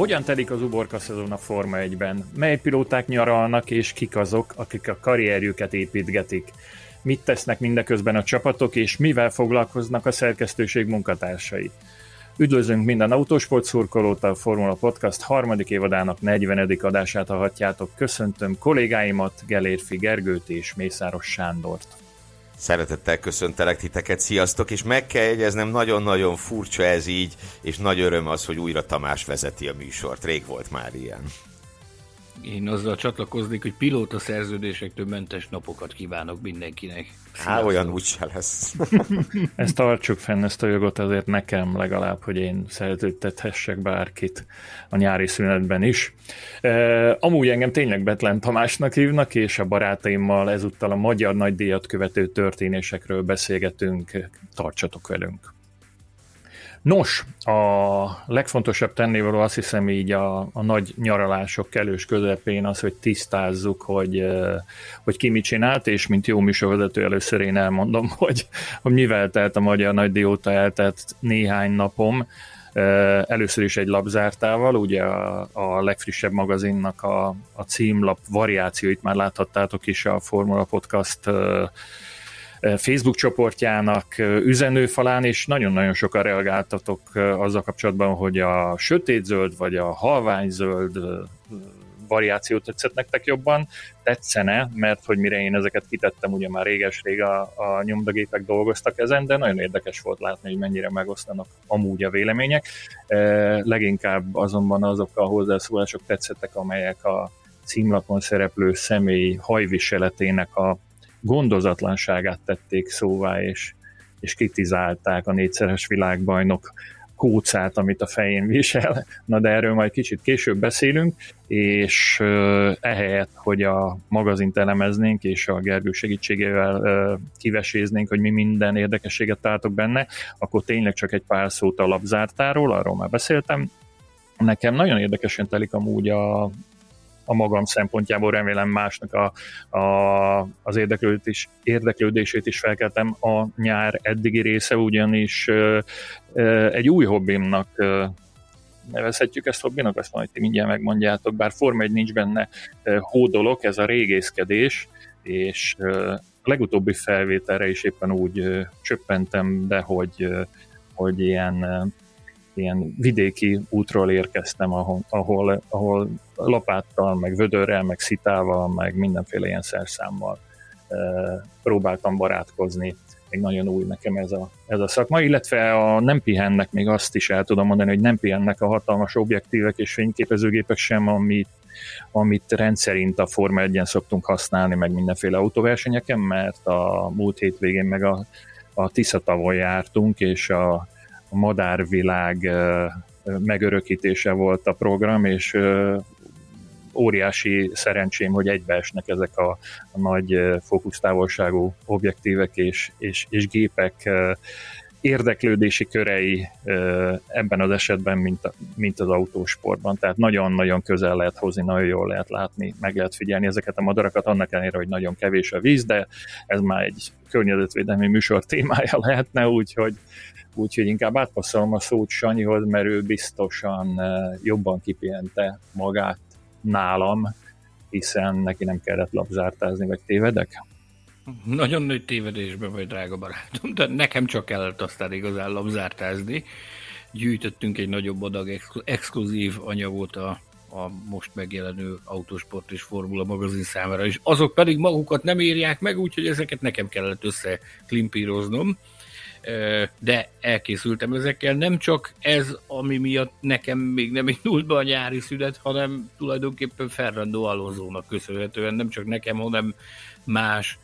Hogyan telik az uborka szezon a Forma 1-ben? Mely pilóták nyaralnak, és kik azok, akik a karrierjüket építgetik? Mit tesznek mindeközben a csapatok, és mivel foglalkoznak a szerkesztőség munkatársai? Üdvözlünk minden autósport szurkolót, a Formula Podcast harmadik évadának 40. adását hallhatjátok. Köszöntöm kollégáimat, Gelérfi Gergőt és Mészáros Sándort. Szeretettel köszöntelek titeket, sziasztok, és meg kell jegyeznem, nagyon-nagyon furcsa ez így, és nagy öröm az, hogy újra Tamás vezeti a műsort. Rég volt már ilyen. Én azzal csatlakoznék, hogy pilóta szerződésektől mentes napokat kívánok mindenkinek. Há, olyan úgyse lesz. ezt tartsuk fenn, ezt a jogot azért nekem legalább, hogy én szerződtethessek bárkit a nyári szünetben is. E, amúgy engem tényleg Betlen Tamásnak hívnak, és a barátaimmal ezúttal a Magyar Nagydíjat követő történésekről beszélgetünk. Tartsatok velünk! Nos, a legfontosabb tennivaló azt hiszem így a, a nagy nyaralások kellős közepén az, hogy tisztázzuk, hogy, hogy ki mit csinált, és mint jó műsorvezető először én elmondom, hogy, hogy mivel telt a Magyar Nagy Dióta eltelt néhány napom. Először is egy labzártával, ugye a, a legfrissebb magazinnak a, a címlap variációit már láthattátok is a Formula Podcast Facebook csoportjának üzenőfalán, és nagyon-nagyon sokan reagáltatok azzal kapcsolatban, hogy a sötétzöld vagy a halványzöld variáció tetszett nektek jobban, tetszene, mert hogy mire én ezeket kitettem, ugye már réges-rég a, a nyomdagépek dolgoztak ezen, de nagyon érdekes volt látni, hogy mennyire megosztanak amúgy a vélemények. E, leginkább azonban azok a hozzászólások tetszettek, amelyek a címlapon szereplő személy hajviseletének a gondozatlanságát tették szóvá, és, és kritizálták a négyszeres világbajnok kócát, amit a fején visel. Na de erről majd kicsit később beszélünk, és ehelyett, hogy a magazint elemeznénk, és a Gergő segítségével kiveséznénk, hogy mi minden érdekességet találtok benne, akkor tényleg csak egy pár szót a labzártáról, arról már beszéltem. Nekem nagyon érdekesen telik amúgy a, a magam szempontjából remélem másnak a, a, az érdeklődést is, érdeklődését is felkeltem a nyár eddigi része, ugyanis ö, ö, egy új hobbimnak ö, nevezhetjük ezt hobbinak, azt majd ti mindjárt megmondjátok, bár Forma 1 nincs benne hódolok, ez a régészkedés, és a legutóbbi felvételre is éppen úgy csöppentem be, hogy, hogy ilyen ilyen vidéki útról érkeztem, ahol, ahol, ahol lapáttal, meg vödörrel, meg szitával, meg mindenféle ilyen szerszámmal e, próbáltam barátkozni. Még nagyon új nekem ez a, ez a szakma, illetve a nem pihennek, még azt is el tudom mondani, hogy nem pihennek a hatalmas objektívek és fényképezőgépek sem, amit, amit rendszerint a Forma 1 szoktunk használni, meg mindenféle autóversenyeken, mert a múlt hétvégén meg a, a Tisza tavon jártunk, és a, a madárvilág megörökítése volt a program, és óriási szerencsém, hogy egybeesnek ezek a, nagy fókusztávolságú objektívek és, és, és gépek érdeklődési körei ebben az esetben, mint, mint az autósportban. Tehát nagyon-nagyon közel lehet hozni, nagyon jól lehet látni, meg lehet figyelni ezeket a madarakat, annak ellenére, hogy nagyon kevés a víz, de ez már egy környezetvédelmi műsor témája lehetne, úgyhogy úgyhogy inkább átpasszolom a szót Sanyihoz, mert ő biztosan eh, jobban kipihente magát nálam, hiszen neki nem kellett labzártázni, vagy tévedek? Nagyon nagy tévedésben vagy, drága barátom, de nekem csak kellett aztán igazán labzártázni. Gyűjtöttünk egy nagyobb adag ex- exkluzív anyagot a, a most megjelenő Autosport és Formula magazin számára, és azok pedig magukat nem írják meg, úgyhogy ezeket nekem kellett összeklimpíroznom de elkészültem ezekkel. Nem csak ez, ami miatt nekem még nem indult be a nyári szünet, hanem tulajdonképpen Ferrando Alonso-nak köszönhetően nem csak nekem, hanem más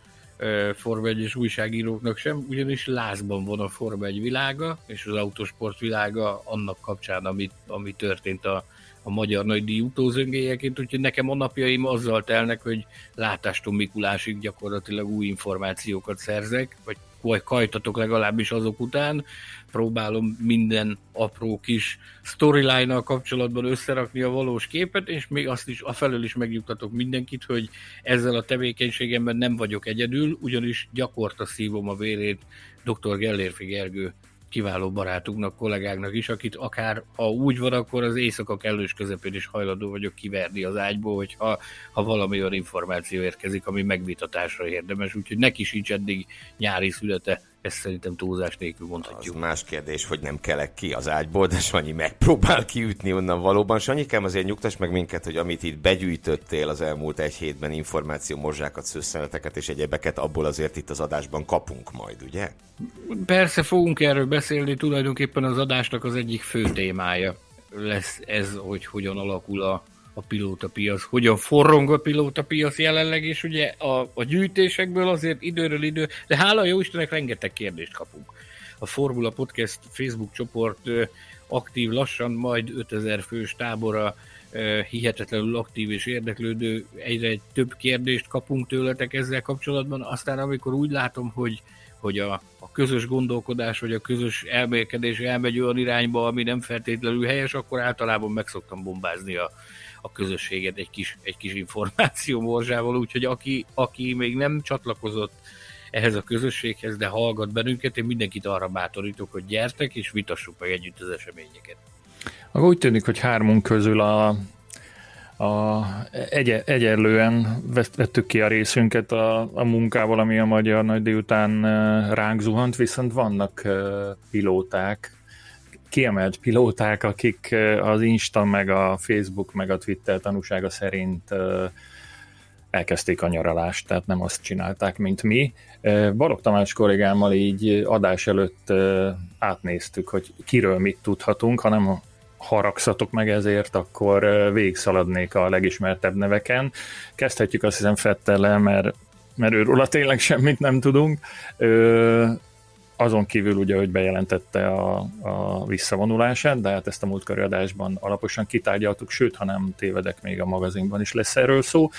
Forma 1 újságíróknak sem, ugyanis lázban van a Forma 1 világa, és az autosport világa annak kapcsán, ami, ami történt a, a magyar nagydíj utózöngélyeként, úgyhogy nekem a napjaim azzal telnek, hogy látástól Mikulásig gyakorlatilag új információkat szerzek, vagy vagy kajtatok legalábbis azok után. Próbálom minden apró kis storyline kapcsolatban összerakni a valós képet, és még azt is, afelől is megnyugtatok mindenkit, hogy ezzel a tevékenységemben nem vagyok egyedül, ugyanis gyakorta szívom a vérét dr. Gellérfi Gergő kiváló barátunknak, kollégáknak is, akit akár ha úgy van, akkor az éjszaka kellős közepén is hajlandó vagyok kiverni az ágyból, hogyha ha valami olyan információ érkezik, ami megvitatásra érdemes, úgyhogy neki sincs eddig nyári születe ezt szerintem túlzás nélkül mondhatjuk. Az más kérdés, hogy nem kelek ki az ágyból, de Sanyi megpróbál kiütni onnan valóban. Sanyikám, azért nyugtass meg minket, hogy amit itt begyűjtöttél az elmúlt egy hétben, információ, morzsákat, szőszeneteket és egyebeket, abból azért itt az adásban kapunk majd, ugye? Persze fogunk erről beszélni, tulajdonképpen az adásnak az egyik fő témája lesz ez, hogy hogyan alakul a a pilótapiac, hogyan forrong a pilótapiac jelenleg, és ugye a, a gyűjtésekből azért időről idő, de hála jó Istennek rengeteg kérdést kapunk. A Formula Podcast Facebook csoport aktív lassan, majd 5000 fős tábora hihetetlenül aktív és érdeklődő, egyre több kérdést kapunk tőletek ezzel kapcsolatban, aztán amikor úgy látom, hogy, hogy a, a közös gondolkodás, vagy a közös elmélkedés elmegy olyan irányba, ami nem feltétlenül helyes, akkor általában meg szoktam bombázni a, a közösséget egy kis, egy kis információ morzsával, úgyhogy aki, aki még nem csatlakozott ehhez a közösséghez, de hallgat bennünket, én mindenkit arra bátorítok, hogy gyertek, és vitassuk meg együtt az eseményeket. Akkor úgy tűnik, hogy hármunk közül a, a egy, egyenlően vettük ki a részünket a, a munkával, ami a magyar nagy délután ránk zuhant, viszont vannak pilóták, kiemelt pilóták, akik az Insta, meg a Facebook, meg a Twitter tanúsága szerint elkezdték a nyaralást, tehát nem azt csinálták, mint mi. Balog Tamás kollégámmal így adás előtt átnéztük, hogy kiről mit tudhatunk, hanem haragszatok meg ezért, akkor végigszaladnék a legismertebb neveken. Kezdhetjük azt hiszem Fettele, mert, mert őróla tényleg semmit nem tudunk azon kívül ugye, hogy bejelentette a, a visszavonulását, de hát ezt a múltkori adásban alaposan kitárgyaltuk, sőt, ha nem tévedek, még a magazinban is lesz erről szó.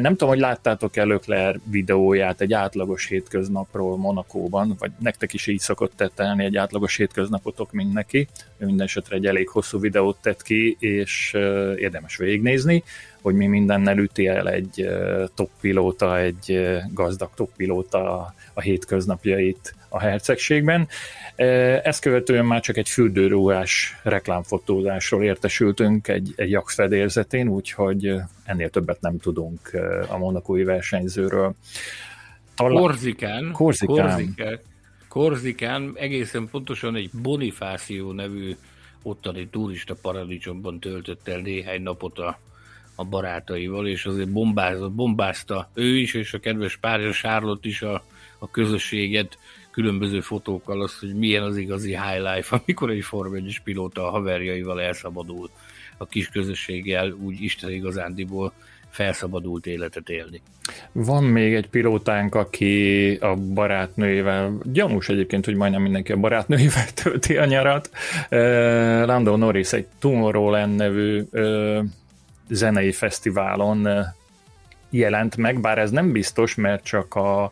Nem tudom, hogy láttátok-e Lökler videóját egy átlagos hétköznapról Monakóban, vagy nektek is így szokott tettelni egy átlagos hétköznapotok, mint neki. Ő minden esetre egy elég hosszú videót tett ki, és érdemes végignézni, hogy mi mindennel üti el egy e, top pilóta, egy gazdag top pilóta a hétköznapjait a hercegségben. Ezt követően már csak egy fürdőruhás reklámfotózásról értesültünk egy, egy jak fedélzetén, úgyhogy ennél többet nem tudunk a monakói versenyzőről. Talán... Korzikán, Korzikán. Korzikán, Korzikán egészen pontosan egy Bonifáció nevű ottani turista paradicsomban töltött el néhány napot a, a barátaival, és azért bombázott, bombázta ő is, és a kedves párja Charlotte is a, a közösséget különböző fotókkal az, hogy milyen az igazi high life, amikor egy Form 1 pilóta a haverjaival elszabadul a kis közösséggel, úgy Isten igazándiból felszabadult életet élni. Van még egy pilótánk, aki a barátnőjével, gyanús egyébként, hogy majdnem mindenki a barátnőjével tölti a nyarat. Lando Norris egy Tomorrowland nevű uh, zenei fesztiválon jelent meg, bár ez nem biztos, mert csak a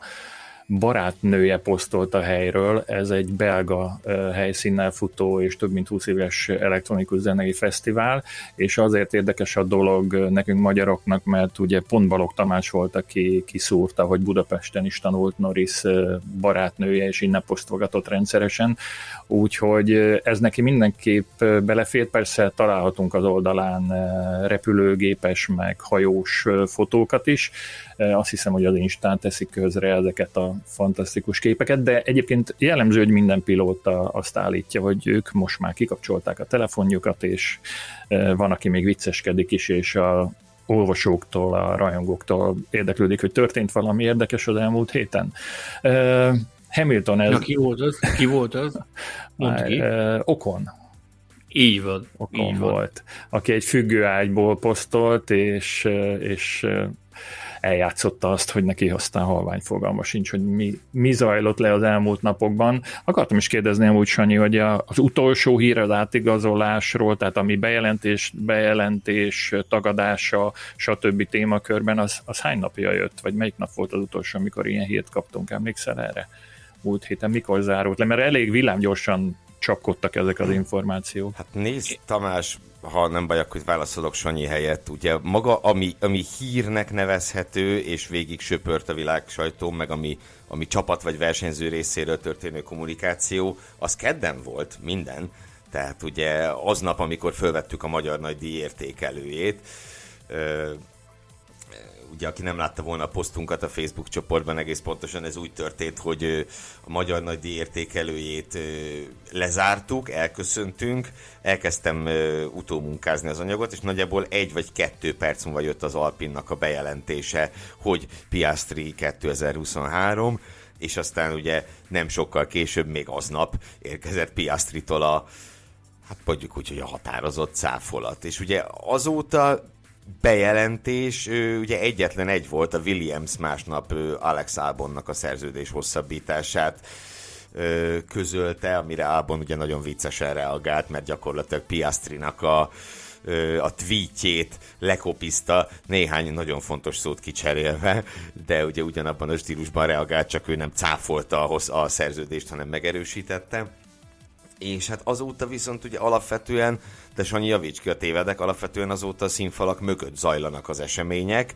barátnője posztolt a helyről, ez egy belga helyszínnel futó és több mint 20 éves elektronikus zenei fesztivál, és azért érdekes a dolog nekünk magyaroknak, mert ugye pont Balog Tamás volt, aki kiszúrta, hogy Budapesten is tanult Norris barátnője, és innen posztolgatott rendszeresen, úgyhogy ez neki mindenképp belefért, persze találhatunk az oldalán repülőgépes, meg hajós fotókat is, azt hiszem, hogy az Instán teszik közre ezeket a fantasztikus képeket, de egyébként jellemző, hogy minden pilóta azt állítja, hogy ők most már kikapcsolták a telefonjukat, és van, aki még vicceskedik is, és a olvasóktól, a rajongóktól érdeklődik, hogy történt valami érdekes az elmúlt héten. Hamilton ez... Na, ki volt az? Ki volt az? Mondd ki. Okon. Így van. Okon így volt. Van. Aki egy függőágyból posztolt, és, és eljátszotta azt, hogy neki aztán halvány fogalma sincs, hogy mi, mi zajlott le az elmúlt napokban. Akartam is kérdezni amúgy, Sanyi, hogy az utolsó hír az átigazolásról, tehát ami bejelentés, bejelentés, tagadása, stb. témakörben, az, az hány napja jött, vagy melyik nap volt az utolsó, amikor ilyen hírt kaptunk, emlékszel erre? Múlt héten mikor zárult le, mert elég villámgyorsan csapkodtak ezek az információk. Hát nézd, Tamás, ha nem baj, akkor válaszolok Sanyi helyett. Ugye maga, ami, ami hírnek nevezhető, és végig söpört a világ sajtó, meg ami, ami csapat vagy versenyző részéről történő kommunikáció, az kedden volt minden. Tehát ugye aznap, amikor fölvettük a Magyar Nagy Díj értékelőjét, ugye aki nem látta volna a posztunkat a Facebook csoportban, egész pontosan ez úgy történt, hogy a Magyar Nagy Díj értékelőjét lezártuk, elköszöntünk, elkezdtem utómunkázni az anyagot, és nagyjából egy vagy kettő perc múlva jött az Alpinnak a bejelentése, hogy Piastri 2023, és aztán ugye nem sokkal később, még aznap érkezett Piastritól a hát mondjuk úgy, hogy a határozott cáfolat. És ugye azóta bejelentés, ugye egyetlen egy volt, a Williams másnap Alex Albonnak a szerződés hosszabbítását közölte, amire Albon ugye nagyon viccesen reagált, mert gyakorlatilag Piastrinak a, a tweetjét lekopizta, néhány nagyon fontos szót kicserélve, de ugye ugyanabban a stílusban reagált, csak ő nem cáfolta a, a szerződést, hanem megerősítette és hát azóta viszont ugye alapvetően, de Sanyi javíts ki a tévedek, alapvetően azóta a színfalak mögött zajlanak az események,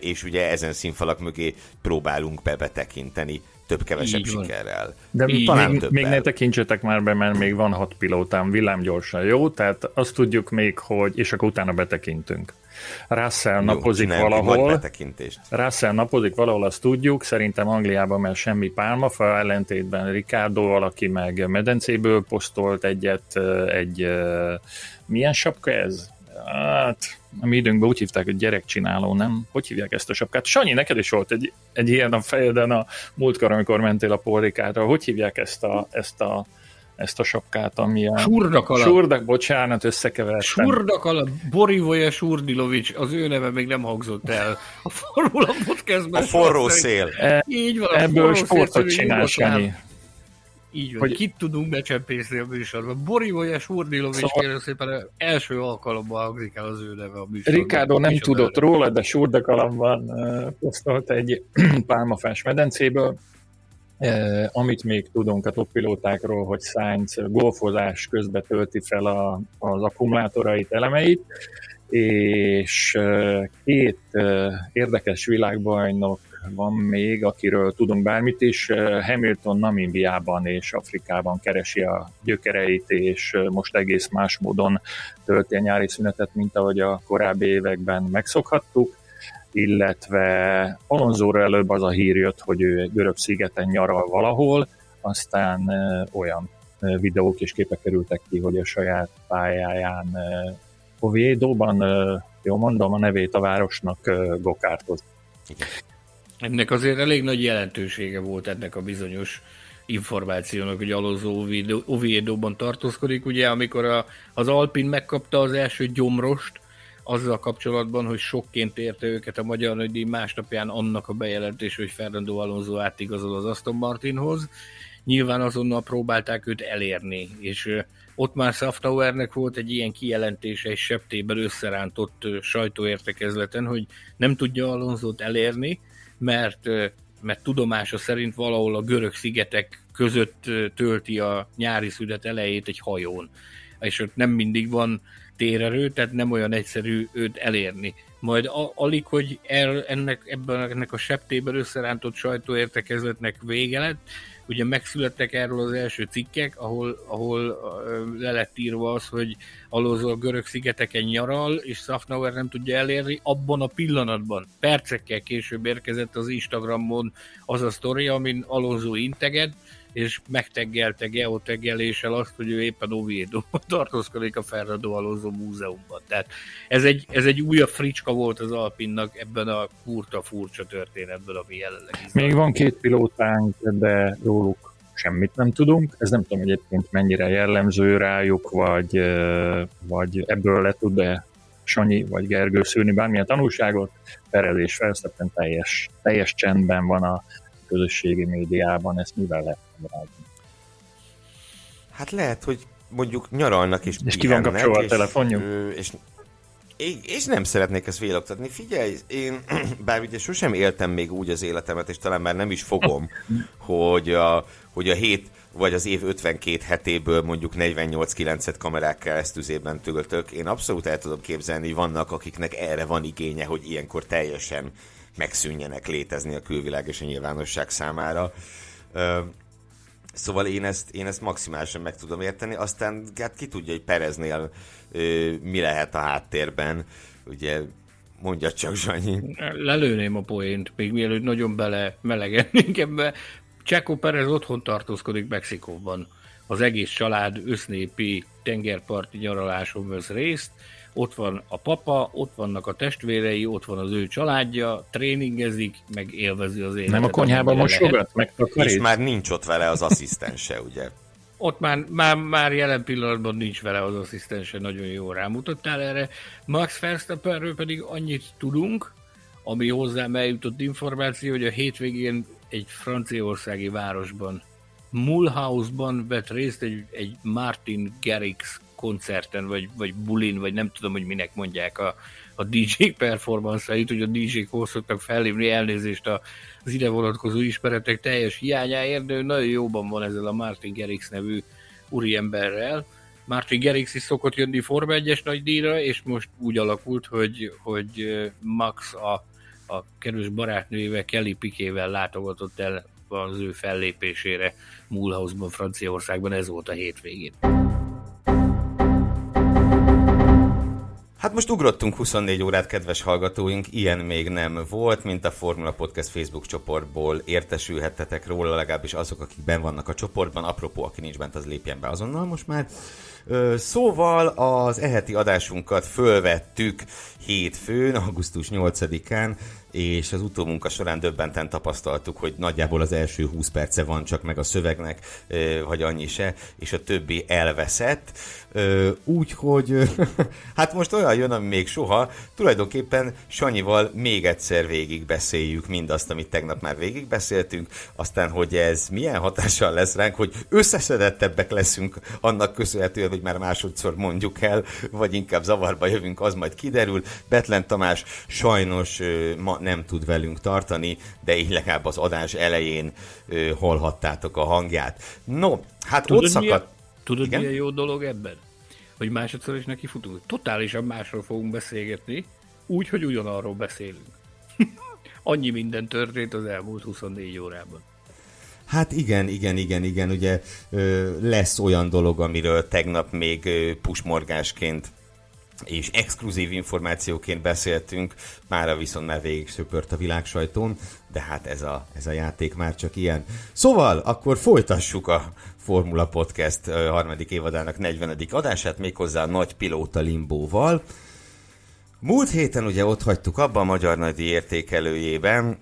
és ugye ezen színfalak mögé próbálunk bebetekinteni több-kevesebb sikerrel. De Így talán még, még ne tekintsetek már be, mert még van hat pilótám villámgyorsan, jó? Tehát azt tudjuk még, hogy, és akkor utána betekintünk. Russell Jó, napozik valahol. Russell napozik valahol, azt tudjuk. Szerintem Angliában mert semmi pálmafa, ellentétben Ricardo valaki meg medencéből posztolt egyet, egy milyen sapka ez? Hát, a mi időnkben úgy hívták, hogy gyerekcsináló, nem? Hogy hívják ezt a sapkát? Sanyi, neked is volt egy, egy ilyen a fejeden a múltkor, amikor mentél a porrikára. Hogy hívják ezt a, ezt a ezt a sapkát, ami a... Surdak alap. Surdak, bocsánat, összekevertem. Surdak alap, Borivoje Surdilovics, az ő neve még nem hangzott el a Formula Podcastben. A forró szél. E, Így van, ebből sportot csinál, Sanyi. Így van, hogy... kit tudunk becsempészni a műsorban. Borivoje Surdilovics szóval... kérlek szépen első alkalommal hangzik el az ő neve a műsorban. Ricardo nem tudott róla, de Surdakalamban uh, posztolt egy pálmafás medencéből, Eh, amit még tudunk a toppilótákról, hogy Sainz golfozás közben tölti fel a, az akkumulátorait, elemeit, és két érdekes világbajnok van még, akiről tudunk bármit is. Hamilton Namibiában és Afrikában keresi a gyökereit, és most egész más módon tölti a nyári szünetet, mint ahogy a korábbi években megszokhattuk illetve Alonzóra előbb az a hír jött, hogy ő görög szigeten nyaral valahol, aztán olyan videók és képek kerültek ki, hogy a saját pályáján Oviedo-ban, jól mondom a nevét a városnak, gokártoz. Ennek azért elég nagy jelentősége volt ennek a bizonyos információnak, hogy Alonso Oviedo-ban tartózkodik. Ugye, amikor a, az Alpin megkapta az első gyomrost, azzal kapcsolatban, hogy sokként érte őket a Magyar Nagydíj másnapján annak a bejelentés, hogy Fernando Alonso átigazol az Aston Martinhoz. Nyilván azonnal próbálták őt elérni, és ott már Safnauernek volt egy ilyen kijelentése egy septében összerántott sajtóértekezleten, hogy nem tudja Alonzót elérni, mert, mert tudomása szerint valahol a görög szigetek között tölti a nyári szület elejét egy hajón. És ott nem mindig van térerő, tehát nem olyan egyszerű őt elérni. Majd a, alig, hogy el, ennek, ebben ennek a septében összerántott sajtóértekezletnek vége lett, ugye megszülettek erről az első cikkek, ahol, ahol le lett írva az, hogy Alonso a görög szigeteken nyaral, és Safnauer nem tudja elérni, abban a pillanatban, percekkel később érkezett az Instagramon az a sztori, amin Alonso integet, és megteggelte geoteggeléssel azt, hogy ő éppen oviedo tartózkodik a Ferrado Alonso múzeumban. Tehát ez egy, ez egy újabb fricska volt az Alpinnak ebben a kurta furcsa történetben, ami jelenleg is. Még van két pilótánk, de róluk semmit nem tudunk. Ez nem tudom egyébként mennyire jellemző rájuk, vagy, vagy ebből le tud-e Sanyi vagy Gergő szűrni bármilyen tanulságot, Perez és Verstappen teljes, teljes csendben van a közösségi médiában, ezt mivel lehet magyarázni? Hát lehet, hogy mondjuk nyaralnak és És ki van kapcsolva a telefonjuk? És, és, és nem szeretnék ezt véloktatni. Figyelj, én bár ugye sosem éltem még úgy az életemet, és talán már nem is fogom, hogy a, hogy a hét vagy az év 52 hetéből mondjuk 48-9-et kamerák keresztüzében töltök. Én abszolút el tudom képzelni, hogy vannak, akiknek erre van igénye, hogy ilyenkor teljesen megszűnjenek létezni a külvilág és a nyilvánosság számára. Szóval én ezt, én ezt maximálisan meg tudom érteni, aztán hát ki tudja, hogy Pereznél ö, mi lehet a háttérben, ugye mondja csak Zsanyi. Lelőném a poént, még mielőtt nagyon bele melegennénk ebbe. Csekó Perez otthon tartózkodik Mexikóban. Az egész család össznépi tengerparti nyaraláson vesz részt, ott van a papa, ott vannak a testvérei, ott van az ő családja, tréningezik, meg élvezi az életet. Nem a konyhában mosogat, meg És már nincs ott vele az asszisztense, ugye? Ott már, már, már jelen pillanatban nincs vele az asszisztense, nagyon jó rámutattál erre. Max Verstappenről pedig annyit tudunk, ami hozzám eljutott információ, hogy a hétvégén egy franciaországi városban, Mulhouse-ban vett részt egy, egy Martin Garrix koncerten, vagy, vagy bulin, vagy nem tudom, hogy minek mondják a, a DJ performance-ait, hogy a DJ-k szoktak fellépni elnézést az ide vonatkozó ismeretek teljes hiányáért, de ő nagyon jóban van ezzel a Martin Gerix nevű úriemberrel. Martin Gerix is szokott jönni Forma 1-es nagy díjra, és most úgy alakult, hogy, hogy Max a, a kerős barátnőjével, Kelly Pikével látogatott el az ő fellépésére Mulhouse-ban, Franciaországban, ez volt a hétvégén. Hát most ugrottunk 24 órát, kedves hallgatóink, ilyen még nem volt, mint a Formula Podcast Facebook csoportból értesülhettetek róla, legalábbis azok, akik ben vannak a csoportban. Apropó, aki nincs bent, az lépjen be azonnal most már. Szóval az eheti adásunkat fölvettük hétfőn, augusztus 8-án, és az utómunka során döbbenten tapasztaltuk, hogy nagyjából az első 20 perce van csak meg a szövegnek, vagy annyi se, és a többi elveszett. Úgyhogy hát most olyan jön, ami még soha, tulajdonképpen Sanyival még egyszer végig beszéljük mindazt, amit tegnap már végig beszéltünk, aztán, hogy ez milyen hatással lesz ránk, hogy összeszedettebbek leszünk annak köszönhetően, hogy már másodszor mondjuk el, vagy inkább zavarba jövünk, az majd kiderül. Betlen Tamás sajnos ma nem tud velünk tartani, de így legalább az adás elején hallhattátok a hangját. No, hát tudod, ott szakadt... Tudod, Igen? milyen jó dolog ebben? Hogy másodszor is neki futunk. Totálisan másról fogunk beszélgetni, úgy, hogy ugyanarról beszélünk. Annyi minden történt az elmúlt 24 órában. Hát igen, igen, igen, igen, ugye lesz olyan dolog, amiről tegnap még pusmorgásként és exkluzív információként beszéltünk, mára viszont már végig söpört a világ sajtón, de hát ez a, ez a játék már csak ilyen. Szóval, akkor folytassuk a Formula Podcast harmadik évadának 40. adását, méghozzá a nagy pilóta limbóval. Múlt héten ugye ott hagytuk abba a Magyar Nagydi értékelőjében,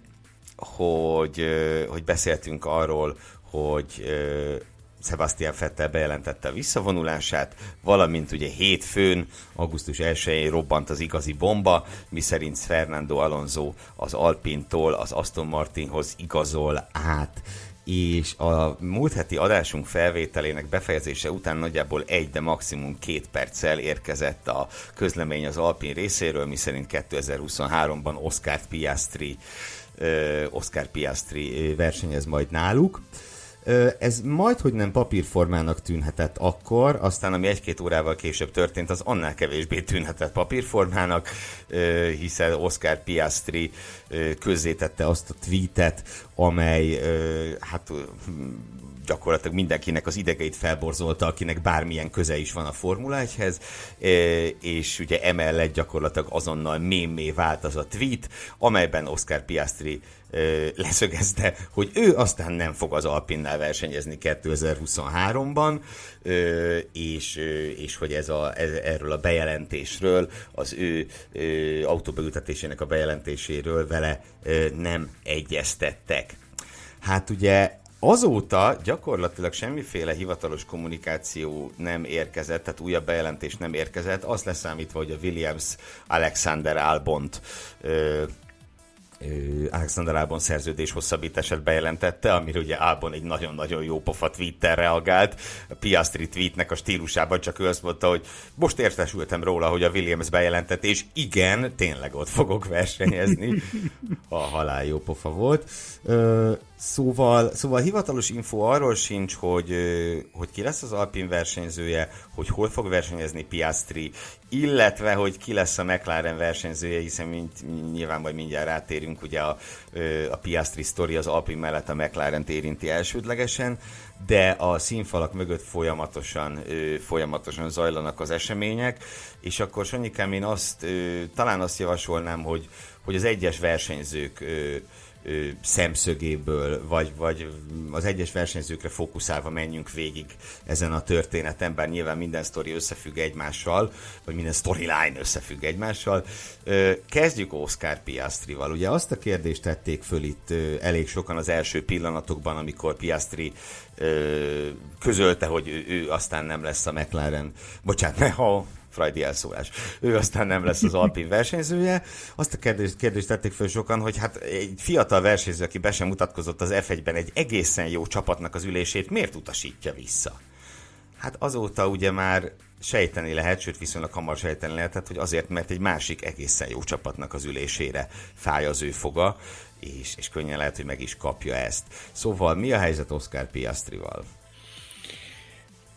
hogy, hogy beszéltünk arról, hogy Sebastian Vettel bejelentette a visszavonulását, valamint ugye hétfőn, augusztus 1-én robbant az igazi bomba, miszerint Fernando Alonso az Alpintól az Aston Martinhoz igazol át és a múlt heti adásunk felvételének befejezése után nagyjából egy, de maximum két perccel érkezett a közlemény az Alpin részéről, miszerint 2023-ban Oscar Piastri, Oscar Piastri versenyez majd náluk. Ez majd, hogy nem papírformának tűnhetett akkor, aztán ami egy-két órával később történt, az annál kevésbé tűnhetett papírformának, hiszen Oscar Piastri közzétette azt a tweetet, amely hát gyakorlatilag mindenkinek az idegeit felborzolta, akinek bármilyen köze is van a Formula 1-hez, és ugye emellett gyakorlatilag azonnal mémé vált az a tweet, amelyben Oscar Piastri leszögezte, hogy ő aztán nem fog az Alpinnál versenyezni 2023-ban, és, és hogy ez a, ez, erről a bejelentésről, az ő autóbeültetésének a bejelentéséről vele nem egyeztettek. Hát ugye Azóta gyakorlatilag semmiféle hivatalos kommunikáció nem érkezett, tehát újabb bejelentés nem érkezett, azt leszámítva, hogy a Williams Alexander Albont ö, Alexander Albon szerződés hosszabbítását bejelentette, amire ugye Albon egy nagyon-nagyon jó pofa tweettel reagált. A Piastri tweetnek a stílusában csak ő azt mondta, hogy most értesültem róla, hogy a Williams bejelentett, és igen, tényleg ott fogok versenyezni. A halál jó pofa volt. Szóval, szóval hivatalos info arról sincs, hogy, hogy ki lesz az Alpin versenyzője, hogy hol fog versenyezni Piastri, illetve hogy ki lesz a McLaren versenyzője, hiszen mint, nyilván majd mindjárt rátérünk, ugye a, a Piastri sztori az Alpin mellett a McLaren érinti elsődlegesen, de a színfalak mögött folyamatosan, folyamatosan zajlanak az események, és akkor Sanyikám én azt, talán azt javasolnám, hogy, hogy az egyes versenyzők szemszögéből, vagy, vagy az egyes versenyzőkre fókuszálva menjünk végig ezen a történeten, bár nyilván minden sztori összefügg egymással, vagy minden storyline összefügg egymással. Kezdjük Oscar Piastrival. Ugye azt a kérdést tették föl itt elég sokan az első pillanatokban, amikor Piastri közölte, hogy ő, ő aztán nem lesz a McLaren, bocsánat, ne, ha Freudi elszólás. Ő aztán nem lesz az Alpin versenyzője. Azt a kérdést, kérdést tették föl sokan, hogy hát egy fiatal versenyző, aki be sem mutatkozott az F1-ben egy egészen jó csapatnak az ülését, miért utasítja vissza? Hát azóta ugye már sejteni lehet, sőt viszonylag hamar sejteni lehetett, hogy azért, mert egy másik egészen jó csapatnak az ülésére fáj az ő foga, és, és könnyen lehet, hogy meg is kapja ezt. Szóval mi a helyzet Oscar Piastrival?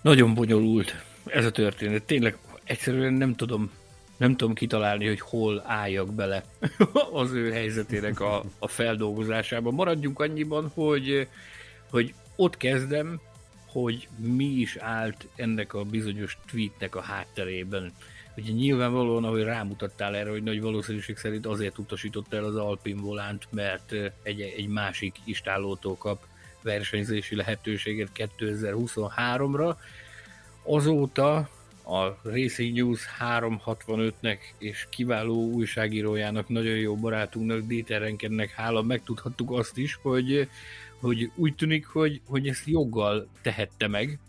Nagyon bonyolult ez a történet. Tényleg egyszerűen nem tudom, nem tudom kitalálni, hogy hol álljak bele az ő helyzetének a, a feldolgozásába. Maradjunk annyiban, hogy, hogy ott kezdem, hogy mi is állt ennek a bizonyos tweetnek a hátterében. Ugye nyilvánvalóan, ahogy rámutattál erre, hogy nagy valószínűség szerint azért utasította el az Alpin volánt, mert egy, egy másik istállótól kap versenyzési lehetőséget 2023-ra. Azóta a Racing News 365-nek és kiváló újságírójának, nagyon jó barátunknak, Dieter Renkennek hála. Megtudhattuk azt is, hogy, hogy úgy tűnik, hogy, hogy ezt joggal tehette meg,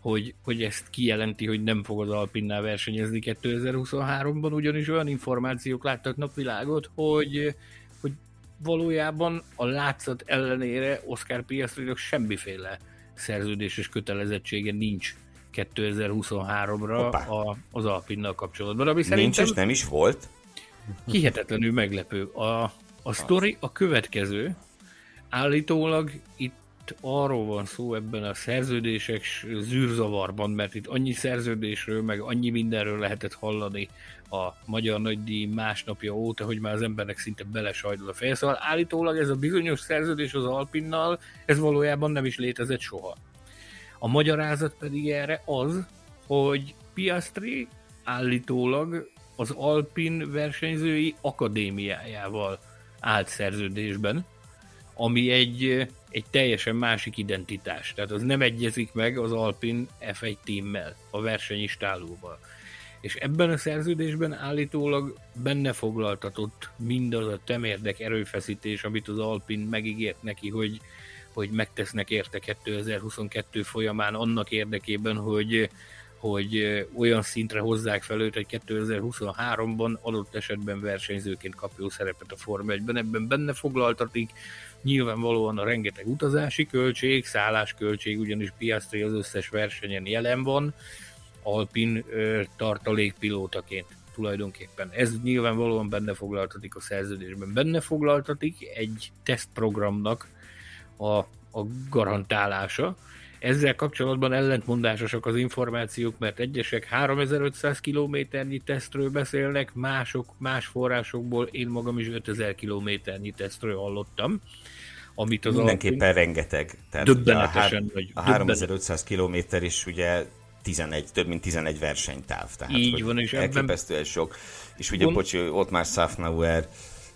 hogy, hogy ezt kijelenti, hogy nem fog az Alpinnál versenyezni 2023-ban, ugyanis olyan információk láttak napvilágot, hogy, hogy valójában a látszat ellenére Oscar Piastri semmiféle szerződéses kötelezettsége nincs 2023-ra a, az Alpinnal kapcsolatban. Ami Nincs és nem is volt? Hihetetlenül meglepő. A, a sztori a következő. Állítólag itt arról van szó ebben a szerződések zűrzavarban, mert itt annyi szerződésről, meg annyi mindenről lehetett hallani a Magyar Nagydíj másnapja óta, hogy már az embernek szinte belesajdul a feje. Szóval állítólag ez a bizonyos szerződés az Alpinnal, ez valójában nem is létezett soha. A magyarázat pedig erre az, hogy Piastri állítólag az Alpin versenyzői akadémiájával állt szerződésben, ami egy, egy teljesen másik identitás. Tehát az nem egyezik meg az Alpin F1 teammel, a versenyistálóval. És ebben a szerződésben állítólag benne foglaltatott mindaz a temérdek erőfeszítés, amit az Alpin megígért neki, hogy hogy megtesznek érte 2022 folyamán annak érdekében, hogy, hogy olyan szintre hozzák fel őt, hogy 2023-ban adott esetben versenyzőként kapja szerepet a Forma 1-ben. Ebben benne foglaltatik nyilvánvalóan a rengeteg utazási költség, szállásköltség, ugyanis Piastri az összes versenyen jelen van, Alpin tartalékpilótaként tulajdonképpen. Ez nyilvánvalóan benne foglaltatik a szerződésben. Benne foglaltatik egy tesztprogramnak a, a garantálása. Ezzel kapcsolatban ellentmondásosak az információk, mert egyesek 3500 kilométernyi tesztről beszélnek, mások más forrásokból én magam is 5000 kilométernyi tesztről hallottam. Amit az Mindenképpen alapunk, rengeteg. Tehát döbbenetesen a, nagy, a 3500 kilométer is ugye 11, több mint 11 versenytáv. Tehát, Így van, és elképesztően ebben... sok. És ugye, Gond... bocsi, ott már Safnauer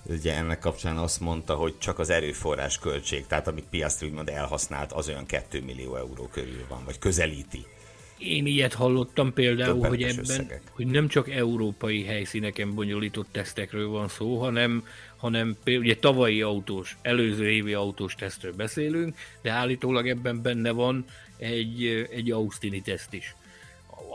ugye ennek kapcsán azt mondta, hogy csak az erőforrás költség, tehát amit Piastri úgymond elhasznált, az olyan 2 millió euró körül van, vagy közelíti. Én ilyet hallottam például, hogy ebben, összegek. hogy nem csak európai helyszíneken bonyolított tesztekről van szó, hanem, hanem például ugye tavalyi autós, előző évi autós tesztről beszélünk, de állítólag ebben benne van egy, egy Austini teszt is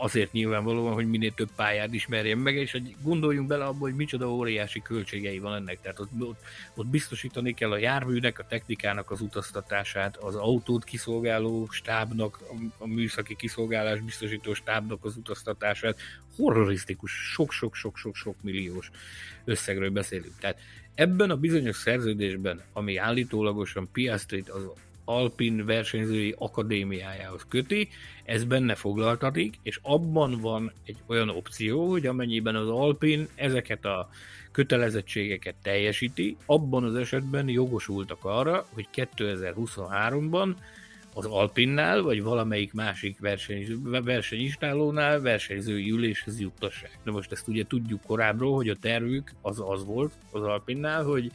azért nyilvánvalóan, hogy minél több pályát ismerjen meg, és hogy gondoljunk bele abba, hogy micsoda óriási költségei van ennek. Tehát ott, ott, ott biztosítani kell a járműnek, a technikának az utaztatását, az autót kiszolgáló stábnak, a műszaki kiszolgálás biztosító stábnak az utaztatását. Horrorisztikus, sok-sok-sok-sok-sok milliós összegről beszélünk. Tehát ebben a bizonyos szerződésben, ami állítólagosan Piastrit az Alpin versenyzői akadémiájához köti, ez benne foglaltatik, és abban van egy olyan opció, hogy amennyiben az Alpin ezeket a kötelezettségeket teljesíti, abban az esetben jogosultak arra, hogy 2023-ban az Alpinnál, vagy valamelyik másik verseny, versenyistálónál versenyzői üléshez juttassák. De most ezt ugye tudjuk korábbról, hogy a tervük az az volt az Alpinnál, hogy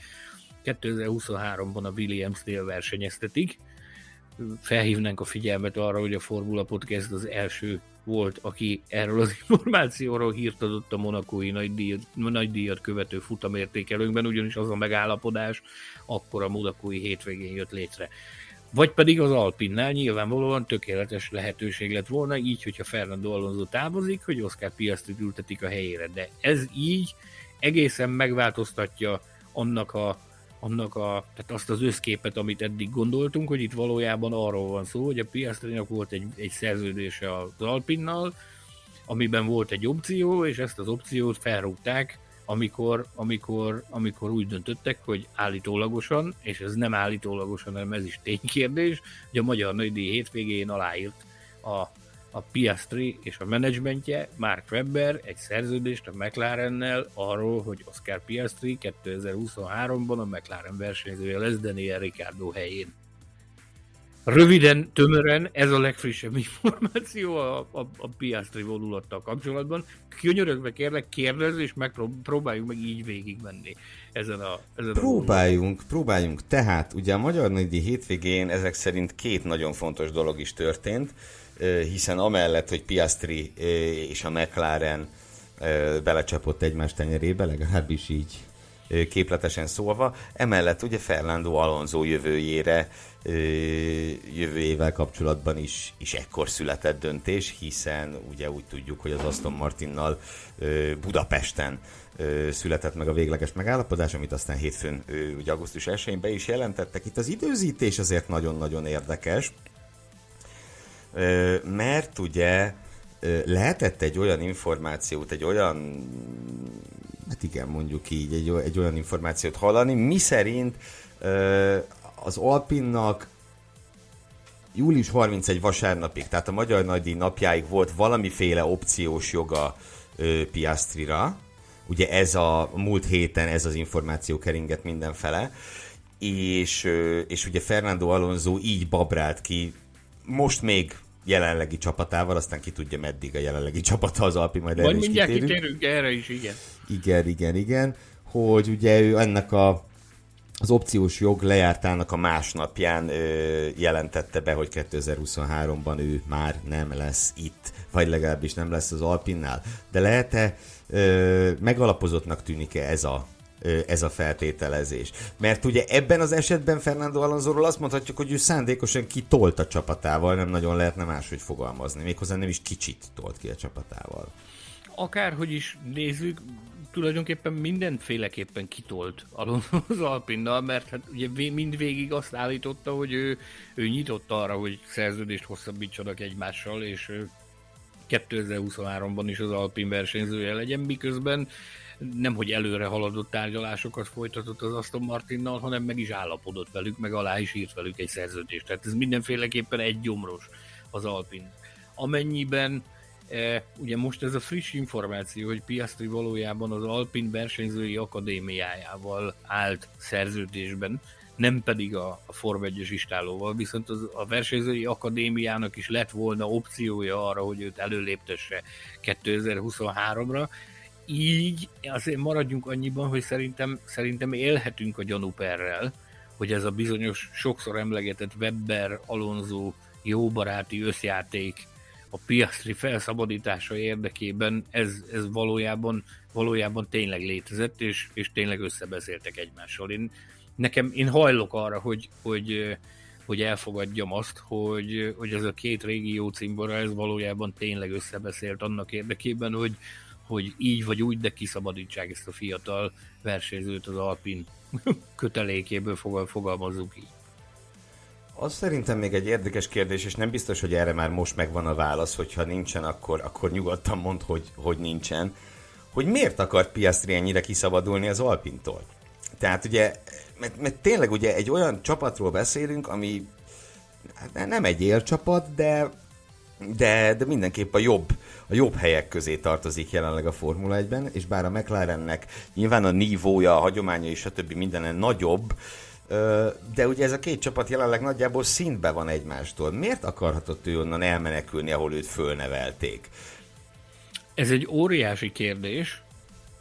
2023-ban a Williams-nél versenyeztetik. Felhívnánk a figyelmet arra, hogy a Formula Podcast az első volt, aki erről az információról hírt adott a monakói nagydíjat, nagydíjat követő futamértékelőnkben, ugyanis az a megállapodás akkor a monakói hétvégén jött létre. Vagy pedig az Alpinnál nyilvánvalóan tökéletes lehetőség lett volna, így, hogyha Fernando Alonso távozik, hogy Oscar Piastrit ültetik a helyére. De ez így egészen megváltoztatja annak a annak a, tehát azt az összképet, amit eddig gondoltunk, hogy itt valójában arról van szó, hogy a Piastrinak volt egy, egy szerződése az Alpinnal, amiben volt egy opció, és ezt az opciót felrúgták, amikor, amikor, amikor úgy döntöttek, hogy állítólagosan, és ez nem állítólagosan, hanem ez is ténykérdés, hogy a Magyar Nagydíj hétvégén aláírt a a Piastri és a menedzsmentje, Mark Webber egy szerződést a McLarennel arról, hogy Oscar Piastri 2023-ban a McLaren versenyzője lesz Daniel Ricciardo helyén. Röviden, tömören, ez a legfrissebb információ a, a, a Piastri vonulattal kapcsolatban. Könyörögve kérlek, kérdezz, és megpróbáljuk meg így végigmenni ezen a ezen Próbáljunk, a próbáljunk. Tehát, ugye a Magyar Nagydi hétvégén ezek szerint két nagyon fontos dolog is történt hiszen amellett, hogy Piastri és a McLaren belecsapott egymás tenyerébe, legalábbis így képletesen szólva. Emellett ugye Fernando Alonso jövőjére, jövőjével kapcsolatban is, is ekkor született döntés, hiszen ugye úgy tudjuk, hogy az Aston Martinnal Budapesten született meg a végleges megállapodás, amit aztán hétfőn, ugye augusztus 1-én be is jelentettek. Itt az időzítés azért nagyon-nagyon érdekes, mert ugye lehetett egy olyan információt, egy olyan, hát igen, mondjuk így, egy, egy olyan információt hallani, mi szerint az Alpinnak július 31 vasárnapig, tehát a Magyar Nagydíj napjáig volt valamiféle opciós joga Piastrira, ugye ez a múlt héten ez az információ keringett mindenfele, és, és ugye Fernando Alonso így babrált ki, most még jelenlegi csapatával, aztán ki tudja meddig a jelenlegi csapata az Alpi, majd erre is mindjárt kitérünk. kitérünk erre is, igen. Igen, igen, igen, hogy ugye ő ennek a az opciós jog lejártának a másnapján ö, jelentette be, hogy 2023-ban ő már nem lesz itt, vagy legalábbis nem lesz az Alpinnál. De lehet-e ö, megalapozottnak tűnik-e ez a ez a feltételezés. Mert ugye ebben az esetben Fernando Alonsoról azt mondhatjuk, hogy ő szándékosan kitolt a csapatával, nem nagyon lehetne máshogy fogalmazni. Méghozzá nem is kicsit tolt ki a csapatával. Akárhogy is nézzük, tulajdonképpen mindenféleképpen kitolt az Alpinnal, mert hát ugye mindvégig azt állította, hogy ő, ő nyitott arra, hogy szerződést hosszabbítsanak egymással, és 2023-ban is az Alpin versenyzője legyen, miközben nem hogy előre haladott tárgyalásokat folytatott az Aston Martinnal, hanem meg is állapodott velük, meg alá is írt velük egy szerződést. Tehát ez mindenféleképpen egy gyomros az Alpin. Amennyiben E, ugye most ez a friss információ, hogy Piastri valójában az Alpin versenyzői akadémiájával állt szerződésben, nem pedig a, a Form 1 istálóval, viszont az, a versenyzői akadémiának is lett volna opciója arra, hogy őt előléptesse 2023-ra, így azért maradjunk annyiban, hogy szerintem, szerintem élhetünk a gyanúperrel, hogy ez a bizonyos sokszor emlegetett Webber, Alonso jóbaráti összjáték a Piastri felszabadítása érdekében ez, ez valójában, valójában tényleg létezett, és, és tényleg összebeszéltek egymással. Én, nekem, én hajlok arra, hogy, hogy, hogy elfogadjam azt, hogy, hogy ez a két régió cimbora, ez valójában tényleg összebeszélt annak érdekében, hogy, hogy így vagy úgy, de kiszabadítsák ezt a fiatal versenyzőt az Alpin kötelékéből fogalmazzuk így. Az szerintem még egy érdekes kérdés, és nem biztos, hogy erre már most megvan a válasz, hogyha nincsen, akkor, akkor nyugodtan mond, hogy, hogy nincsen. Hogy miért akart Piastri ennyire kiszabadulni az Alpintól? Tehát ugye, mert, mert tényleg ugye egy olyan csapatról beszélünk, ami hát nem egy élcsapat, de, de, de mindenképp a jobb, a jobb helyek közé tartozik jelenleg a Formula 1-ben, és bár a McLarennek nyilván a nívója, a hagyománya és a többi mindenen nagyobb, de ugye ez a két csapat jelenleg nagyjából szintbe van egymástól. Miért akarhatott ő onnan elmenekülni, ahol őt fölnevelték? Ez egy óriási kérdés,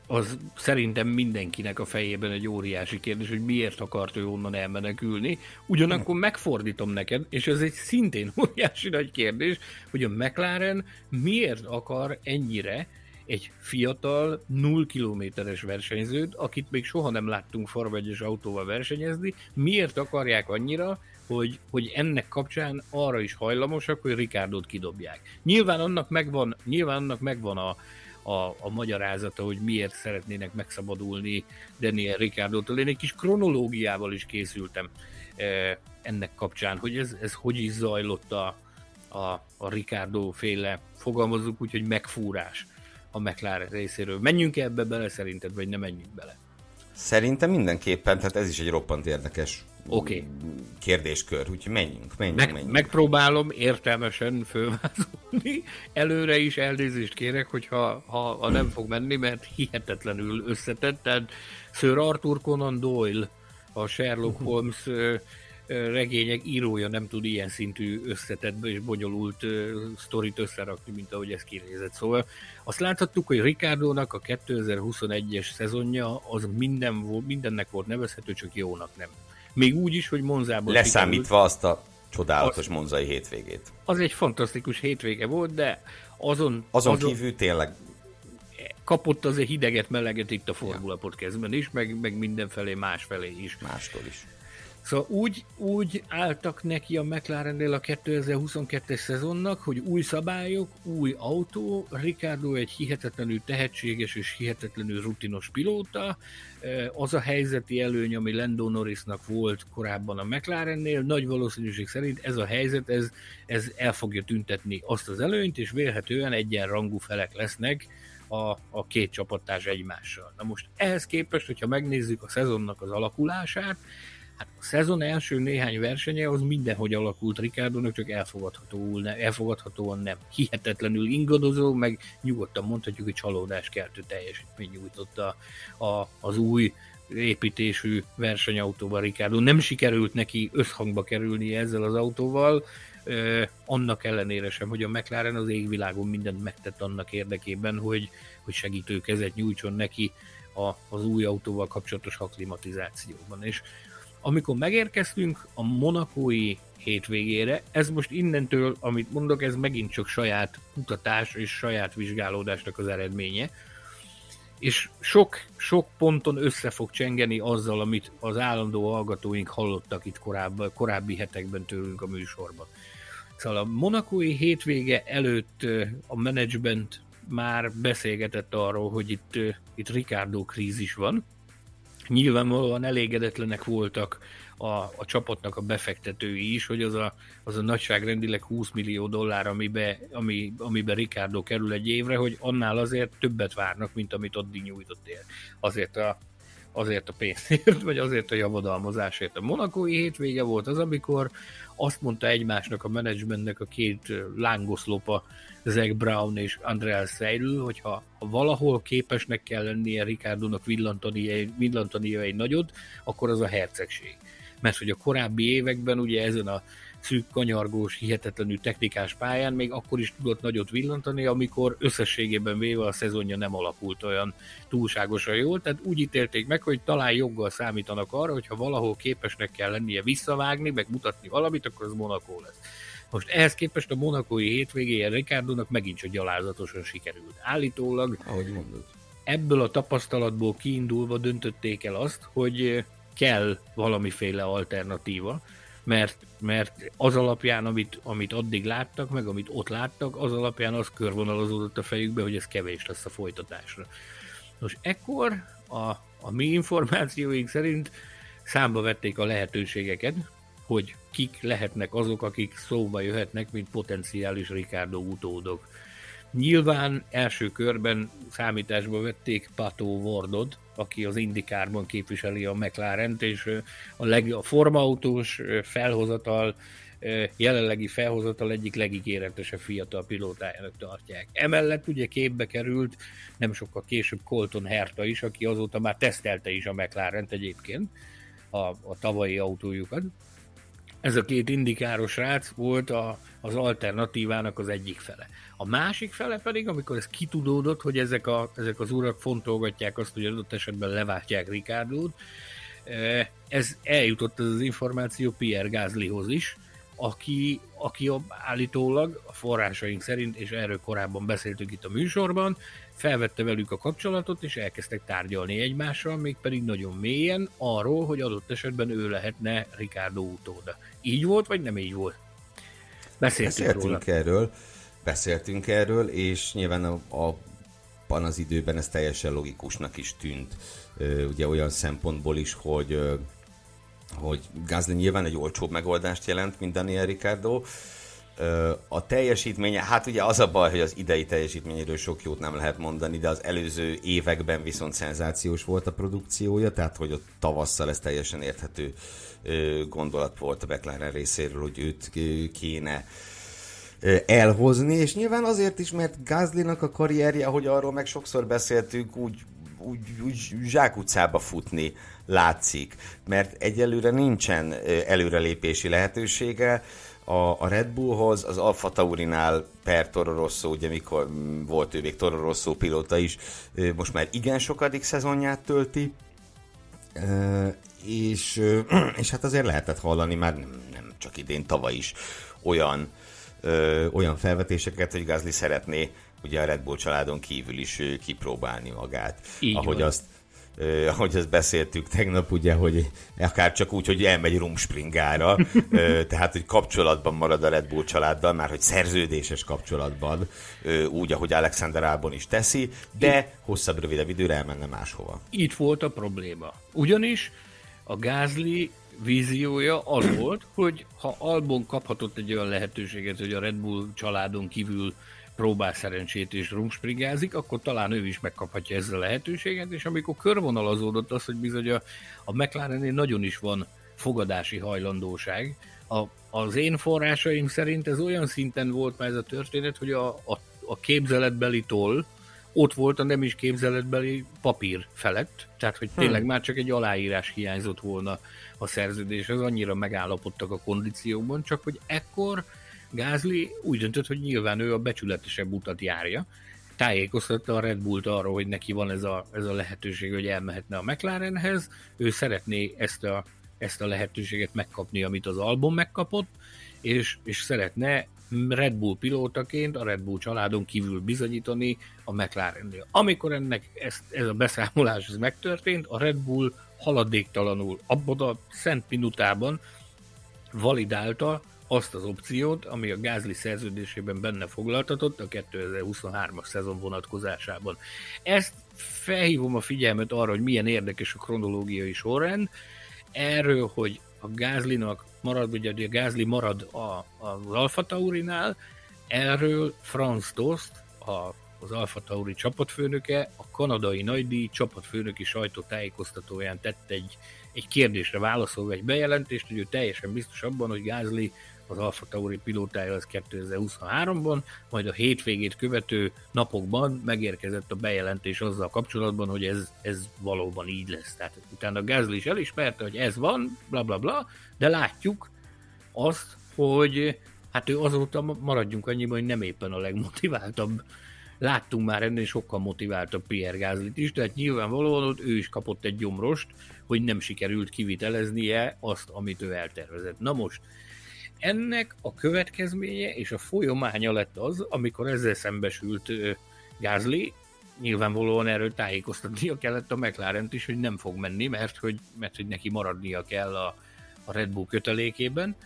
az szerintem mindenkinek a fejében egy óriási kérdés, hogy miért akart ő onnan elmenekülni. Ugyanakkor megfordítom neked, és ez egy szintén óriási nagy kérdés, hogy a McLaren miért akar ennyire egy fiatal, 0 kilométeres versenyzőt, akit még soha nem láttunk Forma 1 autóval versenyezni, miért akarják annyira, hogy, hogy ennek kapcsán arra is hajlamosak, hogy Ricardo-t kidobják. Nyilván annak megvan, nyilván annak megvan a, a, a magyarázata, hogy miért szeretnének megszabadulni Daniel Ricardo-tól. Én egy kis kronológiával is készültem e, ennek kapcsán, hogy ez, ez hogy is zajlott a, a, a Ricardo féle, fogalmazunk úgy, hogy megfúrás a McLaren részéről. Menjünk ebbe bele szerinted, vagy nem menjünk bele? Szerintem mindenképpen, tehát ez is egy roppant érdekes okay. kérdéskör, úgyhogy menjünk, menjünk, Meg, menjünk. Megpróbálom értelmesen fölvázolni. Előre is elnézést kérek, hogyha ha, ha nem fog menni, mert hihetetlenül összetett. Tehát Sir Arthur Conan Doyle, a Sherlock Holmes regények írója nem tud ilyen szintű összetett és bonyolult uh, sztorit összerakni, mint ahogy ez kinézett. Szóval azt láthattuk, hogy Ricardo-nak a 2021-es szezonja az minden, mindennek volt nevezhető, csak jónak nem. Még úgy is, hogy Monzában Leszámítva sikerült. azt a csodálatos az, monzai hétvégét. Az egy fantasztikus hétvége volt, de azon... Azon, azon kívül tényleg kapott azért hideget, meleget itt a Formula ja. Podcastben is, meg, meg mindenfelé másfelé is. Mástól is. Szóval úgy, úgy álltak neki a McLarennél a 2022-es szezonnak, hogy új szabályok, új autó, Ricardo egy hihetetlenül tehetséges és hihetetlenül rutinos pilóta, az a helyzeti előny, ami Lando Norrisnak volt korábban a McLarennél, nagy valószínűség szerint ez a helyzet, ez, ez el fogja tüntetni azt az előnyt, és vélhetően egyenrangú felek lesznek a, a két csapattárs egymással. Na most ehhez képest, hogyha megnézzük a szezonnak az alakulását, Hát a szezon első néhány versenye az mindenhogy alakult Ricardo, csak elfogadható, ne, elfogadhatóan nem. Hihetetlenül ingadozó, meg nyugodtan mondhatjuk, hogy csalódás keltő teljesítmény nyújtott a, az új építésű versenyautóval Ricardo. Nem sikerült neki összhangba kerülni ezzel az autóval, annak ellenére sem, hogy a McLaren az égvilágon mindent megtett annak érdekében, hogy, hogy segítő kezet nyújtson neki a, az új autóval kapcsolatos akklimatizációban. És amikor megérkeztünk a monakói hétvégére, ez most innentől, amit mondok, ez megint csak saját kutatás és saját vizsgálódásnak az eredménye, és sok, sok ponton össze fog csengeni azzal, amit az állandó hallgatóink hallottak itt korábbi, korábbi hetekben tőlünk a műsorban. Szóval a monakói hétvége előtt a menedzsment már beszélgetett arról, hogy itt, itt Ricardo krízis van, nyilvánvalóan elégedetlenek voltak a, a csapatnak a befektetői is, hogy az a, az a nagyságrendileg 20 millió dollár, amibe, ami, amibe Ricardo kerül egy évre, hogy annál azért többet várnak, mint amit addig nyújtott ér. Azért a, azért a pénzért, vagy azért a javadalmazásért. A monakói hétvége volt az, amikor azt mondta egymásnak a menedzsmentnek a két lángoszlopa, Zach Brown és Andreas Seidl, hogyha ha valahol képesnek kell lennie Ricardonak villantani, villantani egy nagyot, akkor az a hercegség. Mert hogy a korábbi években ugye ezen a szűk, kanyargós, hihetetlenül technikás pályán még akkor is tudott nagyot villantani, amikor összességében véve a szezonja nem alakult olyan túlságosan jól, tehát úgy ítélték meg, hogy talán joggal számítanak arra, hogy ha valahol képesnek kell lennie visszavágni, meg mutatni valamit, akkor az Monaco lesz. Most ehhez képest a monakói hétvégéje Ricardo-nak megint csak gyalázatosan sikerült. Állítólag Ahogy mondod. ebből a tapasztalatból kiindulva döntötték el azt, hogy kell valamiféle alternatíva, mert, mert az alapján, amit, amit addig láttak, meg amit ott láttak, az alapján az körvonalazódott a fejükbe, hogy ez kevés lesz a folytatásra. Most ekkor a, a mi információink szerint számba vették a lehetőségeket, hogy kik lehetnek azok, akik szóba jöhetnek, mint potenciális Ricardo utódok. Nyilván első körben számításba vették Pato Wardot, aki az Indikárban képviseli a mclaren és a, leg, a formautós felhozatal, jelenlegi felhozatal egyik legígéretesebb fiatal pilótájának tartják. Emellett ugye képbe került nem sokkal később Colton Herta is, aki azóta már tesztelte is a mclaren egyébként, a, a tavalyi autójukat. Ez a két indikáros rác volt a, az alternatívának az egyik fele. A másik fele pedig, amikor ez kitudódott, hogy ezek, a, ezek az urak fontolgatják azt, hogy adott esetben leváltják Ricardót, eh, ez eljutott ez az információ Pierre Gaslyhoz is, aki, aki állítólag a forrásaink szerint, és erről korábban beszéltünk itt a műsorban, felvette velük a kapcsolatot, és elkezdtek tárgyalni egymással, mégpedig nagyon mélyen arról, hogy adott esetben ő lehetne Ricardo utóda. Így volt, vagy nem így volt? Beszéltünk, Beszéltünk róla. erről beszéltünk erről, és nyilván a, a van az időben ez teljesen logikusnak is tűnt. Ugye olyan szempontból is, hogy hogy Gasly nyilván egy olcsóbb megoldást jelent, mint Daniel Ricciardo. A teljesítménye, hát ugye az a baj, hogy az idei teljesítményéről sok jót nem lehet mondani, de az előző években viszont szenzációs volt a produkciója, tehát hogy ott tavasszal ez teljesen érthető gondolat volt a McLaren részéről, hogy őt kéne elhozni, és nyilván azért is, mert Gázlinak a karrierje, ahogy arról meg sokszor beszéltünk, úgy, úgy, úgy zsákutcába futni látszik, mert egyelőre nincsen előrelépési lehetősége, a, a Red Bullhoz, az Alfa Taurinál per Toro Rosso, ugye mikor volt ő még Toro Rosso pilóta is, most már igen sokadik szezonját tölti, és, és hát azért lehetett hallani már nem, nem csak idén, tavaly is olyan olyan felvetéseket, hogy Gazli szeretné ugye a Red Bull családon kívül is kipróbálni magát. Így ahogy van. azt Uh, ahogy azt beszéltük tegnap, ugye, hogy akár csak úgy, hogy elmegy rumspringára, uh, tehát, hogy kapcsolatban marad a Red Bull családdal, már hogy szerződéses kapcsolatban, uh, úgy, ahogy Alexander Albon is teszi, de hosszabb, rövidebb időre elmenne máshova. Itt volt a probléma. Ugyanis a Gázli víziója az volt, hogy ha Albon kaphatott egy olyan lehetőséget, hogy a Red Bull családon kívül próbál szerencsét és rumspringázik, akkor talán ő is megkaphatja ezzel a lehetőséget, és amikor körvonalazódott az, hogy bizony a, a McLarennél nagyon is van fogadási hajlandóság, a, az én forrásaim szerint ez olyan szinten volt már ez a történet, hogy a, a, a képzeletbeli toll, ott volt a nem is képzeletbeli papír felett, tehát hogy tényleg hmm. már csak egy aláírás hiányzott volna a szerződéshez, annyira megállapodtak a kondíciókban, csak hogy ekkor Gázli úgy döntött, hogy nyilván ő a becsületesebb utat járja, tájékoztatta a Red Bullt arról, hogy neki van ez a, ez a lehetőség, hogy elmehetne a McLarenhez, ő szeretné ezt a, ezt a lehetőséget megkapni, amit az album megkapott, és, és szeretne Red Bull pilótaként a Red Bull családon kívül bizonyítani a McLarennél. Amikor ennek ez, ez a beszámolás ez megtörtént, a Red Bull haladéktalanul abban a szent minutában validálta azt az opciót, ami a Gázli szerződésében benne foglaltatott a 2023-as szezon vonatkozásában. Ezt felhívom a figyelmet arra, hogy milyen érdekes a kronológiai sorrend, erről, hogy a Gázlinak marad, ugye a Gázli marad a, az Alfa Taurinál, erről Franz Dost, a az Alfa Tauri csapatfőnöke a kanadai nagydíj csapatfőnöki sajtótájékoztatóján tett egy, egy kérdésre válaszolva egy bejelentést, hogy ő teljesen biztos abban, hogy Gázli az Alfa Tauri pilótája az 2023-ban, majd a hétvégét követő napokban megérkezett a bejelentés azzal kapcsolatban, hogy ez, ez valóban így lesz. Tehát utána Gázli is elismerte, hogy ez van, bla bla bla, de látjuk azt, hogy hát ő azóta maradjunk annyiban, hogy nem éppen a legmotiváltabb Láttunk már ennél sokkal motiváltabb Pierre Gázlit is, tehát nyilvánvalóan ott ő is kapott egy gyomrost, hogy nem sikerült kiviteleznie azt, amit ő eltervezett. Na most, Ennek a következménye és a folyamánya lett az, amikor ezzel szembesült Gázli, nyilvánvalóan erről tájékoztatnia kellett a mclaren is, hogy nem fog menni, mert hogy, mert hogy neki maradnia kell a, a Red Bull kötelékében.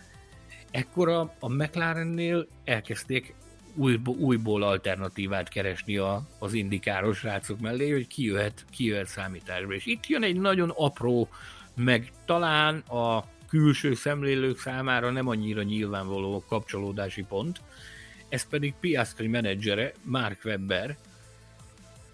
Ekkor a, a McLarennél elkezdték új, újból alternatívát keresni a, az indikáros rácok mellé, hogy ki jöhet, ki jöhet számításba. És itt jön egy nagyon apró, meg talán a külső szemlélők számára nem annyira nyilvánvaló kapcsolódási pont, ez pedig Piastri menedzsere Mark Webber,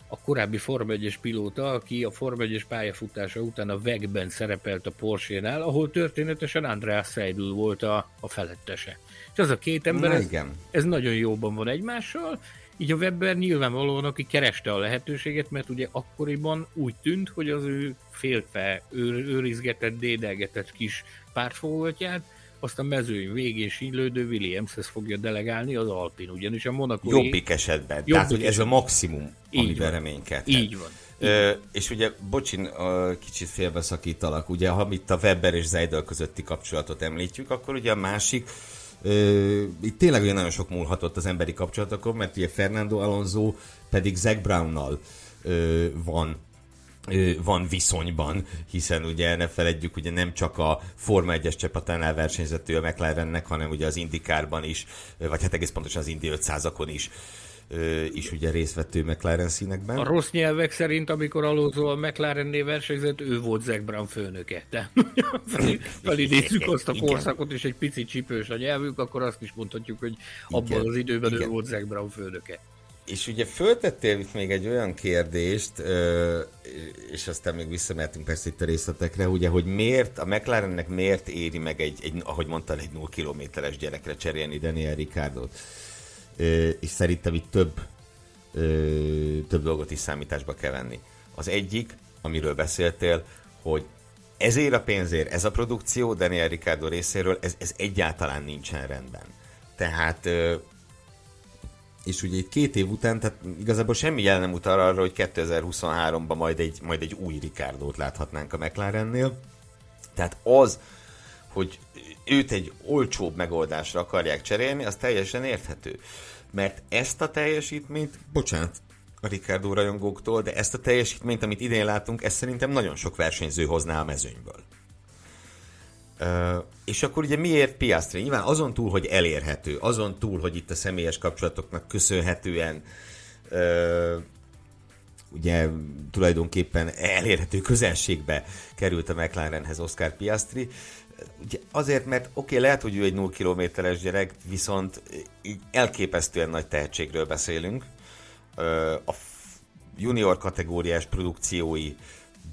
a korábbi Form 1 pilóta, aki a Form 1 pályafutása után a Vegben szerepelt a Porsche-nál, ahol történetesen Andreas Seidel volt a, a felettese. És az a két ember, ez, ez nagyon jóban van egymással, így a Webber nyilvánvalóan, aki kereste a lehetőséget, mert ugye akkoriban úgy tűnt, hogy az ő félfe, őr, őrizgetett, dédelgetett kis pártfogatját azt a mezőny végén sílődő Williamshez fogja delegálni az Alpin, ugyanis a Monaco. Jobbik esetben. Jobbik Tehát, hogy ez a maximum, amiben reménykedhet. Így van. Ö, és ugye, bocsin, kicsit félbeszakítalak, ugye, ha itt a Weber és Zeidel közötti kapcsolatot említjük, akkor ugye a másik, itt tényleg olyan nagyon sok múlhatott az emberi kapcsolatokon, mert ugye Fernando Alonso pedig Zac Brownnal ö, van van viszonyban, hiszen ugye ne feledjük, ugye nem csak a Forma 1-es csapatánál versenyzett ő a McLarennek, hanem ugye az Indikárban is, vagy hát egész pontosan az Indy 500-akon is is ugye részt vett ő McLaren színekben. A rossz nyelvek szerint, amikor Alonso a McLarennél versenyzett, ő volt Zac Brown főnöke. De felidézzük azt a korszakot, és egy picit csípős a nyelvük, akkor azt is mondhatjuk, hogy abban Igen. az időben Igen. ő volt Zac Brown főnöke. És ugye föltettél itt még egy olyan kérdést, és aztán még visszamehetünk persze itt a részletekre, ugye, hogy miért, a McLarennek miért éri meg egy, egy ahogy mondtál, egy 0 kilométeres gyerekre cserélni Daniel Ricardot. És szerintem itt több, több dolgot is számításba kell venni. Az egyik, amiről beszéltél, hogy ezért a pénzért, ez a produkció Daniel Ricardo részéről, ez, ez egyáltalán nincsen rendben. Tehát és ugye itt két év után, tehát igazából semmi jel nem utal arra, hogy 2023-ban majd egy, majd egy új Ricardo-t láthatnánk a McLarennél. Tehát az, hogy őt egy olcsóbb megoldásra akarják cserélni, az teljesen érthető. Mert ezt a teljesítményt, bocsánat, a Ricardo rajongóktól, de ezt a teljesítményt, amit idén látunk, ezt szerintem nagyon sok versenyző hozná a mezőnyből. Uh, és akkor ugye miért Piastri? Nyilván azon túl, hogy elérhető, azon túl, hogy itt a személyes kapcsolatoknak köszönhetően uh, ugye tulajdonképpen elérhető közelségbe került a McLarenhez Oscar Piastri. Ugye azért, mert oké, okay, lehet, hogy ő egy 0 kilométeres gyerek, viszont elképesztően nagy tehetségről beszélünk. A junior kategóriás produkciói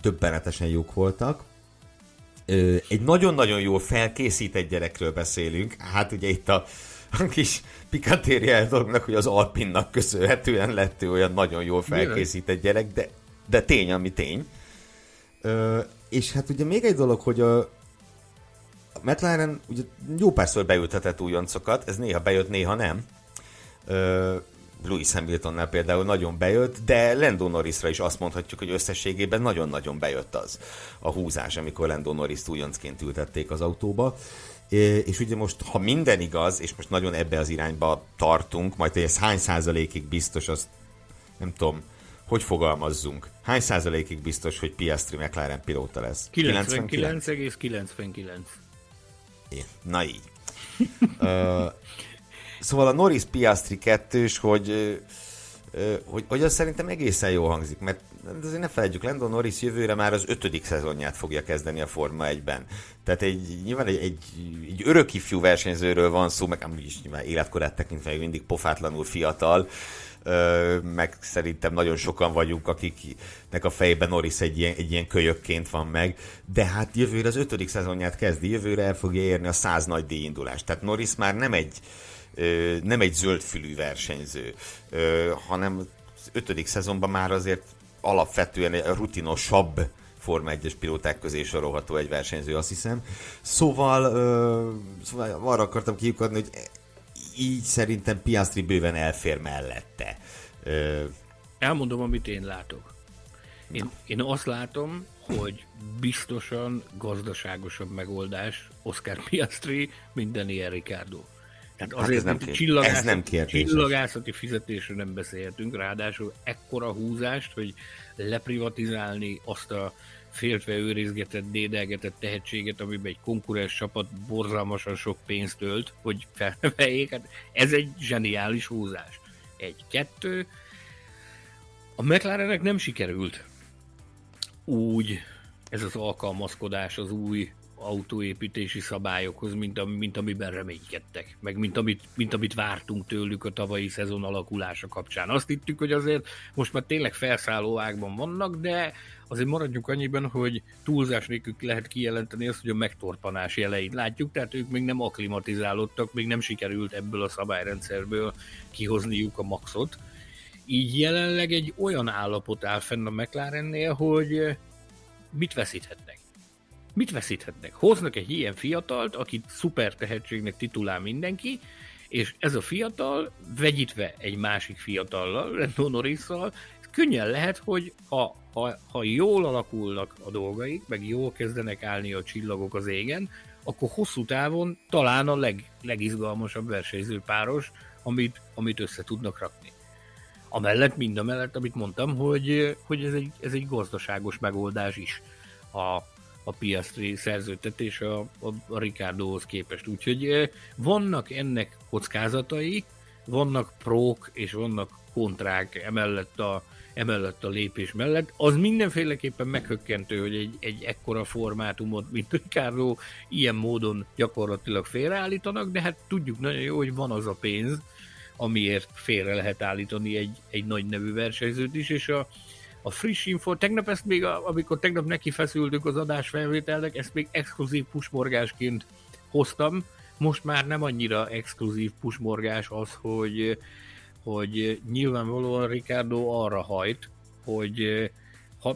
döbbenetesen jók voltak egy nagyon-nagyon jól felkészített gyerekről beszélünk. Hát ugye itt a, a kis pikantériája dolognak, hogy az Alpinnak köszönhetően lett ő olyan nagyon jól felkészített gyerek, de, de tény, ami tény. Ö, és hát ugye még egy dolog, hogy a, a McLaren ugye jó párszor beültetett újoncokat, ez néha bejött, néha nem. Ö, Louis Hamiltonnál például nagyon bejött, de Lando Norrisra is azt mondhatjuk, hogy összességében nagyon-nagyon bejött az a húzás, amikor Lando Norris újoncként ültették az autóba. És ugye most, ha minden igaz, és most nagyon ebbe az irányba tartunk, majd hogy ez hány százalékig biztos, azt nem tudom, hogy fogalmazzunk. Hány százalékig biztos, hogy Piastri McLaren pilóta lesz? 99,99. Na így. uh, Szóval a Norris Piastri kettős, hogy, hogy, hogy az szerintem egészen jó hangzik, mert azért ne felejtjük, Lando Norris jövőre már az ötödik szezonját fogja kezdeni a Forma 1-ben. Tehát egy, nyilván egy, egy, egy örök ifjú versenyzőről van szó, meg amúgy is nyilván életkorát tekintve még mindig pofátlanul fiatal, meg szerintem nagyon sokan vagyunk, akiknek a fejében Norris egy ilyen, egy ilyen kölyökként van meg, de hát jövőre az ötödik szezonját kezdi, jövőre el fogja érni a száz nagy díjindulást. Tehát Norris már nem egy nem egy zöldfülű versenyző, hanem az ötödik szezonban már azért alapvetően egy rutinosabb Forma 1-es pilóták közé sorolható egy versenyző, azt hiszem. Szóval, szóval arra akartam kiukadni, hogy így szerintem Piastri bőven elfér mellette. Elmondom, amit én látok. Én, én azt látom, hogy biztosan gazdaságosabb megoldás Oscar Piastri, mint Daniel Ricciardo. Tehát hát azért hát ez nem, csillagászati, ez nem csillagászati fizetésről nem beszélhetünk, ráadásul ekkora húzást, hogy leprivatizálni azt a féltve őrizgetett, dédelgetett tehetséget, amiben egy konkurens csapat borzalmasan sok pénzt ölt, hogy felneveljék. Hát ez egy zseniális húzás. Egy, kettő. A McLarennek nem sikerült úgy ez az alkalmazkodás az új autóépítési szabályokhoz, mint, a, mint amiben reménykedtek, meg mint amit, mint amit vártunk tőlük a tavalyi szezon alakulása kapcsán. Azt hittük, hogy azért most már tényleg felszálló ágban vannak, de azért maradjunk annyiban, hogy túlzás nélkül lehet kijelenteni azt, hogy a megtorpanás jeleit látjuk, tehát ők még nem aklimatizálódtak, még nem sikerült ebből a szabályrendszerből kihozniuk a maxot. Így jelenleg egy olyan állapot áll fenn a McLarennél, hogy mit veszíthetnek? Mit veszíthetnek? Hoznak egy ilyen fiatalt, akit szuper tehetségnek titulál mindenki, és ez a fiatal, vegyítve egy másik fiatallal, Lando Norrisszal, könnyen lehet, hogy ha, ha, ha jól alakulnak a dolgaik, meg jól kezdenek állni a csillagok az égen, akkor hosszú távon talán a leg, legizgalmasabb versenyző páros, amit, amit össze tudnak rakni. Amellett, mind a mellett, amit mondtam, hogy, hogy ez, egy, ez egy gazdaságos megoldás is a, a Piastri szerződtetés a, a, a Ricardohoz képest. Úgyhogy vannak ennek kockázatai, vannak prók és vannak kontrák emellett a, emellett a lépés mellett. Az mindenféleképpen meghökkentő, hogy egy, egy ekkora formátumot, mint Ricardo, ilyen módon gyakorlatilag félreállítanak, de hát tudjuk nagyon jó, hogy van az a pénz, amiért félre lehet állítani egy, egy nagy nevű versenyzőt is, és a, a friss info, tegnap ezt még, amikor tegnap neki feszültük az adás felvételnek, ezt még exkluzív pusmorgásként hoztam, most már nem annyira exkluzív pusmorgás az, hogy, hogy nyilvánvalóan Ricardo arra hajt, hogy ha,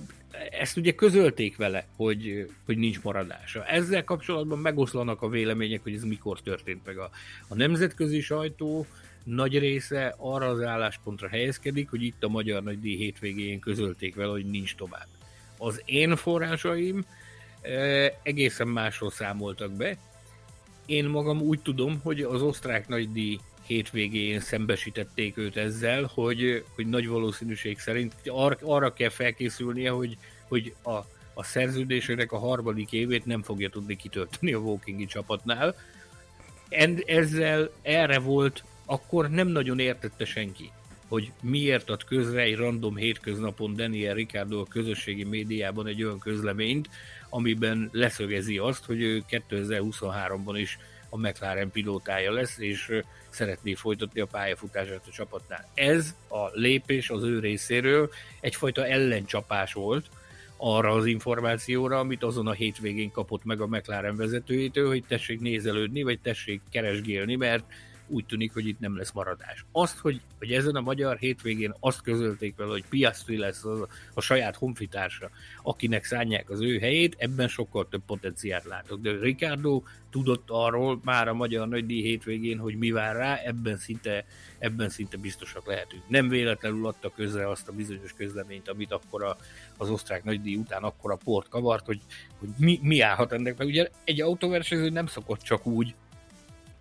ezt ugye közölték vele, hogy, hogy nincs maradása. Ezzel kapcsolatban megoszlanak a vélemények, hogy ez mikor történt meg. A, a nemzetközi sajtó nagy része arra az álláspontra helyezkedik, hogy itt a Magyar Nagydíj hétvégén közölték vele, hogy nincs tovább. Az én forrásaim e, egészen másról számoltak be. Én magam úgy tudom, hogy az osztrák nagydíj hétvégén szembesítették őt ezzel, hogy, hogy nagy valószínűség szerint ar, arra kell felkészülnie, hogy, hogy a, a szerződésének a harmadik évét nem fogja tudni kitölteni a Walkingi csapatnál. En, ezzel erre volt akkor nem nagyon értette senki, hogy miért ad közre egy random hétköznapon Daniel Ricardo a közösségi médiában egy olyan közleményt, amiben leszögezi azt, hogy ő 2023-ban is a McLaren pilótája lesz, és szeretné folytatni a pályafutását a csapatnál. Ez a lépés az ő részéről egyfajta ellencsapás volt arra az információra, amit azon a hétvégén kapott meg a McLaren vezetőjétől, hogy tessék nézelődni, vagy tessék keresgélni, mert úgy tűnik, hogy itt nem lesz maradás. Azt, hogy, hogy ezen a magyar hétvégén azt közölték vele, hogy Piastri lesz az, a saját honfitársa, akinek szánják az ő helyét, ebben sokkal több potenciált látok. De Ricardo tudott arról már a magyar nagydíj hétvégén, hogy mi vár rá, ebben szinte, ebben szinte biztosak lehetünk. Nem véletlenül adta közre azt a bizonyos közleményt, amit akkor a, az osztrák nagydíj után akkor a port kavart, hogy, hogy mi, mi állhat ennek, mert ugye egy autóversenyző nem szokott csak úgy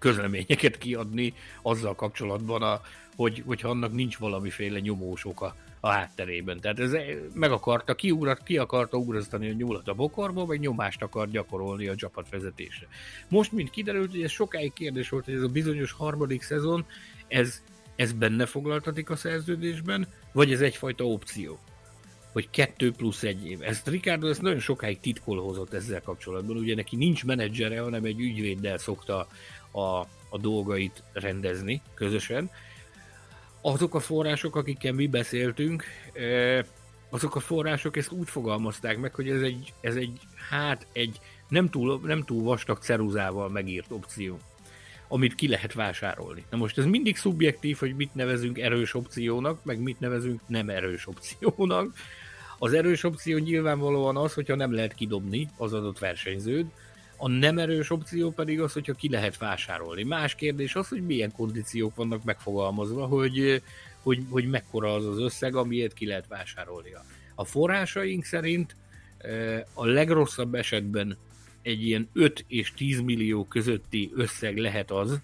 közleményeket kiadni azzal kapcsolatban, a, hogy, hogyha annak nincs valamiféle nyomós oka a hátterében. Tehát ez meg akarta, ki, ugrat, ki akarta ugrasztani a nyúlat a bokorba, vagy nyomást akar gyakorolni a csapatvezetésre. Most, mint kiderült, hogy ez sokáig kérdés volt, hogy ez a bizonyos harmadik szezon, ez, ez benne foglaltatik a szerződésben, vagy ez egyfajta opció? hogy kettő plusz egy év. Ezt Ricardo ezt nagyon sokáig titkolhozott ezzel kapcsolatban, ugye neki nincs menedzsere, hanem egy ügyvéddel szokta a, a dolgait rendezni közösen. Azok a források, akikkel mi beszéltünk, azok a források ezt úgy fogalmazták meg, hogy ez egy, ez egy hát egy nem túl, nem túl vastag ceruzával megírt opció, amit ki lehet vásárolni. Na most ez mindig szubjektív, hogy mit nevezünk erős opciónak, meg mit nevezünk nem erős opciónak. Az erős opció nyilvánvalóan az, hogyha nem lehet kidobni az adott versenyzőt, a nem erős opció pedig az, hogyha ki lehet vásárolni. Más kérdés az, hogy milyen kondíciók vannak megfogalmazva, hogy, hogy, hogy mekkora az az összeg, amiért ki lehet vásárolni. A forrásaink szerint a legrosszabb esetben egy ilyen 5 és 10 millió közötti összeg lehet az,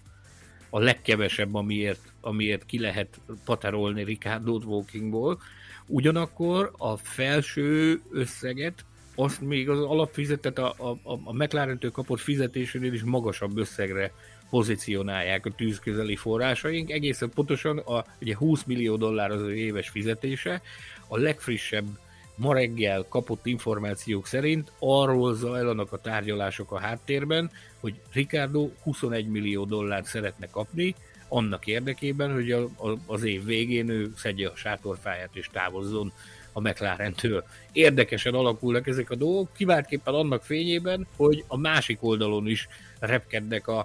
a legkevesebb, amiért, amiért ki lehet paterolni Ricardo Walkingból. Ugyanakkor a felső összeget azt még az alapfizetet a, a, a McLaren-től kapott fizetésénél is magasabb összegre pozícionálják a tűzközeli forrásaink. Egészen pontosan a, ugye 20 millió dollár az ő éves fizetése, a legfrissebb ma reggel kapott információk szerint arról zajlanak a tárgyalások a háttérben, hogy Ricardo 21 millió dollárt szeretne kapni, annak érdekében, hogy a, a, az év végén ő szedje a sátorfáját és távozzon a McLaren-től. Érdekesen alakulnak ezek a dolgok, kiváltképpen annak fényében, hogy a másik oldalon is repkednek a,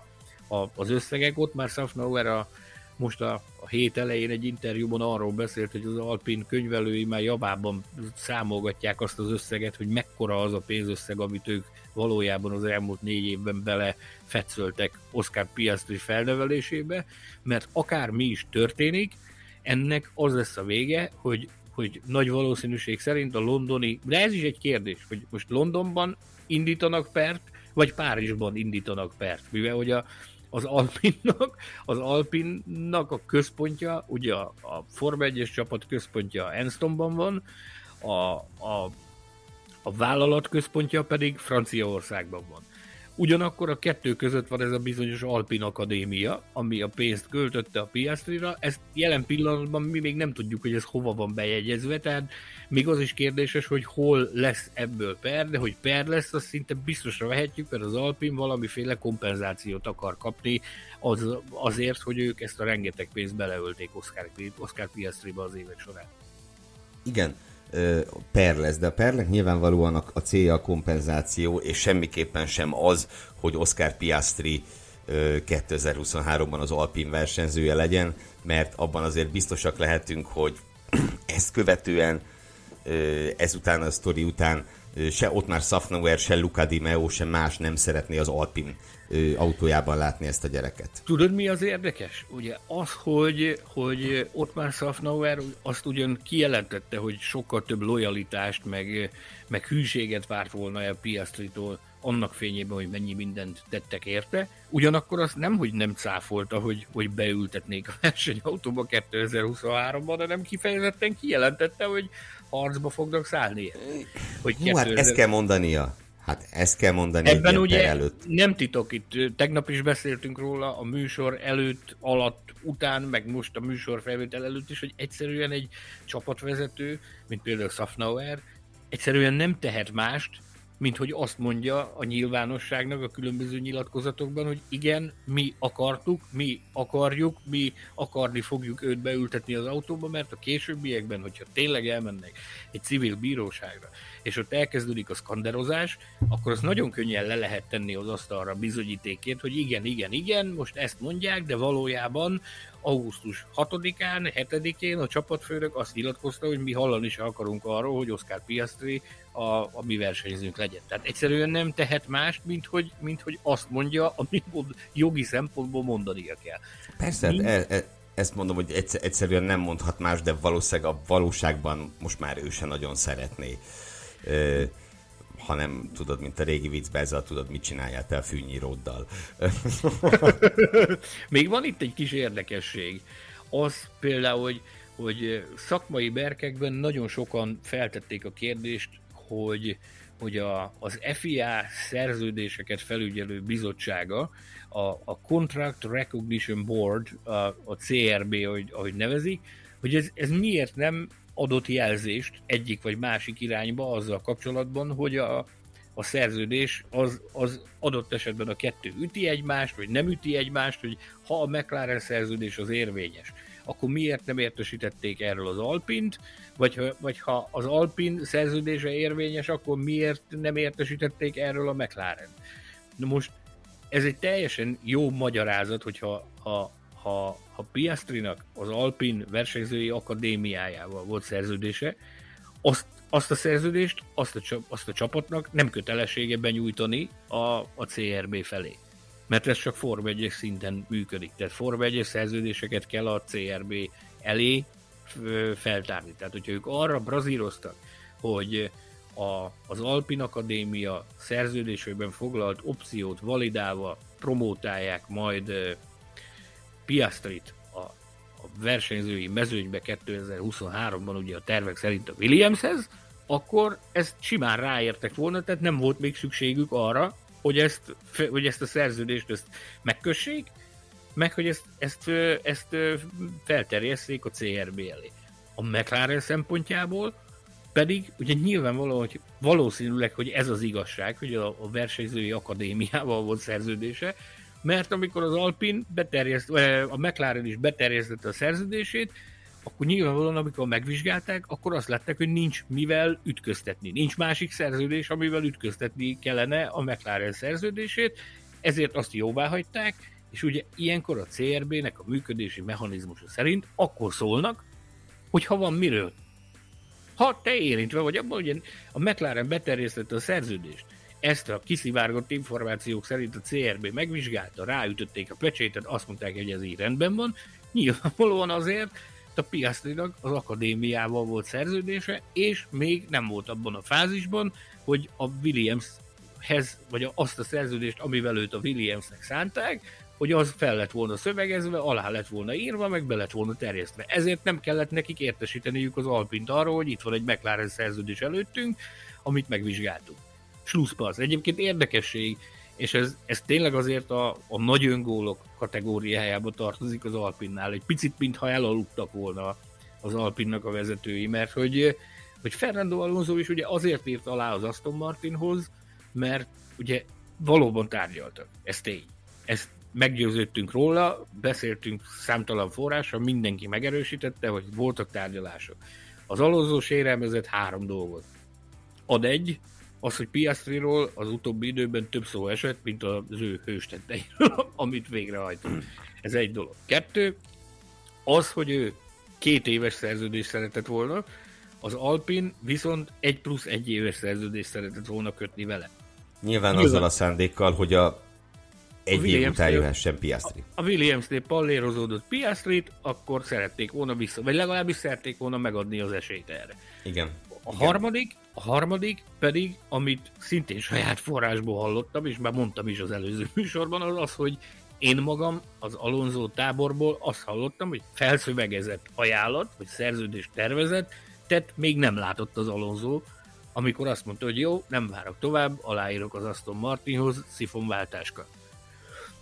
a, az összegek. Ott már Safnauer a, most a, a hét elején egy interjúban arról beszélt, hogy az Alpin könyvelői már javában számolgatják azt az összeget, hogy mekkora az a pénzösszeg, amit ők valójában az elmúlt négy évben bele fetszöltek Oscar Piastri felnevelésébe, mert akár mi is történik, ennek az lesz a vége, hogy, hogy nagy valószínűség szerint a londoni, de ez is egy kérdés, hogy most Londonban indítanak pert, vagy Párizsban indítanak pert, mivel hogy a, az Alpinnak, az Alpinnak a központja, ugye a, a Forma 1 csapat központja Enstonban van, a, a, a vállalat központja pedig Franciaországban van. Ugyanakkor a kettő között van ez a bizonyos Alpin Akadémia, ami a pénzt költötte a Piastrira. Ezt jelen pillanatban mi még nem tudjuk, hogy ez hova van bejegyezve, tehát még az is kérdéses, hogy hol lesz ebből per, de hogy per lesz, azt szinte biztosra vehetjük, mert az Alpin valamiféle kompenzációt akar kapni az, azért, hogy ők ezt a rengeteg pénzt beleölték Oscar, Oscar Piastriba az évek során. Igen, per lesz, de a pernek nyilvánvalóan a célja a kompenzáció, és semmiképpen sem az, hogy Oscar Piastri 2023-ban az Alpin versenyzője legyen, mert abban azért biztosak lehetünk, hogy ezt követően, ezután a sztori után se ott már Safnauer, se Luca Di Meo, se más nem szeretné az Alpin autójában látni ezt a gyereket. Tudod, mi az érdekes? Ugye az, hogy, hogy ott már Safnauer azt ugyan kijelentette, hogy sokkal több lojalitást, meg, meg hűséget várt volna el Piastritól annak fényében, hogy mennyi mindent tettek érte. Ugyanakkor azt nem, hogy nem cáfolta, hogy, hogy beültetnék a versenyautóba 2023-ban, hanem kifejezetten kijelentette, hogy harcba fognak szállni. Hogy Hú, 2000... hát ezt kell mondania. Hát ezt kell mondani Ebben ugye előtt. nem titok itt, tegnap is beszéltünk róla a műsor előtt, alatt, után, meg most a műsor felvétel előtt is, hogy egyszerűen egy csapatvezető, mint például Safnauer, egyszerűen nem tehet mást, mint hogy azt mondja a nyilvánosságnak a különböző nyilatkozatokban, hogy igen, mi akartuk, mi akarjuk, mi akarni fogjuk őt beültetni az autóba, mert a későbbiekben, hogyha tényleg elmennek egy civil bíróságra, és ott elkezdődik a skanderozás, akkor az nagyon könnyen le lehet tenni az asztalra bizonyítékét, hogy igen, igen, igen, most ezt mondják, de valójában augusztus 6-án, 7-én a csapatfőnök azt nyilatkozta, hogy mi hallani is akarunk arról, hogy Oscar Piastri a, a mi versenyzőnk legyen. Tehát egyszerűen nem tehet mást, mint hogy, mint hogy azt mondja, amit jogi szempontból mondania kell. Persze, Mind... e, e, ezt mondom, hogy egyszerűen nem mondhat más, de valószínűleg a valóságban most már ő se nagyon szeretné hanem tudod, mint a régi viccben, ezzel tudod, mit csináljál te a fűnyíróddal. Még van itt egy kis érdekesség. Az például, hogy, hogy szakmai berkekben nagyon sokan feltették a kérdést, hogy, hogy a, az FIA szerződéseket felügyelő bizottsága, a, a Contract Recognition Board, a, a CRB, ahogy, ahogy nevezik, hogy ez, ez miért nem adott jelzést egyik vagy másik irányba azzal kapcsolatban, hogy a, a szerződés az, az adott esetben a kettő üti egymást, vagy nem üti egymást, hogy ha a McLaren szerződés az érvényes, akkor miért nem értesítették erről az Alpint, vagy, vagy ha az Alpin szerződése érvényes, akkor miért nem értesítették erről a McLaren. Na most ez egy teljesen jó magyarázat, hogyha ha, ha, ha Piastrinak az Alpin versenyzői akadémiájával volt szerződése, azt, azt a szerződést, azt a, azt a csapatnak nem kötelessége benyújtani a, a CRB felé. Mert ez csak Form 1 szinten működik. Tehát Form 1 szerződéseket kell a CRB elé feltárni. Tehát, hogyha ők arra brazíroztak, hogy a, az Alpin Akadémia szerződésében foglalt opciót validálva promótálják majd uh, Piastrit a, a versenyzői mezőnybe 2023-ban ugye a tervek szerint a Williamshez, akkor ezt simán ráértek volna, tehát nem volt még szükségük arra, hogy ezt, hogy ezt a szerződést ezt megkössék, meg hogy ezt, ezt, ezt felterjesszék a CRB elé. A McLaren szempontjából pedig ugye nyilvánvaló, hogy valószínűleg, hogy ez az igazság, hogy a, a versenyzői akadémiával volt szerződése, mert amikor az Alpin beterjeszt, a McLaren is beterjesztette a szerződését, akkor nyilvánvalóan, amikor megvizsgálták, akkor azt látták, hogy nincs mivel ütköztetni. Nincs másik szerződés, amivel ütköztetni kellene a McLaren szerződését, ezért azt jóvá hagyták, és ugye ilyenkor a CRB-nek a működési mechanizmusa szerint akkor szólnak, hogy ha van miről. Ha te érintve vagy abban, hogy a McLaren beterjesztette a szerződést, ezt a kiszivárgott információk szerint a CRB megvizsgálta, ráütötték a pecsétet, azt mondták, hogy ez így rendben van, nyilvánvalóan azért, a Piastrinak az akadémiával volt szerződése, és még nem volt abban a fázisban, hogy a Williamshez, vagy azt a szerződést, amivel őt a Williamsnek szánták, hogy az fel lett volna szövegezve, alá lett volna írva, meg be lett volna terjesztve. Ezért nem kellett nekik értesíteniük az Alpint arról, hogy itt van egy McLaren szerződés előttünk, amit megvizsgáltuk. Slusszpasz. Egyébként érdekesség, és ez, ez tényleg azért a, a nagy öngólok kategóriájába tartozik az Alpinnál. Egy picit, mintha elaludtak volna az Alpinnak a vezetői, mert hogy, hogy Fernando Alonso is ugye azért írt alá az Aston Martinhoz, mert ugye valóban tárgyaltak. Ez tény. Ezt meggyőződtünk róla, beszéltünk számtalan forrással, mindenki megerősítette, hogy voltak tárgyalások. Az Alonso sérelmezett három dolgot. Ad egy, az, hogy Piastriról az utóbbi időben több szó esett, mint az ő hőstetteiről, amit végrehajtott. Ez egy dolog. Kettő, az, hogy ő két éves szerződést szeretett volna, az Alpin viszont egy plusz egy éves szerződést szeretett volna kötni vele. Nyilván, Nyilván. azzal a szándékkal, hogy a egy a év után jöhessen Piastri. A, a Williams-nél pallérozódott Piastrit, akkor szerették volna vissza, vagy legalábbis szerették volna megadni az esélyt erre. Igen. A Igen. harmadik, a harmadik pedig, amit szintén saját forrásból hallottam, és már mondtam is az előző műsorban, az az, hogy én magam az Alonso táborból azt hallottam, hogy felszövegezett ajánlat, vagy szerződés tervezett, tehát még nem látott az Alonso, amikor azt mondta, hogy jó, nem várok tovább, aláírok az Aston Martinhoz szifonváltáskor.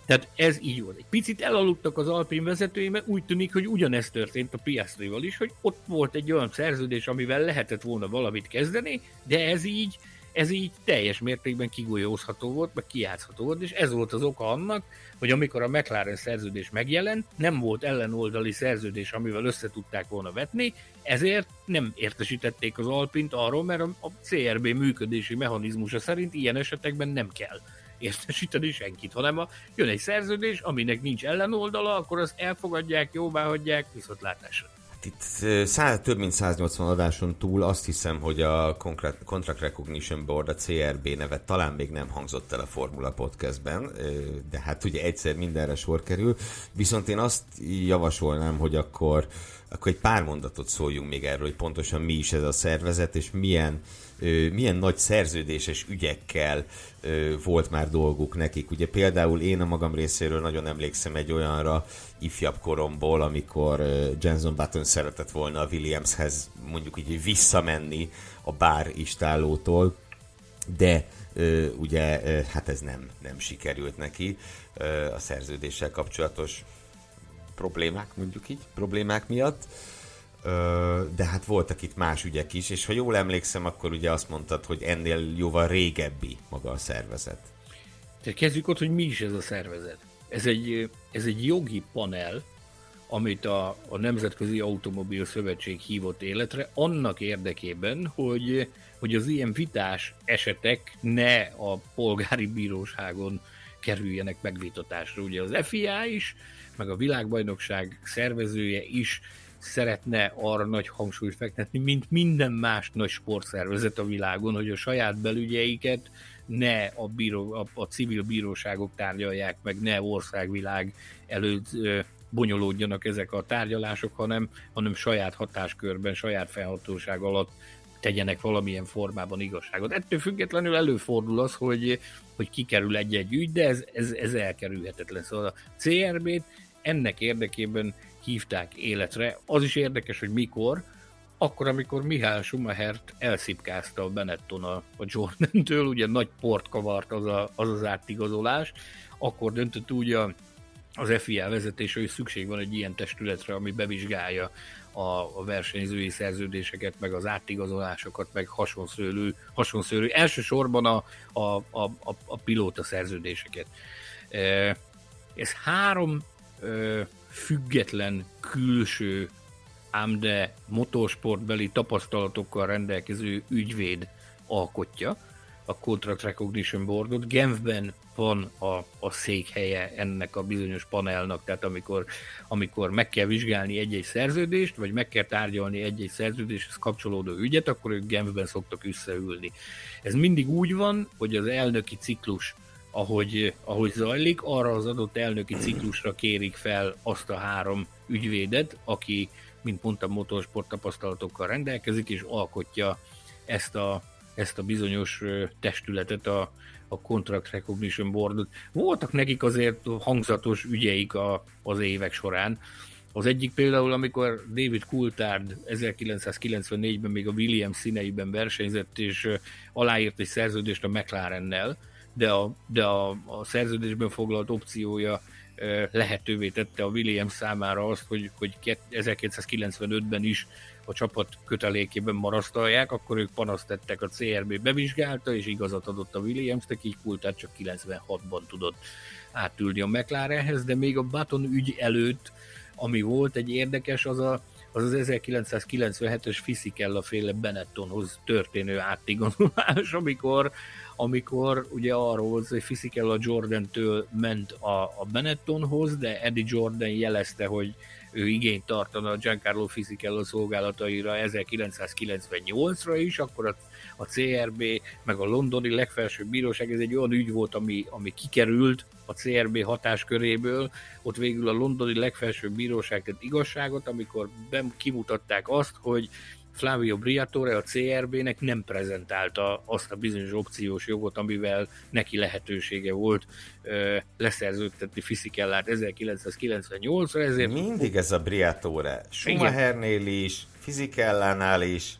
Tehát ez így volt. Egy picit elaludtak az Alpin vezetői, mert úgy tűnik, hogy ugyanezt történt a Piastrival is, hogy ott volt egy olyan szerződés, amivel lehetett volna valamit kezdeni, de ez így, ez így teljes mértékben kigolyózható volt, meg kijátszható volt, és ez volt az oka annak, hogy amikor a McLaren szerződés megjelent, nem volt ellenoldali szerződés, amivel össze tudták volna vetni, ezért nem értesítették az Alpint arról, mert a CRB működési mechanizmusa szerint ilyen esetekben nem kell értesíteni senkit, hanem a, jön egy szerződés, aminek nincs ellenoldala, akkor azt elfogadják, jóváhagyják, viszontlátásra. Hát itt száz, több mint 180 adáson túl azt hiszem, hogy a Contract Recognition Board, a CRB nevet talán még nem hangzott el a Formula Podcastben, de hát ugye egyszer mindenre sor kerül, viszont én azt javasolnám, hogy akkor, akkor egy pár mondatot szóljunk még erről, hogy pontosan mi is ez a szervezet, és milyen milyen nagy szerződéses ügyekkel volt már dolguk nekik. Ugye például én a magam részéről nagyon emlékszem egy olyanra ifjabb koromból, amikor Jenson Button szeretett volna a Williamshez mondjuk így visszamenni a bár istálótól, de ugye hát ez nem, nem sikerült neki a szerződéssel kapcsolatos problémák, mondjuk így, problémák miatt de hát voltak itt más ügyek is, és ha jól emlékszem, akkor ugye azt mondtad, hogy ennél jóval régebbi maga a szervezet. Tehát kezdjük ott, hogy mi is ez a szervezet. Ez egy, ez egy jogi panel, amit a, a Nemzetközi Automobil Szövetség hívott életre, annak érdekében, hogy, hogy az ilyen vitás esetek ne a polgári bíróságon kerüljenek megvitatásra. Ugye az FIA is, meg a világbajnokság szervezője is szeretne arra nagy hangsúlyt fektetni, mint minden más nagy sportszervezet a világon, hogy a saját belügyeiket ne a, bíró, a, a civil bíróságok tárgyalják meg, ne országvilág előtt ö, bonyolódjanak ezek a tárgyalások, hanem, hanem saját hatáskörben, saját felhatóság alatt tegyenek valamilyen formában igazságot. Ettől függetlenül előfordul az, hogy, hogy kikerül egy-egy ügy, de ez, ez, ez elkerülhetetlen. Szóval a CRB-t ennek érdekében hívták életre. Az is érdekes, hogy mikor, akkor, amikor Mihály Schumachert elszipkázta a Benetton a, a Jordan-től, ugye nagy port kavart az, a, az az átigazolás, akkor döntött úgy a, az FIA vezetése, hogy szükség van egy ilyen testületre, ami bevizsgálja a, a versenyzői szerződéseket, meg az átigazolásokat, meg hasonszőlő, hasonszőlő elsősorban a, a, a, a, a pilóta szerződéseket. Ez három független, külső, ám de motorsportbeli tapasztalatokkal rendelkező ügyvéd alkotja a Contract Recognition Boardot. Genfben van a, a székhelye ennek a bizonyos panelnak, tehát amikor, amikor meg kell vizsgálni egy-egy szerződést, vagy meg kell tárgyalni egy-egy szerződéshez kapcsolódó ügyet, akkor ők Genfben szoktak összeülni. Ez mindig úgy van, hogy az elnöki ciklus ahogy, ahogy zajlik, arra az adott elnöki ciklusra kérik fel azt a három ügyvédet, aki, mint mondtam, motorsport tapasztalatokkal rendelkezik, és alkotja ezt a, ezt a bizonyos testületet, a, a Contract Recognition Boardot. Voltak nekik azért hangzatos ügyeik a, az évek során. Az egyik például, amikor David Coulthard 1994-ben még a Williams színeiben versenyzett, és aláírt egy szerződést a McLarennel, de a, de a, a szerződésben foglalt opciója lehetővé tette a Williams számára azt, hogy, hogy 1995-ben is a csapat kötelékében marasztalják, akkor ők panaszt tettek, a CRB bevizsgálta, és igazat adott a Williams-nek, így Kultát csak 96-ban tudott átülni a McLarenhez, de még a Baton ügy előtt, ami volt egy érdekes, az a, az, az 1997-es Fisichella féle Benettonhoz történő átigazolás, amikor amikor ugye arról volt, hogy Fisichella Jordan-től ment a, a Benettonhoz, de Eddie Jordan jelezte, hogy ő igényt tartana Giancarlo Fisichella szolgálataira 1998-ra is, akkor a, a CRB, meg a londoni legfelsőbb bíróság, ez egy olyan ügy volt, ami, ami kikerült a CRB hatásköréből, ott végül a londoni legfelsőbb bíróság tett igazságot, amikor kimutatták azt, hogy Flavio Briatore a CRB-nek nem prezentálta azt a bizonyos opciós jogot, amivel neki lehetősége volt ö, leszerződtetni Fiszikellát 1998-ra, ezért... Mindig ez a Briatore. Schumachernél is, Fizikellánál is,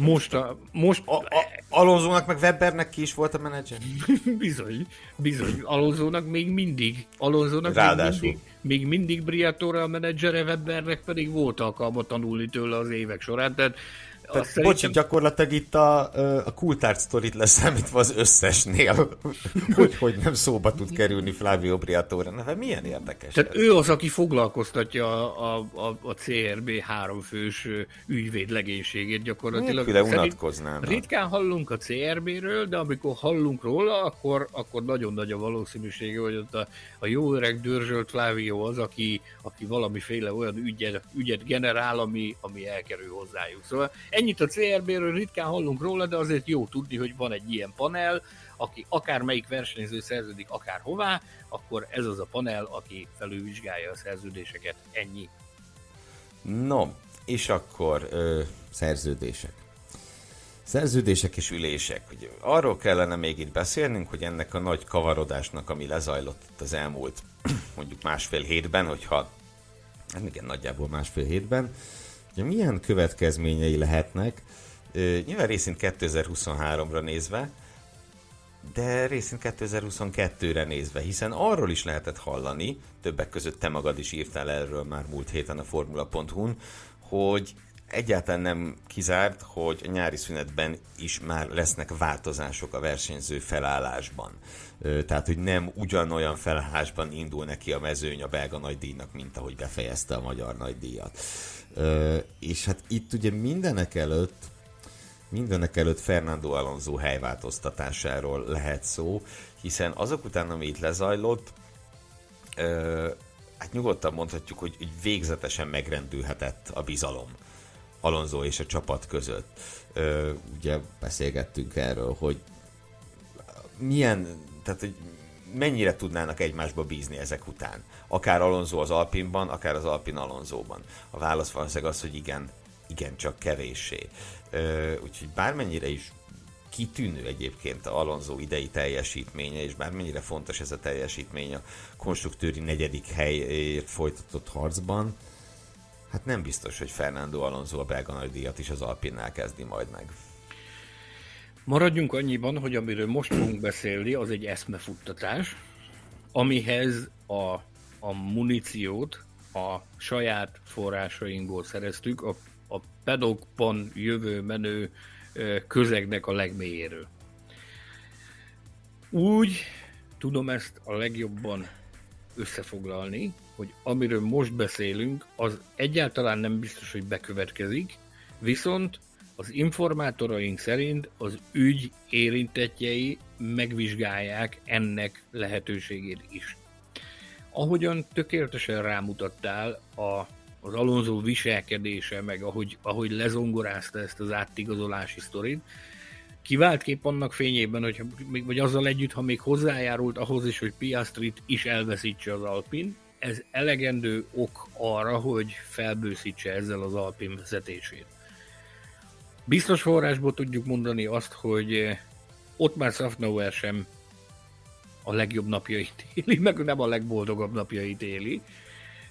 most a... Most... A, a, Alonzónak meg Webernek ki is volt a menedzser? bizony, bizony. Alonzónak még mindig. Alonzónak Ráadásul. még mindig, még mindig Briatore a menedzsere, Webernek pedig volt alkalma tanulni tőle az évek során. Tehát tehát, szerintem... Bocsi, gyakorlatilag itt a, a Coulthard sztorit leszámítva az összesnél, hogy, hogy nem szóba tud kerülni Flavio Briatore. Na, hát milyen érdekes Tehát ez. ő az, aki foglalkoztatja a, a, a CRB háromfős ügyvéd legénységét gyakorlatilag. Nélküle unatkoznám. Ritkán hallunk a CRB-ről, de amikor hallunk róla, akkor, akkor nagyon nagy a valószínűsége, hogy ott a, a jó öreg dörzsölt Flavio az, aki, aki valamiféle olyan ügyet, ügyet generál, ami, ami elkerül hozzájuk. Szóval Ennyit a CRB-ről ritkán hallunk róla, de azért jó tudni, hogy van egy ilyen panel, aki akármelyik versenyző szerződik akárhová, akkor ez az a panel, aki felülvizsgálja a szerződéseket. Ennyi. No, és akkor ö, szerződések. Szerződések és ülések. Ugye, arról kellene még itt beszélnünk, hogy ennek a nagy kavarodásnak, ami lezajlott itt az elmúlt mondjuk másfél hétben, hogyha, hát igen, nagyjából másfél hétben, Ugye milyen következményei lehetnek, nyilván részint 2023-ra nézve, de részint 2022-re nézve, hiszen arról is lehetett hallani, többek között te magad is írtál erről már múlt héten a Formula.hu-n, hogy egyáltalán nem kizárt, hogy a nyári szünetben is már lesznek változások a versenyző felállásban. Tehát, hogy nem ugyanolyan felállásban indul neki a mezőny a belga nagydíjnak, mint ahogy befejezte a magyar nagydíjat. És hát itt ugye mindenek előtt mindenek előtt Fernando Alonso helyváltoztatásáról lehet szó, hiszen azok után, ami itt lezajlott, hát nyugodtan mondhatjuk, hogy, végzetesen megrendülhetett a bizalom Alonso és a csapat között. Ugye beszélgettünk erről, hogy milyen, tehát hogy mennyire tudnának egymásba bízni ezek után. Akár Alonso az Alpinban, akár az Alpin Alonsoban. A válasz valószínűleg az, hogy igen, igencsak kevéssé. Úgyhogy bármennyire is kitűnő egyébként a Alonso idei teljesítménye, és bármennyire fontos ez a teljesítmény a konstruktőri negyedik helyért folytatott harcban, hát nem biztos, hogy Fernando Alonso a belga nagydíjat is az Alpinnál kezdi majd meg. Maradjunk annyiban, hogy amiről most fogunk beszélni, az egy eszmefuttatás, amihez a, a muníciót a saját forrásainkból szereztük, a, a pedokban jövő menő közegnek a legmélyéről. Úgy tudom ezt a legjobban összefoglalni, hogy amiről most beszélünk, az egyáltalán nem biztos, hogy bekövetkezik, viszont az informátoraink szerint az ügy érintetjei megvizsgálják ennek lehetőségét is. Ahogyan tökéletesen rámutattál, a, az Alonso viselkedése, meg ahogy, ahogy lezongorázta ezt az átigazolási sztorit, kép annak fényében, hogy, vagy azzal együtt, ha még hozzájárult ahhoz is, hogy Piastrit is elveszítse az Alpin, ez elegendő ok arra, hogy felbőszítse ezzel az Alpin vezetését. Biztos forrásból tudjuk mondani azt, hogy ott már Safnauer sem a legjobb napjait éli, meg nem a legboldogabb napjait éli,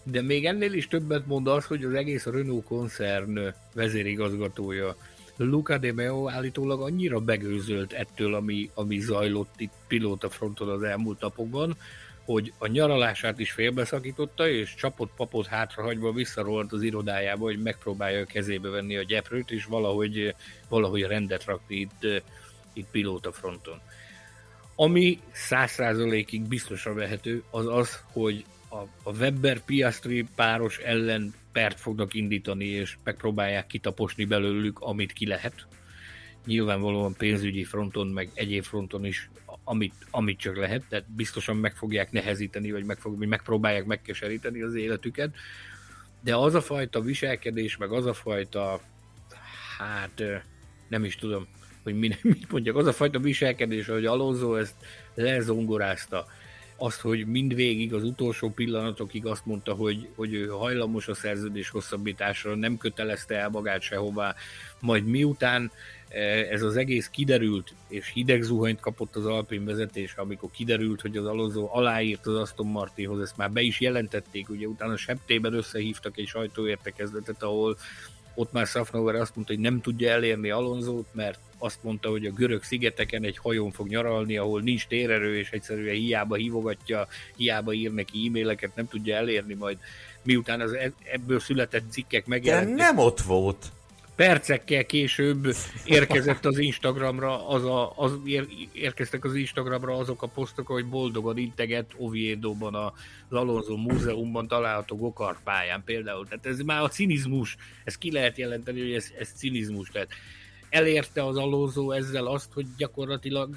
de még ennél is többet mond az, hogy az egész Renault koncern vezérigazgatója Luca de Meo állítólag annyira begőzölt ettől, ami, ami zajlott itt pilóta fronton az elmúlt napokban, hogy a nyaralását is félbeszakította, és csapott papot hátrahagyva visszarolt az irodájába, hogy megpróbálja a kezébe venni a gyeprőt, és valahogy, valahogy rendet rakni itt, itt pilóta fronton. Ami száz százalékig biztosra vehető, az az, hogy a, a Webber Piastri páros ellen pert fognak indítani, és megpróbálják kitaposni belőlük, amit ki lehet. Nyilvánvalóan pénzügyi fronton, meg egyéb fronton is, amit, amit csak lehet, tehát biztosan meg fogják nehezíteni, vagy, meg fog, megpróbálják megkeseríteni az életüket. De az a fajta viselkedés, meg az a fajta, hát nem is tudom, hogy mit mondjak, az a fajta viselkedés, hogy Alonso ezt lezongorázta, azt, hogy mindvégig az utolsó pillanatokig azt mondta, hogy, hogy ő hajlamos a szerződés hosszabbításra, nem kötelezte el magát sehová, majd miután e, ez az egész kiderült, és hideg zuhanyt kapott az Alpin vezetés, amikor kiderült, hogy az Alonso aláírt az Aston Martinhoz, ezt már be is jelentették, ugye utána septében összehívtak egy sajtóértekezletet, ahol ott már Safnover azt mondta, hogy nem tudja elérni Alonzót, mert azt mondta, hogy a görög szigeteken egy hajón fog nyaralni, ahol nincs térerő, és egyszerűen hiába hívogatja, hiába ír neki e-maileket, nem tudja elérni majd, miután az e- ebből született cikkek megjelentek. De nem ott volt percekkel később érkezett az Instagramra, az a, az ér, érkeztek az Instagramra azok a posztok, hogy boldogan integet Oviedo-ban az Alonso Múzeumban található gokarpályán például. Tehát ez már a cinizmus, ez ki lehet jelenteni, hogy ez, ez cinizmus. Tehát elérte az Alonso ezzel azt, hogy gyakorlatilag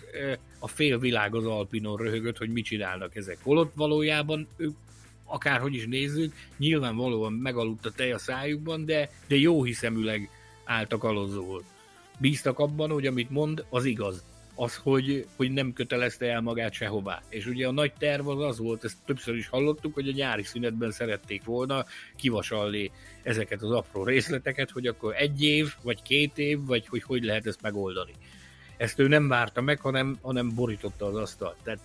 a fél világ az Alpinon röhögött, hogy mit csinálnak ezek. Holott valójában ők akárhogy is nézzük, nyilvánvalóan megaludt a tej a szájukban, de, de jó hiszeműleg álltak alozóul. Bíztak abban, hogy amit mond, az igaz. Az, hogy, hogy nem kötelezte el magát sehová. És ugye a nagy terv az az volt, ezt többször is hallottuk, hogy a nyári szünetben szerették volna kivasalni ezeket az apró részleteket, hogy akkor egy év, vagy két év, vagy hogy hogy lehet ezt megoldani. Ezt ő nem várta meg, hanem, hanem borította az asztalt. Tehát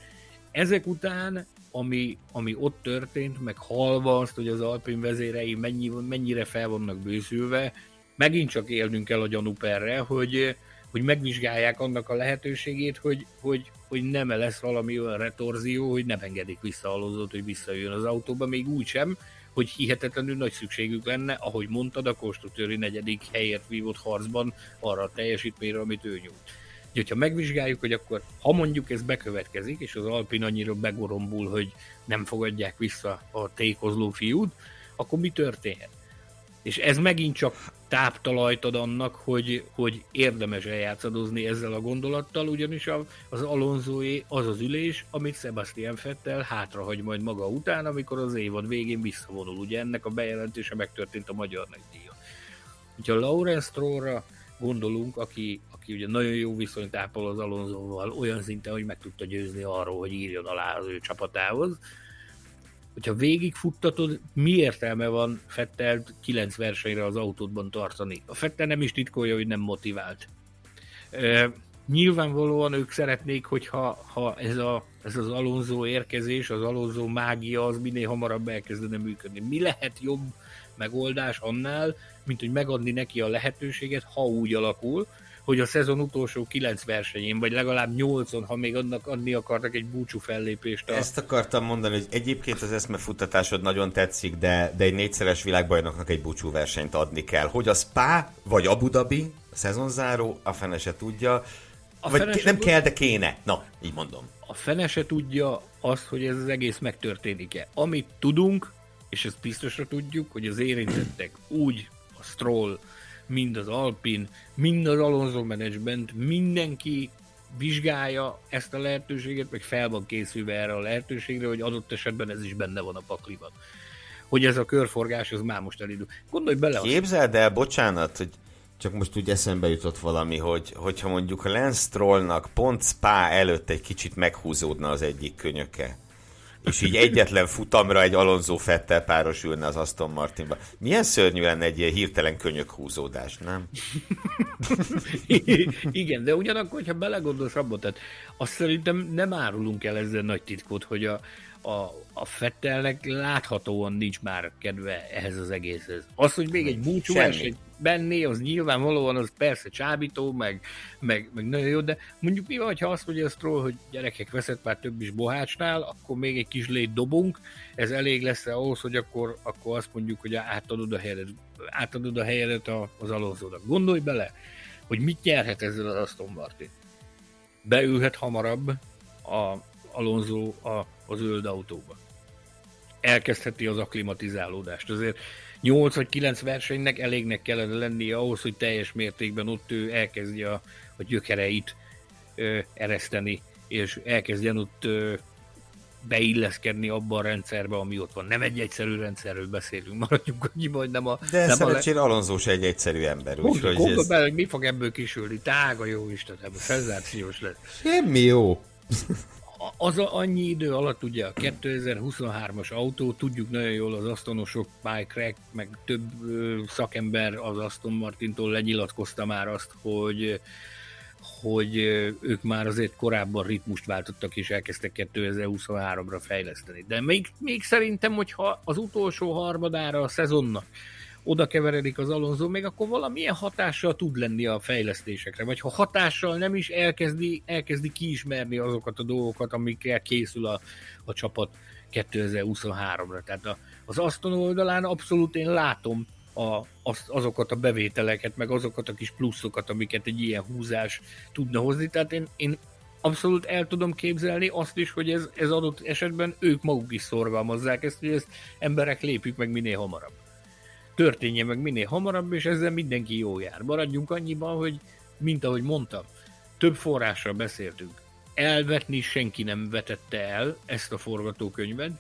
ezek után, ami, ami ott történt, meg halva azt, hogy az Alpin vezérei mennyi, mennyire fel vannak bőszülve, megint csak élnünk kell a gyanúperre, hogy, hogy megvizsgálják annak a lehetőségét, hogy, hogy, hogy nem lesz valami olyan retorzió, hogy nem engedik vissza Alonzót, hogy visszajön az autóba, még úgy sem, hogy hihetetlenül nagy szükségük lenne, ahogy mondtad, a konstruktőri negyedik helyért vívott harcban arra a teljesítményre, amit ő nyújt. Úgyhogy, megvizsgáljuk, hogy akkor, ha mondjuk ez bekövetkezik, és az Alpin annyira begorombul, hogy nem fogadják vissza a tékozló fiút, akkor mi történhet? És ez megint csak táptalajt ad annak, hogy, hogy érdemes eljátszadozni ezzel a gondolattal, ugyanis az Alonsoé az az ülés, amit Sebastian Fettel hátrahagy majd maga után, amikor az évad végén visszavonul. Ugye ennek a bejelentése megtörtént a magyar nagydíjon. Úgyhogy a Lawrence Strollra gondolunk, aki, aki ugye nagyon jó viszonyt ápol az Alonsoval, olyan szinten, hogy meg tudta győzni arról, hogy írjon alá az ő csapatához, hogyha végigfuttatod, mi értelme van Fettelt 9 versenyre az autódban tartani? A Fettel nem is titkolja, hogy nem motivált. E, nyilvánvalóan ők szeretnék, hogyha ha ez, a, ez az Alonso érkezés, az Alonso mágia az minél hamarabb elkezdene működni. Mi lehet jobb megoldás annál, mint hogy megadni neki a lehetőséget, ha úgy alakul, hogy a szezon utolsó kilenc versenyén, vagy legalább nyolcon, ha még annak adni akartak egy búcsú fellépést. A... Ezt akartam mondani, hogy egyébként az eszmefuttatásod nagyon tetszik, de, de egy négyszeres világbajnoknak egy búcsú versenyt adni kell. Hogy a Spa, vagy Abu Dhabi, a szezonzáró, a fene se tudja, a vagy fene nem kell, de kéne. Na, így mondom. A fene se tudja azt, hogy ez az egész megtörténik-e. Amit tudunk, és ezt biztosra tudjuk, hogy az érintettek úgy a Stroll, mind az Alpin, mind az Alonso Management, mindenki vizsgálja ezt a lehetőséget, meg fel van készülve erre a lehetőségre, hogy adott esetben ez is benne van a pakliban. Hogy ez a körforgás, az már most elindul. Gondolj bele Képzeld el, bocsánat, hogy csak most úgy eszembe jutott valami, hogy hogyha mondjuk a Lance Strollnak pont Spa előtt egy kicsit meghúzódna az egyik könyöke, és így egyetlen futamra egy Alonso Fettel párosülne az Aston Martinba. Milyen szörnyű lenne egy ilyen hirtelen könyök húzódás, nem? Igen, de ugyanakkor, ha belegondolsz abba, tehát azt szerintem nem árulunk el ezzel nagy titkot, hogy a, a, a Fettelnek láthatóan nincs már kedve ehhez az egészhez. Az, hogy még egy búcsú verseny benné, az nyilvánvalóan az persze csábító, meg, meg, meg nagyon jó, de mondjuk mi van, ha azt mondja Stroll, hogy gyerekek veszett már több is Bohácsnál, akkor még egy kis lét dobunk, ez elég lesz ahhoz, hogy akkor, akkor azt mondjuk, hogy átadod a helyedet, átadod a helyedet az alózónak. Gondolj bele, hogy mit nyerhet ezzel az Aston Martin. Beülhet hamarabb a Alonso a, az zöld autóba. Elkezdheti az aklimatizálódást. Azért 8 vagy 9 versenynek elégnek kellene lennie ahhoz, hogy teljes mértékben ott ő elkezdje a, a gyökereit ö, ereszteni, és elkezdjen ott ö, beilleszkedni abba a rendszerbe, ami ott van. Nem egy egyszerű rendszerről beszélünk, maradjunk annyiba, hogy nem a... De nem szerencsére a le... Alonso egy egyszerű ember. Úgy, hogy ez... bele, mi fog ebből kisülni? Tága jó Isten, ebből szenzációs lesz. Semmi jó az a, annyi idő alatt ugye a 2023-as autó, tudjuk nagyon jól az asztonosok, Mike Crack, meg több ö, szakember az Aston Martintól lenyilatkozta már azt, hogy hogy ők már azért korábban ritmust váltottak és elkezdtek 2023-ra fejleszteni. De még, még szerintem, hogyha az utolsó harmadára a szezonnak oda keveredik az Alonso, még akkor valamilyen hatással tud lenni a fejlesztésekre, vagy ha hatással nem is elkezdi, elkezdi kiismerni azokat a dolgokat, amikkel készül a, a csapat 2023-ra. Tehát a, az Aston oldalán abszolút én látom a, az, azokat a bevételeket, meg azokat a kis pluszokat, amiket egy ilyen húzás tudna hozni. Tehát én, én abszolút el tudom képzelni azt is, hogy ez, ez adott esetben ők maguk is szorgalmazzák ezt, hogy ezt emberek lépjük meg minél hamarabb történje meg minél hamarabb, és ezzel mindenki jó jár. Maradjunk annyiban, hogy mint ahogy mondtam, több forrással beszéltünk. Elvetni senki nem vetette el ezt a forgatókönyvet,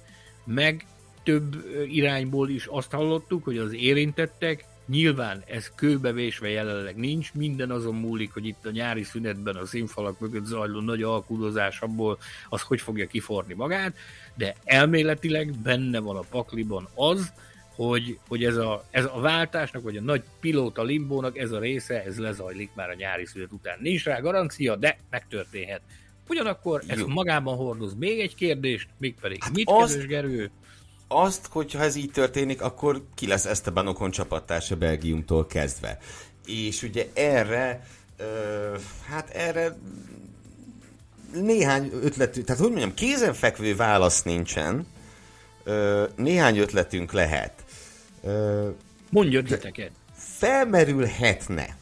meg több irányból is azt hallottuk, hogy az érintettek, nyilván ez kőbevésve jelenleg nincs, minden azon múlik, hogy itt a nyári szünetben a színfalak mögött zajló nagy alkudozás abból az hogy fogja kiforni magát, de elméletileg benne van a pakliban az, hogy, hogy ez, a, ez a váltásnak, vagy a nagy pilóta limbónak ez a része, ez lezajlik már a nyári szület után. Nincs rá garancia, de megtörténhet. Ugyanakkor ez Jó. magában hordoz még egy kérdést, mégpedig hát mit azt, Gerő? Azt, hogyha ez így történik, akkor ki lesz Esteban Okon csapattársa Belgiumtól kezdve. És ugye erre, ö, hát erre néhány ötlet, tehát hogy mondjam, kézenfekvő válasz nincsen, néhány ötletünk lehet. Mondjon titeket. Felmerülhetne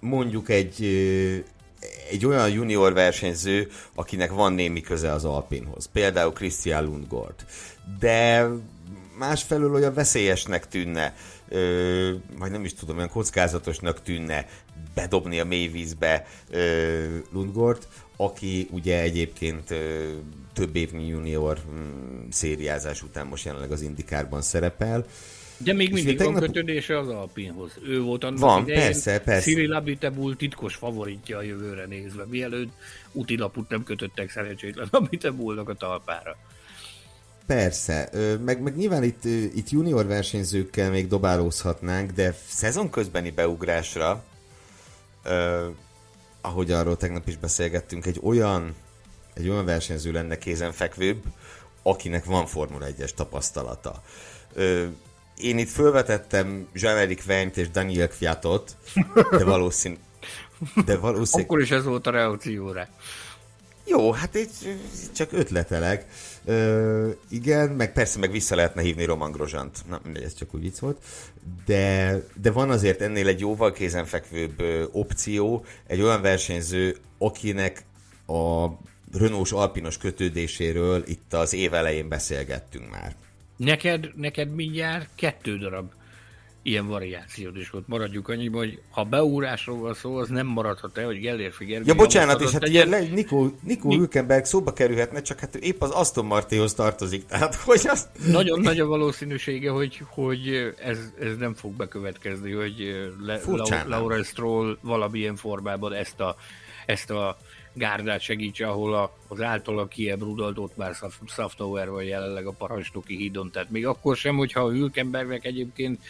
mondjuk egy, egy olyan junior versenyző, akinek van némi köze az Alpinhoz. Például Christian Lundgord. De másfelől olyan veszélyesnek tűnne, ö, vagy nem is tudom, olyan kockázatosnak tűnne bedobni a mélyvízbe Lundgord, aki ugye egyébként ö, több évnyi junior mm, szériázás után most jelenleg az Indikárban szerepel. De még mindig tegnap... van kötődése az Alpinhoz. Ő volt annak van, idején persze, persze. Cyril Abitebul titkos favoritja a jövőre nézve, mielőtt útilaput nem kötöttek szerencsétlen Abitebulnak a talpára. Persze, meg, meg nyilván itt, itt junior versenyzőkkel még dobálózhatnánk, de szezon közbeni beugrásra, uh, ahogy arról tegnap is beszélgettünk, egy olyan, egy olyan versenyző lenne kézenfekvőbb, akinek van Formula 1-es tapasztalata. Uh, én itt felvetettem Jean-Éric Wendt és Daniel Kviatot, de valószínű, de valószínű... Akkor is ez volt a reakcióra. Jó, hát itt csak ötletelek. Ö, igen, meg persze meg vissza lehetne hívni Roman Grozsant. Na, mindegy, ez csak úgy vicc volt. De, de van azért ennél egy jóval kézenfekvőbb opció, egy olyan versenyző, akinek a Renault alpinos kötődéséről itt az év elején beszélgettünk már. Neked, neked mindjárt kettő darab ilyen variációd is volt. Maradjuk annyiban, hogy ha beúrásról van szó, az nem maradhat el, hogy Gellért Figyelmi... Ja, bocsánat, és hát ugye Nico, Nico Ni- Hülkenberg szóba kerülhetne, csak hát épp az Aston Martinhoz tartozik, tehát hogy az... Nagyon nagy a valószínűsége, hogy, hogy ez, ez nem fog bekövetkezni, hogy le, Laura Stroll valamilyen formában ezt a, ezt a gárdát segítse, ahol a, az általa kiebrudalt ott már Saftower vagy jelenleg a parancsnoki hídon. Tehát még akkor sem, hogyha a Hülkenbergnek egyébként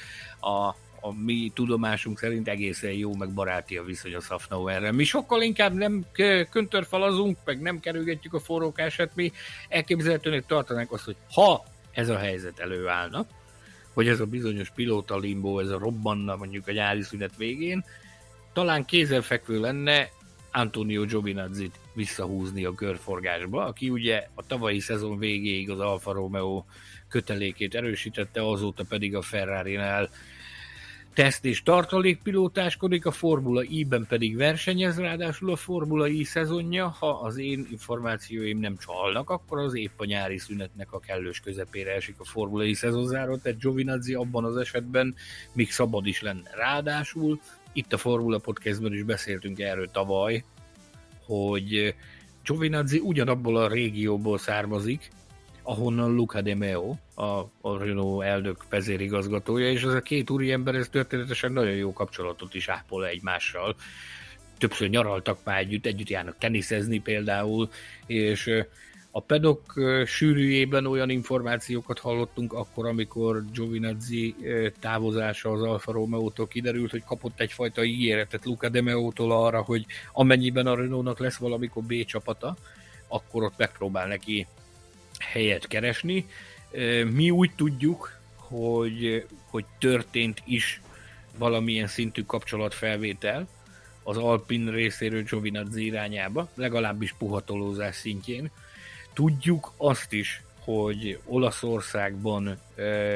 a, a mi tudomásunk szerint egészen jó, meg baráti a viszony a Safnauerrel. Mi sokkal inkább nem köntörfalazunk, meg nem kerülgetjük a forrókását, mi elképzelhetőnek tartanánk azt, hogy ha ez a helyzet előállna, hogy ez a bizonyos pilóta limbo, ez a robbanna mondjuk a nyári szünet végén, talán kézenfekvő lenne Antonio Giovinazzi visszahúzni a körforgásba, aki ugye a tavalyi szezon végéig az Alfa Romeo kötelékét erősítette, azóta pedig a Ferrari-nál teszt és tartalékpilótáskodik, a Formula I-ben pedig versenyez, ráadásul a Formula I szezonja, ha az én információim nem csalnak, akkor az épp a nyári szünetnek a kellős közepére esik a Formula I szezonzáró, tehát Giovinazzi abban az esetben még szabad is lenne. Ráadásul itt a Formula Podcastben is beszéltünk erről tavaly, hogy Giovinazzi ugyanabból a régióból származik, ahonnan Luca de Meo, a, a Renault elnök vezérigazgatója, és ez a két úriember ez történetesen nagyon jó kapcsolatot is ápol egymással. Többször nyaraltak már együtt, együtt járnak teniszezni például, és a pedok sűrűjében olyan információkat hallottunk akkor, amikor Giovinazzi távozása az Alfa Romeo-tól kiderült, hogy kapott egyfajta ígéretet Luca de Meo-tól arra, hogy amennyiben a Renault-nak lesz valamikor B csapata, akkor ott megpróbál neki helyet keresni. Mi úgy tudjuk, hogy, hogy történt is valamilyen szintű kapcsolatfelvétel az Alpin részéről Giovinazzi irányába, legalábbis puhatolózás szintjén. Tudjuk azt is, hogy Olaszországban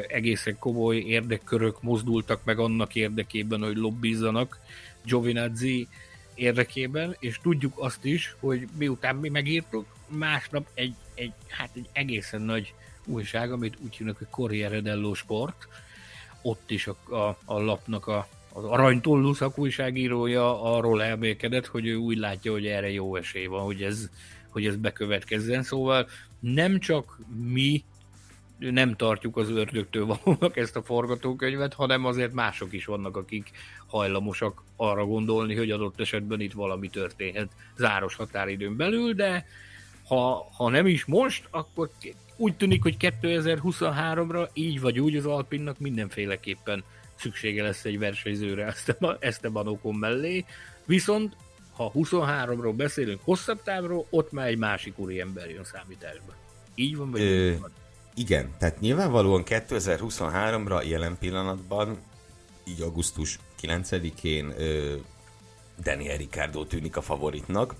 egészen komoly érdekkörök mozdultak meg annak érdekében, hogy lobbizzanak Giovinazzi érdekében, és tudjuk azt is, hogy miután mi megírtuk, másnap egy, egy, hát egy egészen nagy újság, amit úgy hívnak, hogy Corriere dello Sport, ott is a, a, a lapnak a, az aranytollú szakújságírója arról elmélkedett, hogy ő úgy látja, hogy erre jó esély van, hogy ez, hogy ez bekövetkezzen. Szóval nem csak mi nem tartjuk az ördögtől valónak ezt a forgatókönyvet, hanem azért mások is vannak, akik hajlamosak arra gondolni, hogy adott esetben itt valami történhet záros határidőn belül, de ha, ha nem is most, akkor úgy tűnik, hogy 2023-ra így vagy úgy az Alpinnak mindenféleképpen szüksége lesz egy versenyzőre Esteban Ocon mellé, viszont ha 23-ról beszélünk hosszabb távról, ott már egy másik úriember jön számításba. Így van, vagy Ö, van? Igen, tehát nyilvánvalóan 2023-ra jelen pillanatban, így augusztus 9-én Daniel Ricardo tűnik a favoritnak.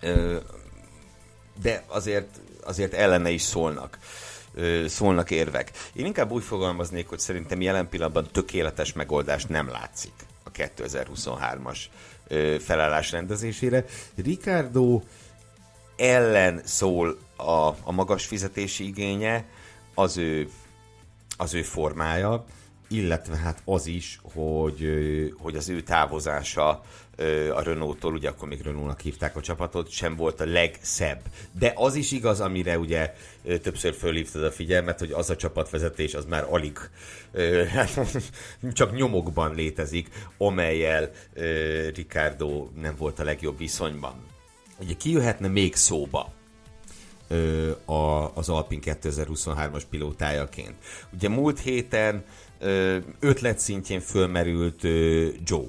Ö, de azért, azért ellene is szólnak szólnak érvek. Én inkább úgy fogalmaznék, hogy szerintem jelen pillanatban tökéletes megoldást nem látszik a 2023-as felállás rendezésére. Ricardo ellen szól a, a magas fizetési igénye, az ő, az ő formája, illetve hát az is, hogy, hogy az ő távozása a Renault-tól, ugye akkor még Renault-nak hívták a csapatot, sem volt a legszebb. De az is igaz, amire ugye többször fölhívtad a figyelmet, hogy az a csapatvezetés az már alig hát, csak nyomokban létezik, amelyel Ricardo nem volt a legjobb viszonyban. Ugye ki jöhetne még szóba? a, az Alpin 2023-as pilótájaként. Ugye múlt héten ötlet szintjén fölmerült Joe,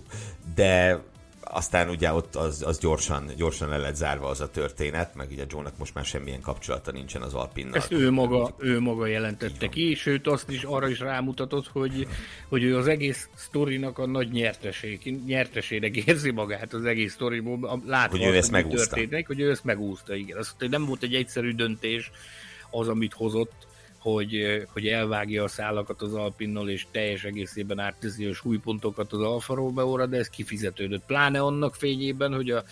de aztán ugye ott az, az gyorsan, gyorsan le lett zárva az a történet, meg ugye Joe-nak most már semmilyen kapcsolata nincsen az Alpinnal. Ezt ő maga, ő maga jelentette ki, sőt azt is arra is rámutatott, hogy, hogy ő az egész sztorinak a nagy nyerteség, nyertesének érzi magát az egész sztoriból, látva hogy ő ezt megúszta. Történik, hogy ő ezt megúszta, igen. Azt, hogy nem volt egy egyszerű döntés az, amit hozott, hogy, hogy elvágja a szálakat az Alpinnal, és teljes egészében átteszi a súlypontokat az Alfa Romeo-ra, de ez kifizetődött. Pláne annak fényében, hogy a,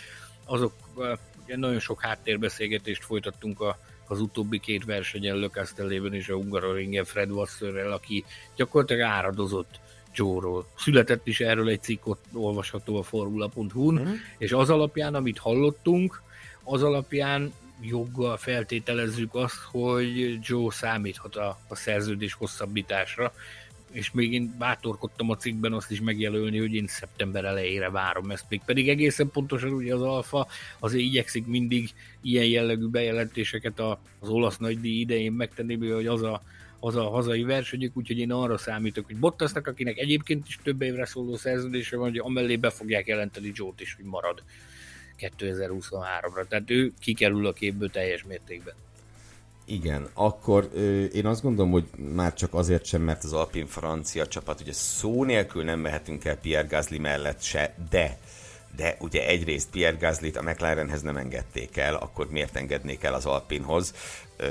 azok ugye nagyon sok háttérbeszélgetést folytattunk a, az utóbbi két versenyen Lökasztellében és a Hungaroringen Fred Wasserrel, aki gyakorlatilag áradozott Joe-ról. Született is erről egy cikk, ott olvasható a formula.hu-n, mm. és az alapján, amit hallottunk, az alapján joggal feltételezzük azt, hogy Joe számíthat a, a szerződés hosszabbításra, és még én bátorkodtam a cikkben azt is megjelölni, hogy én szeptember elejére várom ezt még. Pedig egészen pontosan ugye az Alfa azért igyekszik mindig ilyen jellegű bejelentéseket az olasz nagydíj idején megtenni, hogy az a, az a hazai versenyük, úgyhogy én arra számítok, hogy Bottasnak, akinek egyébként is több évre szóló szerződése van, hogy amellé be fogják jelenteni Joe-t is, hogy marad 2023-ra. Tehát ő kikerül a képből teljes mértékben. Igen, akkor ö, én azt gondolom, hogy már csak azért sem, mert az Alpin francia csapat, ugye szó nélkül nem mehetünk el Pierre Gasly mellett se, de de ugye egyrészt Pierre Gasly-t a McLarenhez nem engedték el, akkor miért engednék el az Alpinhoz? Ö,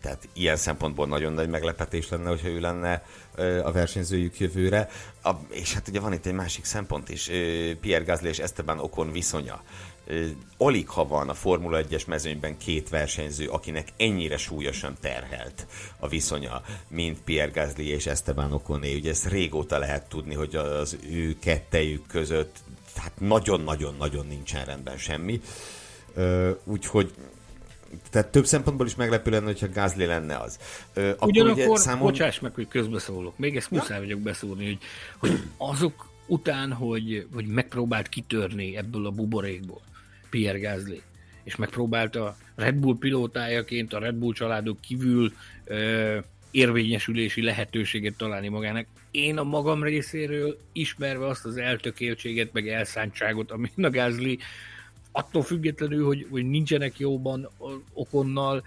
tehát ilyen szempontból nagyon nagy meglepetés lenne, hogyha ő lenne ö, a versenyzőjük jövőre. A, és hát ugye van itt egy másik szempont is, ö, Pierre Gasly és Esteban Ocon viszonya alig ha van a Formula 1-es mezőnyben két versenyző, akinek ennyire súlyosan terhelt a viszonya, mint Pierre Gasly és Esteban Oconé. Ugye ezt régóta lehet tudni, hogy az ő kettejük között hát nagyon-nagyon-nagyon nincsen rendben semmi. Úgyhogy tehát több szempontból is meglepő lenne, hogyha Gázli lenne az. Ö, akkor Ugyanakkor, ugye számon... bocsáss meg, hogy közbeszólok, még ezt muszáj vagyok beszólni, hogy, hogy azok után, hogy, hogy megpróbált kitörni ebből a buborékból, Pierre Gasly, és megpróbálta Red Bull pilótájaként a Red Bull családok kívül ö, érvényesülési lehetőséget találni magának. Én a magam részéről ismerve azt az eltökéltséget, meg elszántságot, ami a Gasly, attól függetlenül, hogy, hogy nincsenek jóban okonnal,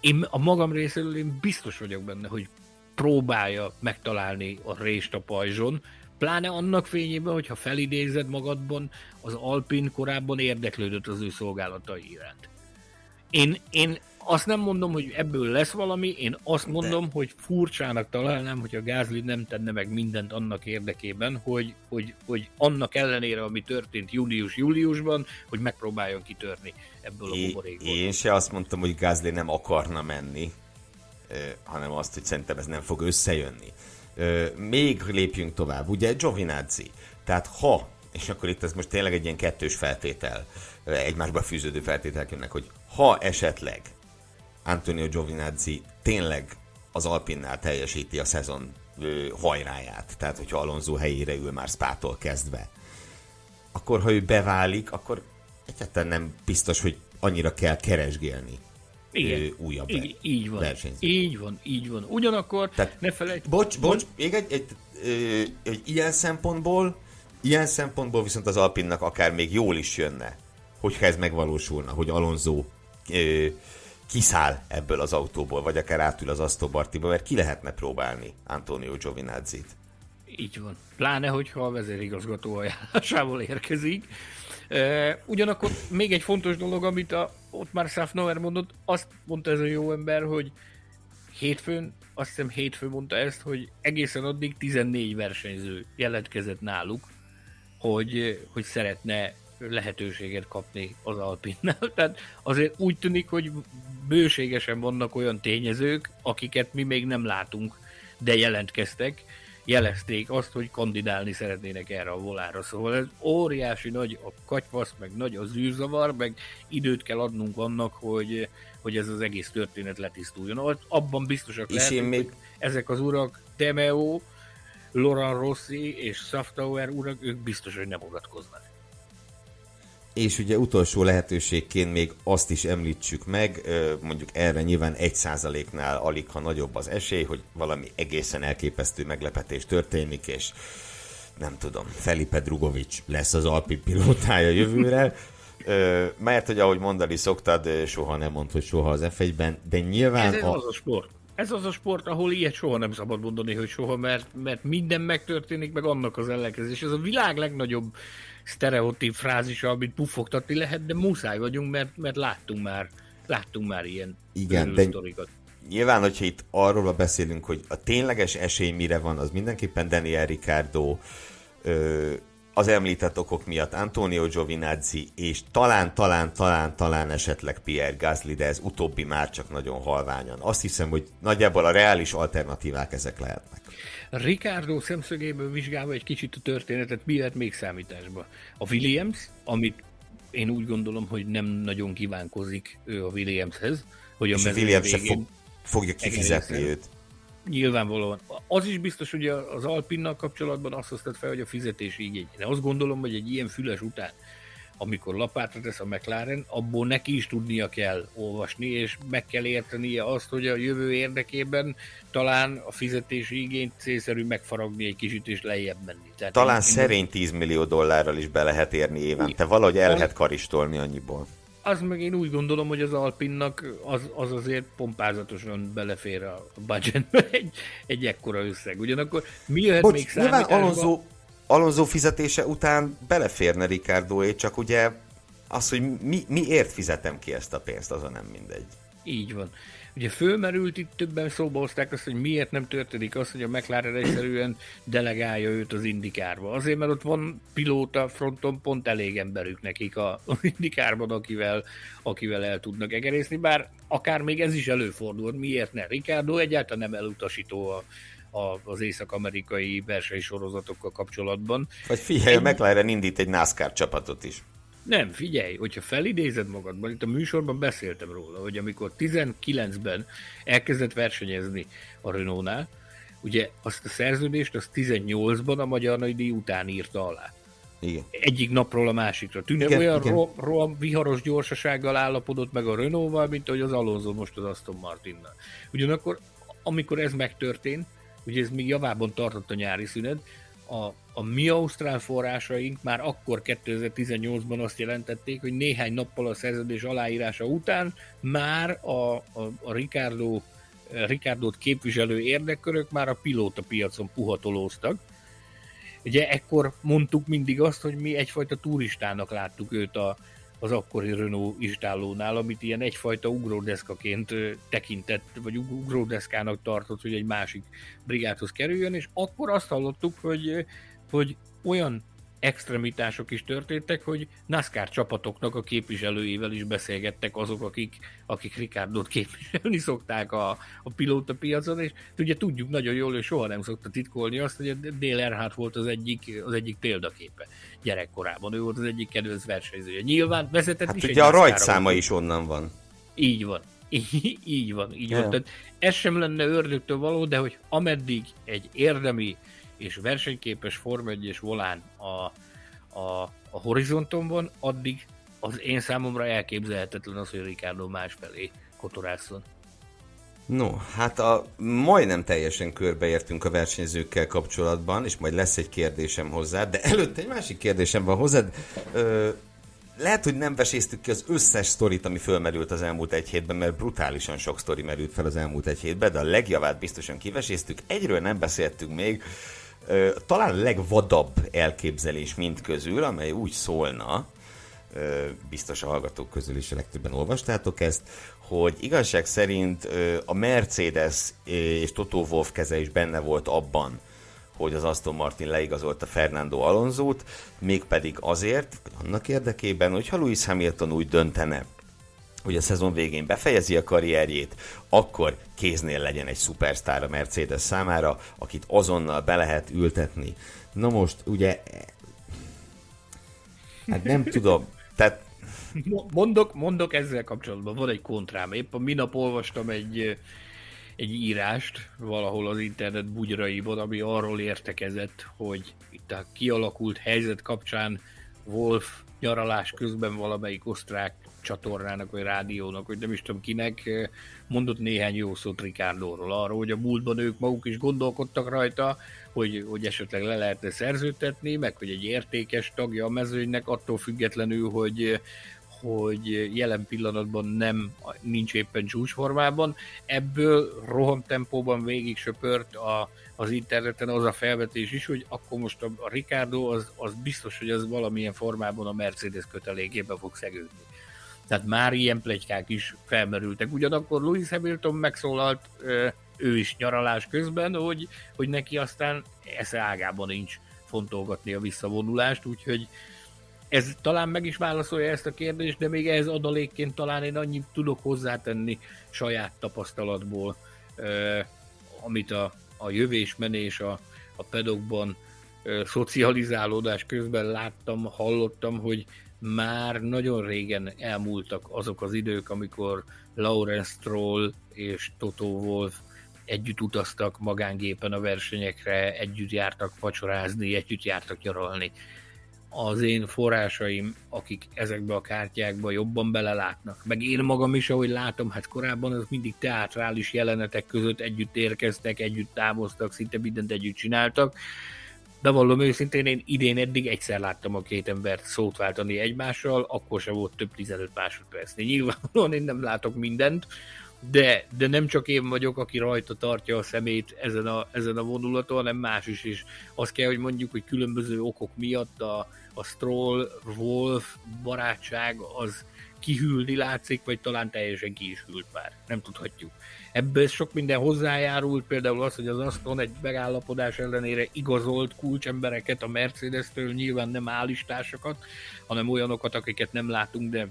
én a magam részéről én biztos vagyok benne, hogy próbálja megtalálni a rést a pajzson, Pláne annak fényében, hogyha felidézed magadban, az Alpin korábban érdeklődött az ő szolgálatai iránt. Én, én azt nem mondom, hogy ebből lesz valami, én azt mondom, De... hogy furcsának találnám, hogy a Gázli nem tenne meg mindent annak érdekében, hogy, hogy, hogy annak ellenére, ami történt július-júliusban, hogy megpróbáljon kitörni ebből a buborékból. Én se azt mondtam, hogy Gázli nem akarna menni, hanem azt, hogy szerintem ez nem fog összejönni még lépjünk tovább, ugye Giovinazzi. Tehát ha, és akkor itt ez most tényleg egy ilyen kettős feltétel, egymásba fűződő feltételek jönnek, hogy ha esetleg Antonio Giovinazzi tényleg az Alpinnál teljesíti a szezon hajráját, tehát hogyha Alonso helyére ül már Spától kezdve, akkor ha ő beválik, akkor egyáltalán nem biztos, hogy annyira kell keresgélni igen. újabb így, így van. versenyző. Így van, így van. Ugyanakkor Tehát, ne felejtsd... Bocs, bocs, még egy, egy, egy, egy ilyen szempontból, ilyen szempontból viszont az Alpinnak akár még jól is jönne, hogyha ez megvalósulna, hogy Alonso ö, kiszáll ebből az autóból, vagy akár átül az Aston mert ki lehetne próbálni Antonio Giovinazzi-t. Így van. Pláne, hogyha a vezérigazgató ajánlásával érkezik. Ugyanakkor még egy fontos dolog, amit a, ott már Safnauer mondott, azt mondta ez a jó ember, hogy hétfőn, azt hiszem hétfőn mondta ezt, hogy egészen addig 14 versenyző jelentkezett náluk, hogy, hogy szeretne lehetőséget kapni az Alpinnál. Tehát azért úgy tűnik, hogy bőségesen vannak olyan tényezők, akiket mi még nem látunk, de jelentkeztek, jelezték azt, hogy kandidálni szeretnének erre a volára. Szóval ez óriási nagy a katyvasz, meg nagy az űrzavar, meg időt kell adnunk annak, hogy, hogy ez az egész történet letisztuljon. Abban biztosak lehetünk, még... hogy ezek az urak, Demeo, Laurent Rossi és Saftauer urak, ők biztos, hogy nem avatkoznak. És ugye utolsó lehetőségként még azt is említsük meg, mondjuk erre nyilván egy százaléknál alig, ha nagyobb az esély, hogy valami egészen elképesztő meglepetés történik, és nem tudom, Felipe Drugovic lesz az Alpi pilótája jövőre, mert hogy ahogy mondani szoktad, soha nem mond, hogy soha az F1-ben, de nyilván... Ez a... az a sport. Ez az a sport, ahol ilyet soha nem szabad mondani, hogy soha, mert, mert minden megtörténik, meg annak az ellenkezés. Ez a világ legnagyobb sztereotíp frázisa, amit puffogtatni lehet, de muszáj vagyunk, mert, mert láttunk már, láttunk már ilyen Igen, de sztorikat. Nyilván, hogyha itt arról beszélünk, hogy a tényleges esély mire van, az mindenképpen Daniel Ricardo, az említett okok miatt Antonio Giovinazzi, és talán, talán, talán, talán esetleg Pierre Gasly, de ez utóbbi már csak nagyon halványan. Azt hiszem, hogy nagyjából a reális alternatívák ezek lehetnek. Ricardo szemszögéből vizsgálva egy kicsit a történetet, mi lehet még számításba? A Williams, amit én úgy gondolom, hogy nem nagyon kívánkozik ő a Williamshez, hogy a, és a Williams se fog, fogja kifizetni őt. Nyilvánvalóan. Az is biztos, hogy az Alpinnal kapcsolatban azt hoztad fel, hogy a fizetési igény. Én azt gondolom, hogy egy ilyen füles után amikor lapátra tesz a McLaren, abból neki is tudnia kell olvasni, és meg kell értenie azt, hogy a jövő érdekében talán a fizetési igényt célszerű megfaragni egy kicsit és lejjebb menni. Tehát talán én, szerény 10 millió dollárral is be lehet érni évente, valahogy el lehet karistolni annyiból. Az meg én úgy gondolom, hogy az Alpinnak az, az azért pompázatosan belefér a budgetbe egy, egy ekkora összeg. Ugyanakkor mi jöhet Bocs, még számításba? Alonso Alonso fizetése után beleférne Ricardoé, csak ugye az, hogy mi, miért fizetem ki ezt a pénzt, azon nem mindegy. Így van. Ugye fölmerült itt többen szóba hozták azt, hogy miért nem történik az, hogy a McLaren egyszerűen delegálja őt az indikárba. Azért, mert ott van pilóta fronton pont elég emberük nekik a, az indikárban, akivel, akivel el tudnak egerészni, bár akár még ez is előfordul, miért ne? Ricardo egyáltalán nem elutasító a, az észak-amerikai versenysorozatokkal kapcsolatban. Vagy figyelj, Egy... McLaren indít egy NASCAR csapatot is. Nem, figyelj, hogyha felidézed magadban, itt a műsorban beszéltem róla, hogy amikor 19-ben elkezdett versenyezni a Renault-nál, ugye azt a szerződést az 18-ban a Magyar Nagydíj után írta alá. Igen. Egyik napról a másikra. Tűnő igen, olyan igen. Ro- ro- viharos gyorsasággal állapodott meg a Renault-val, mint ahogy az Alonso most az Aston Martinnal. Ugyanakkor, amikor ez megtörtént, ugye ez még javában tartott a nyári szünet, a, a mi ausztrál forrásaink már akkor 2018-ban azt jelentették, hogy néhány nappal a szerződés aláírása után már a, a, a Ricardo, Ricardo-t képviselő érdekkörök már a pilóta piacon puhatolóztak. Ugye ekkor mondtuk mindig azt, hogy mi egyfajta turistának láttuk őt a, az akkori Renault istállónál, amit ilyen egyfajta ugródeszkaként tekintett, vagy ugródeszkának tartott, hogy egy másik brigádhoz kerüljön, és akkor azt hallottuk, hogy, hogy olyan extremitások is történtek, hogy NASCAR csapatoknak a képviselőivel is beszélgettek azok, akik, akik Ricardo-t képviselni szokták a, a pilóta piacon, és ugye tudjuk nagyon jól, hogy soha nem szokta titkolni azt, hogy Dale Earnhardt volt az egyik, az egyik példaképe gyerekkorában. Ő volt az egyik kedvenc versenyzője. Nyilván vezetett hát is ugye a rajtszáma is onnan van. Így van. így van, így yeah. van. Tehát ez sem lenne ördögtől való, de hogy ameddig egy érdemi és versenyképes Form 1 és volán a, a, a horizonton van, addig az én számomra elképzelhetetlen az, hogy Ricardo másfelé kotorászon. No, hát a, majdnem teljesen körbeértünk a versenyzőkkel kapcsolatban, és majd lesz egy kérdésem hozzá, de előtte egy másik kérdésem van hozzád. Ö, lehet, hogy nem veséztük ki az összes sztorit, ami fölmerült az elmúlt egy hétben, mert brutálisan sok sztori merült fel az elmúlt egy hétben, de a legjavát biztosan kiveséztük. Egyről nem beszéltünk még, talán a legvadabb elképzelés mind közül, amely úgy szólna, biztos a hallgatók közül is a legtöbben olvastátok ezt, hogy igazság szerint a Mercedes és Toto Wolff keze is benne volt abban, hogy az Aston Martin leigazolta Fernando Alonso-t, mégpedig azért, annak érdekében, hogyha Lewis Hamilton úgy döntene, hogy a szezon végén befejezi a karrierjét, akkor kéznél legyen egy szupersztár a Mercedes számára, akit azonnal be lehet ültetni. Na most, ugye, hát nem tudom, tehát Mondok, mondok ezzel kapcsolatban, van egy kontrám. Épp a minap olvastam egy, egy írást valahol az internet bugyraiban, ami arról értekezett, hogy itt a kialakult helyzet kapcsán Wolf nyaralás közben valamelyik osztrák csatornának, vagy rádiónak, vagy nem is tudom kinek, mondott néhány jó szót Ricardoról arról, hogy a múltban ők maguk is gondolkodtak rajta, hogy, hogy esetleg le lehetne szerződtetni, meg hogy egy értékes tagja a mezőnynek, attól függetlenül, hogy, hogy jelen pillanatban nem nincs éppen csúcsformában. Ebből rohamtempóban végig söpört a, az interneten az a felvetés is, hogy akkor most a, a Ricardo az, az biztos, hogy az valamilyen formában a Mercedes kötelékébe fog szegődni. Tehát már ilyen plegykák is felmerültek. Ugyanakkor Louis Hamilton megszólalt ő is nyaralás közben, hogy, hogy neki aztán esze ágában nincs fontolgatni a visszavonulást, úgyhogy ez talán meg is válaszolja ezt a kérdést, de még ehhez adalékként talán én annyit tudok hozzátenni saját tapasztalatból, amit a, a jövés-menés a, a pedokban szocializálódás közben láttam, hallottam, hogy már nagyon régen elmúltak azok az idők, amikor Lawrence Stroll és Toto Wolf együtt utaztak magángépen a versenyekre, együtt jártak vacsorázni, együtt jártak nyaralni. Az én forrásaim, akik ezekbe a kártyákba jobban belelátnak, meg én magam is, ahogy látom, hát korábban az mindig teátrális jelenetek között együtt érkeztek, együtt távoztak, szinte mindent együtt csináltak, Bevallom őszintén, én idén eddig egyszer láttam a két embert szót váltani egymással, akkor se volt több 15 másodpercnél. Nyilvánvalóan én nem látok mindent, de, de nem csak én vagyok, aki rajta tartja a szemét ezen a, ezen a vonulaton, hanem más is is. Azt kell, hogy mondjuk, hogy különböző okok miatt a, a Stroll, Wolf barátság az kihűlni látszik, vagy talán teljesen ki is hűlt már. Nem tudhatjuk. Ebből sok minden hozzájárult, például az, hogy az Aston egy megállapodás ellenére igazolt kulcsembereket a Mercedes-től, nyilván nem állistásokat, hanem olyanokat, akiket nem látunk, de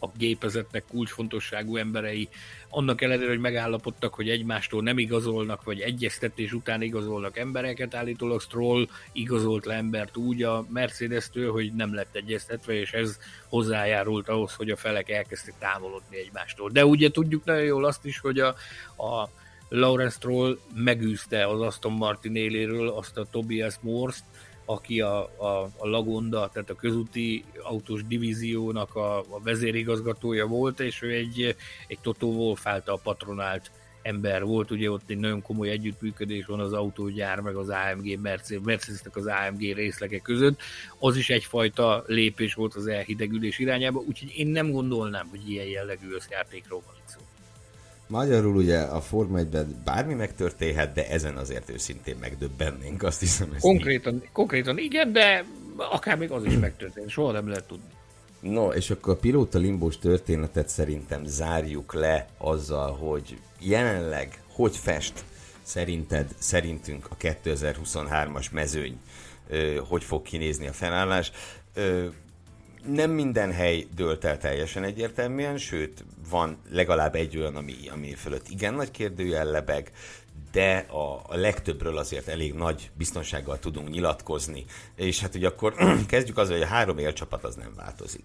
a gépezetnek kulcsfontosságú emberei, annak ellenére, hogy megállapodtak, hogy egymástól nem igazolnak, vagy egyeztetés után igazolnak embereket, állítólag Stroll igazolt le embert úgy a Mercedes-től, hogy nem lett egyeztetve, és ez hozzájárult ahhoz, hogy a felek elkezdtek távolodni egymástól. De ugye tudjuk nagyon jól azt is, hogy a, a Lawrence Stroll megűzte az Aston Martin éléről azt a Tobias Morst, aki a, a, a Lagonda, tehát a közúti autós divíziónak a, a vezérigazgatója volt, és ő egy, egy Toto Wolff által patronált ember volt, ugye ott egy nagyon komoly együttműködés van az autógyár, meg az AMG, mercedes az AMG részlege között, az is egyfajta lépés volt az elhidegülés irányába, úgyhogy én nem gondolnám, hogy ilyen jellegű összjátékról van itt szó. Magyarul ugye a Forma 1 bármi megtörténhet, de ezen azért őszintén megdöbbennénk, azt hiszem. Konkrétan, így. konkrétan igen, de akár még az is megtörtént, soha nem lehet tudni. No, és akkor a pilóta limbós történetet szerintem zárjuk le azzal, hogy jelenleg hogy fest szerinted, szerintünk a 2023-as mezőny, hogy fog kinézni a felállás nem minden hely dőlt el teljesen egyértelműen, sőt, van legalább egy olyan, ami, ami fölött igen nagy kérdőjel lebeg, de a, a legtöbbről azért elég nagy biztonsággal tudunk nyilatkozni. És hát ugye akkor kezdjük azzal, hogy a három élcsapat az nem változik.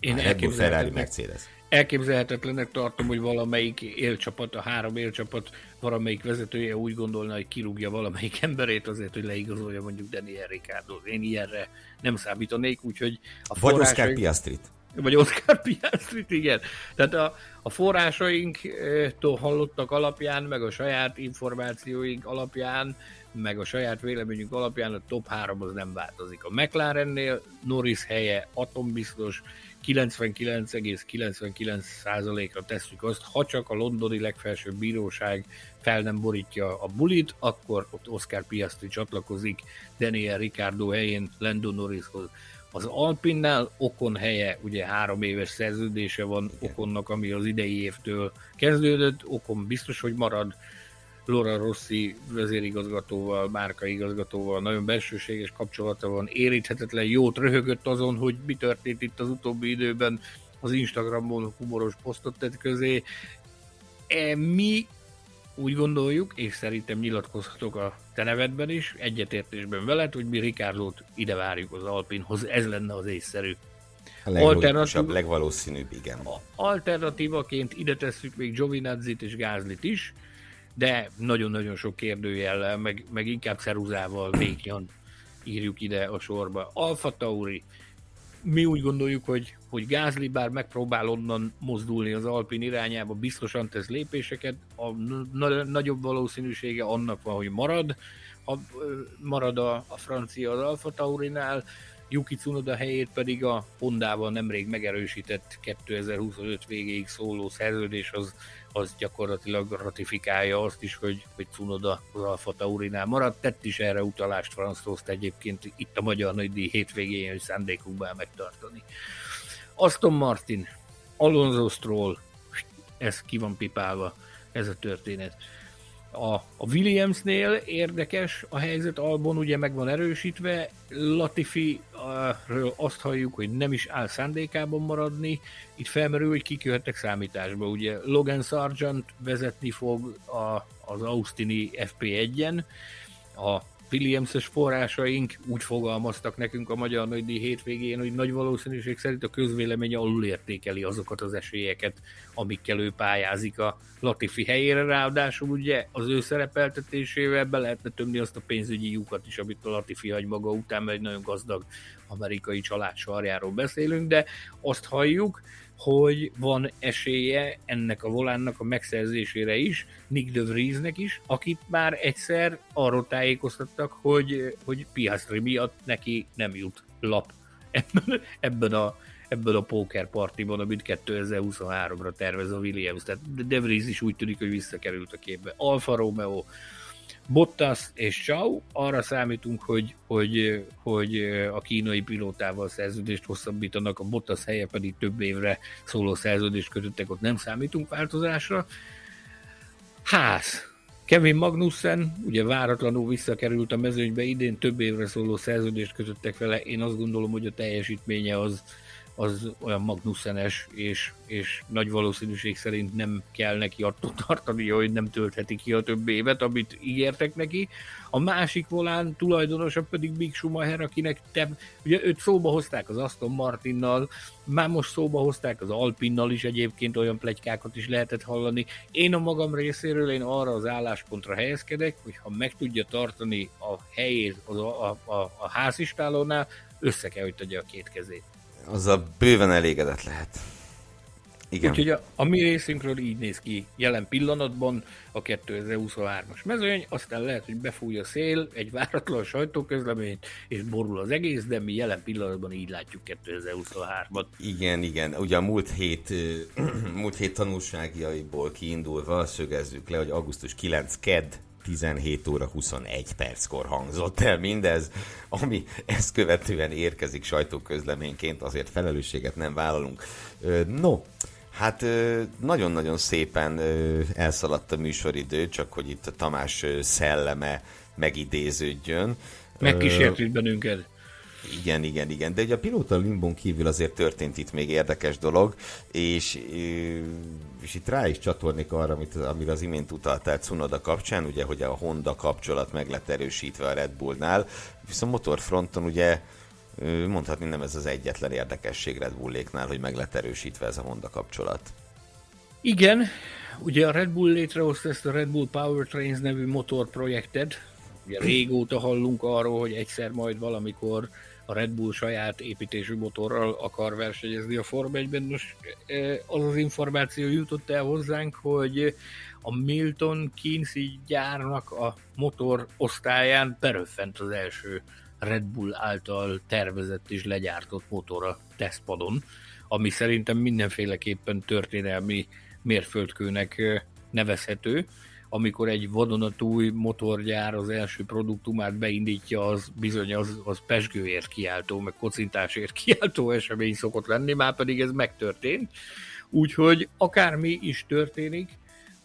Én elképzelhetetlen, Mercedes. Elképzelhetetlenek tartom, hogy valamelyik élcsapat, a három élcsapat valamelyik vezetője úgy gondolna, hogy kirúgja valamelyik emberét azért, hogy leigazolja mondjuk Daniel Ricciardo. Én ilyenre nem számítanék, úgyhogy a Vagy Oscar Piastrit. Vagy Oscar Piastrit, igen. Tehát a, a forrásainktól hallottak alapján, meg a saját információink alapján, meg a saját véleményünk alapján a top 3 az nem változik. A McLarennél Norris helye atombiztos, 99,99%-ra tesszük azt, ha csak a londoni legfelsőbb bíróság fel nem borítja a bulit, akkor ott Oscar Piastri csatlakozik Daniel Ricardo helyén Lando Norrishoz. Az Alpinnál Okon helye, ugye három éves szerződése van Okonnak, ami az idei évtől kezdődött, Okon biztos, hogy marad, Laura Rossi vezérigazgatóval, márkaigazgatóval nagyon belsőséges kapcsolata van, éríthetetlen jót röhögött azon, hogy mi történt itt az utóbbi időben, az Instagramon humoros posztot tett közé. E, mi úgy gondoljuk, és szerintem nyilatkozhatok a te nevedben is, egyetértésben veled, hogy mi Ricardot ide várjuk az Alpinhoz, ez lenne az észszerű. A leglogikusabb, legvalószínűbb, igen. Alternatívaként ide tesszük még Giovinazzi-t és Gázlit is, de nagyon-nagyon sok kérdőjellel, meg, meg inkább ceruzával végjan írjuk ide a sorba. Alfa Tauri, mi úgy gondoljuk, hogy, hogy Gázli bár megpróbál onnan mozdulni az Alpin irányába, biztosan tesz lépéseket, a nagyobb valószínűsége annak van, hogy marad, a, marad a, a francia az Alfa Taurinál, Yuki Tsunoda helyét pedig a Hondával nemrég megerősített 2025 végéig szóló szerződés az, az gyakorlatilag ratifikálja azt is, hogy, hogy Tsunoda az Alfa Taurinál maradt. Tett is erre utalást Franz Tost egyébként itt a Magyar Nagydíj hétvégén, hogy szándékunkban megtartani. Aston Martin, Alonso Stroll, ez ki van pipálva, ez a történet. A, a Williamsnél érdekes a helyzet, Albon ugye meg van erősítve, Latifi ről azt halljuk, hogy nem is áll szándékában maradni, itt felmerül, hogy kik jöhettek számításba. Ugye Logan Sargent vezetni fog a, az Austini FP1-en, a Williams-es forrásaink úgy fogalmaztak nekünk a Magyar Nagydíj hétvégén, hogy nagy valószínűség szerint a közvélemény alulértékeli azokat az esélyeket, amikkel ő pályázik a Latifi helyére, ráadásul ugye az ő szerepeltetésével be lehetne tömni azt a pénzügyi lyukat is, amit a Latifi hagy maga után, mert egy nagyon gazdag amerikai család sarjáról beszélünk, de azt halljuk, hogy van esélye ennek a volánnak a megszerzésére is, Nick de Vriesnek is, akit már egyszer arról tájékoztattak, hogy, hogy Piastri miatt neki nem jut lap ebben, ebben a ebben a póker partiban, amit 2023-ra tervez a Williams. Tehát De Vries is úgy tűnik, hogy visszakerült a képbe. Alfa Romeo Bottas és Chau, arra számítunk, hogy, hogy, hogy a kínai pilótával szerződést hosszabbítanak, a Bottas helye pedig több évre szóló szerződést kötöttek, ott nem számítunk változásra. Ház. Kevin Magnussen, ugye váratlanul visszakerült a mezőnybe, idén több évre szóló szerződést kötöttek vele, én azt gondolom, hogy a teljesítménye az, az olyan Magnussenes, és, és nagy valószínűség szerint nem kell neki attól tartani, hogy nem töltheti ki a több évet, amit ígértek neki. A másik volán tulajdonosa pedig Big Schumacher, akinek te, ugye őt szóba hozták az Aston Martinnal, már most szóba hozták az Alpinnal is egyébként, olyan plegykákat is lehetett hallani. Én a magam részéről én arra az álláspontra helyezkedek, hogy ha meg tudja tartani a helyét az a, a, a, a házistálónál, össze kell, hogy tegye a két kezét azzal bőven elégedett lehet. Igen. Úgyhogy a, a mi részünkről így néz ki jelen pillanatban a 2023-as mezőny, aztán lehet, hogy befúj a szél, egy váratlan sajtóközleményt, és borul az egész, de mi jelen pillanatban így látjuk 2023-at. Igen, igen. Ugye a múlt hét, múlt hét tanulságiaiból kiindulva szögezzük le, hogy augusztus 9 ked 17 óra 21 perckor hangzott el mindez, ami ezt követően érkezik sajtóközleményként, azért felelősséget nem vállalunk. No, Hát nagyon-nagyon szépen elszaladt a műsoridő, csak hogy itt a Tamás szelleme megidéződjön. Megkísért bennünket. Igen, igen, igen. De ugye a pilóta limbon kívül azért történt itt még érdekes dolog, és, és itt rá is csatolnék arra, amit, amire az imént utaltál Cunoda kapcsán, ugye, hogy a Honda kapcsolat meg lett erősítve a Red Bullnál, viszont motorfronton ugye mondhatni nem ez az egyetlen érdekesség Red Bulléknál, hogy meg lett erősítve ez a Honda kapcsolat. Igen, ugye a Red Bull létrehozta ezt a Red Bull Powertrains nevű motorprojektet, ugye régóta hallunk arról, hogy egyszer majd valamikor a Red Bull saját építésű motorral akar versenyezni a Form 1-ben. Most e, az az információ jutott el hozzánk, hogy a Milton Keynes gyárnak a motor osztályán beröffent az első Red Bull által tervezett és legyártott motor a tesztpadon, ami szerintem mindenféleképpen történelmi mérföldkőnek e, nevezhető amikor egy vadonatúj motorgyár az első produktumát beindítja, az bizony az, az pesgőért kiáltó, meg kocintásért kiáltó esemény szokott lenni, már pedig ez megtörtént. Úgyhogy akármi is történik,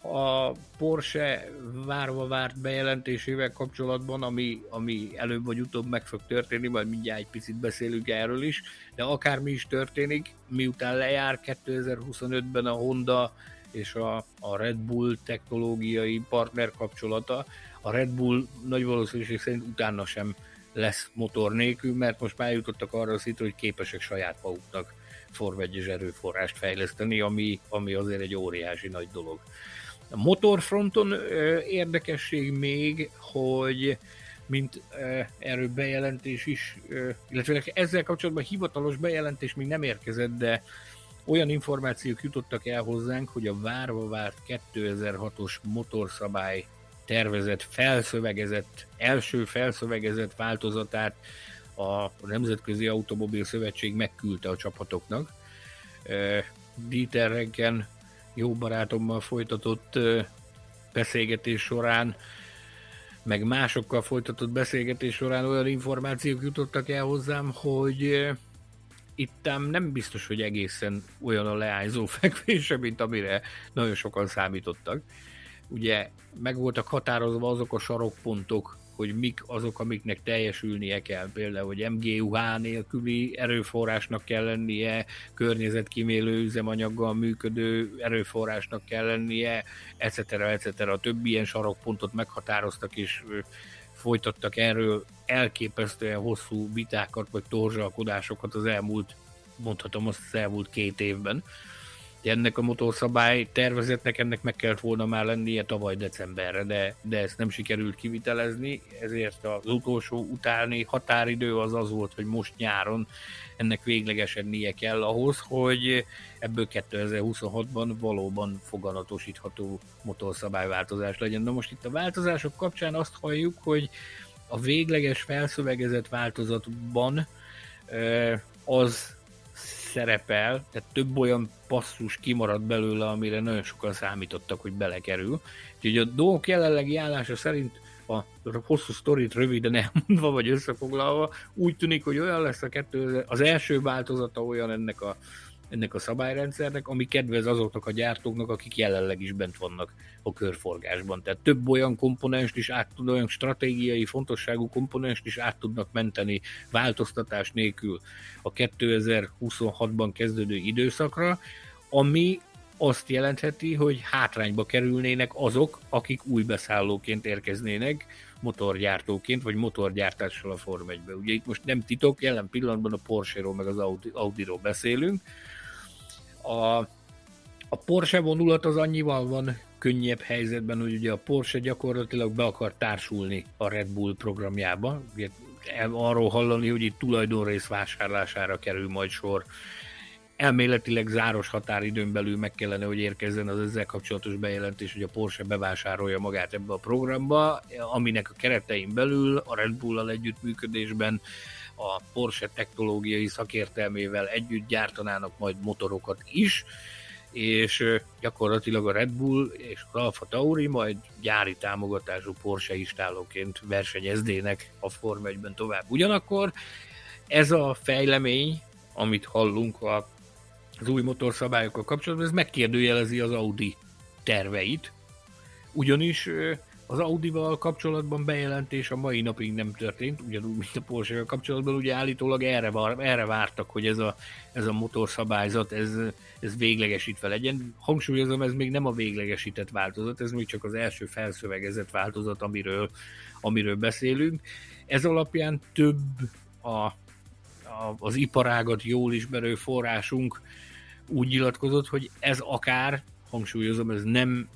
a Porsche várva várt bejelentésével kapcsolatban, ami, ami előbb vagy utóbb meg fog történni, majd mindjárt egy picit beszélünk erről is, de akármi is történik, miután lejár 2025-ben a Honda és a, a Red Bull technológiai partner kapcsolata. A Red Bull nagy valószínűség szerint utána sem lesz motor nélkül, mert most már jutottak arra a szintre, hogy képesek saját maguknak forvegyes erőforrást fejleszteni, ami, ami azért egy óriási nagy dolog. A motorfronton érdekesség még, hogy mint erről bejelentés is, illetve ezzel kapcsolatban hivatalos bejelentés még nem érkezett, de olyan információk jutottak el hozzánk, hogy a várva várt 2006-os motorszabály tervezett, felszövegezett, első felszövegezett változatát a Nemzetközi Automobil Szövetség megküldte a csapatoknak. Dieter jó barátommal folytatott beszélgetés során meg másokkal folytatott beszélgetés során olyan információk jutottak el hozzám, hogy itt nem biztos, hogy egészen olyan a leányzó fekvése, mint amire nagyon sokan számítottak. Ugye meg voltak határozva azok a sarokpontok, hogy mik azok, amiknek teljesülnie kell. Például, hogy MGUH nélküli erőforrásnak kell lennie, környezetkímélő üzemanyaggal működő erőforrásnak kell lennie, etc. etc. A többi ilyen sarokpontot meghatároztak és folytattak erről elképesztően hosszú vitákat vagy torzsalkodásokat az elmúlt, mondhatom azt az elmúlt két évben ennek a motorszabály tervezetnek ennek meg kellett volna már lennie tavaly decemberre, de, de ezt nem sikerült kivitelezni, ezért az utolsó utáni határidő az az volt, hogy most nyáron ennek véglegesednie kell ahhoz, hogy ebből 2026-ban valóban foganatosítható motorszabályváltozás legyen. Na most itt a változások kapcsán azt halljuk, hogy a végleges felszövegezett változatban az szerepel, tehát több olyan passzus kimarad belőle, amire nagyon sokan számítottak, hogy belekerül. Úgyhogy a dolgok jelenlegi állása szerint a hosszú sztorit röviden elmondva, vagy összefoglalva, úgy tűnik, hogy olyan lesz a kettő, az első változata olyan ennek a ennek a szabályrendszernek, ami kedvez azoknak a gyártóknak, akik jelenleg is bent vannak a körforgásban. Tehát több olyan komponenst is át tud, olyan stratégiai fontosságú komponenst is át tudnak menteni változtatás nélkül a 2026-ban kezdődő időszakra, ami azt jelentheti, hogy hátrányba kerülnének azok, akik új beszállóként érkeznének, motorgyártóként, vagy motorgyártással a Form 1-be. Ugye itt most nem titok, jelen pillanatban a Porsche-ról meg az Audi, Audi-ról beszélünk, a, a Porsche vonulat az annyival van könnyebb helyzetben, hogy ugye a Porsche gyakorlatilag be akar társulni a Red Bull programjába. Ugye arról hallani, hogy itt tulajdonrész vásárlására kerül majd sor. Elméletileg záros határidőn belül meg kellene, hogy érkezzen az ezzel kapcsolatos bejelentés, hogy a Porsche bevásárolja magát ebbe a programba, aminek a keretein belül a Red Bull-al együttműködésben a Porsche technológiai szakértelmével együtt gyártanának majd motorokat is, és gyakorlatilag a Red Bull és az Alfa Tauri majd gyári támogatású Porsche istálóként versenyeznének a Form 1-ben tovább. Ugyanakkor ez a fejlemény, amit hallunk a, az új motorszábályokkal kapcsolatban, ez megkérdőjelezi az Audi terveit, ugyanis az Audi-val kapcsolatban bejelentés a mai napig nem történt, ugyanúgy, mint a porsche kapcsolatban, ugye állítólag erre, var, erre vártak, hogy ez a, ez a motorszabályzat, ez, ez véglegesítve legyen. Hangsúlyozom, ez még nem a véglegesített változat, ez még csak az első felszövegezett változat, amiről, amiről beszélünk. Ez alapján több a, a, az iparágat jól ismerő forrásunk úgy nyilatkozott, hogy ez akár, hangsúlyozom, ez nem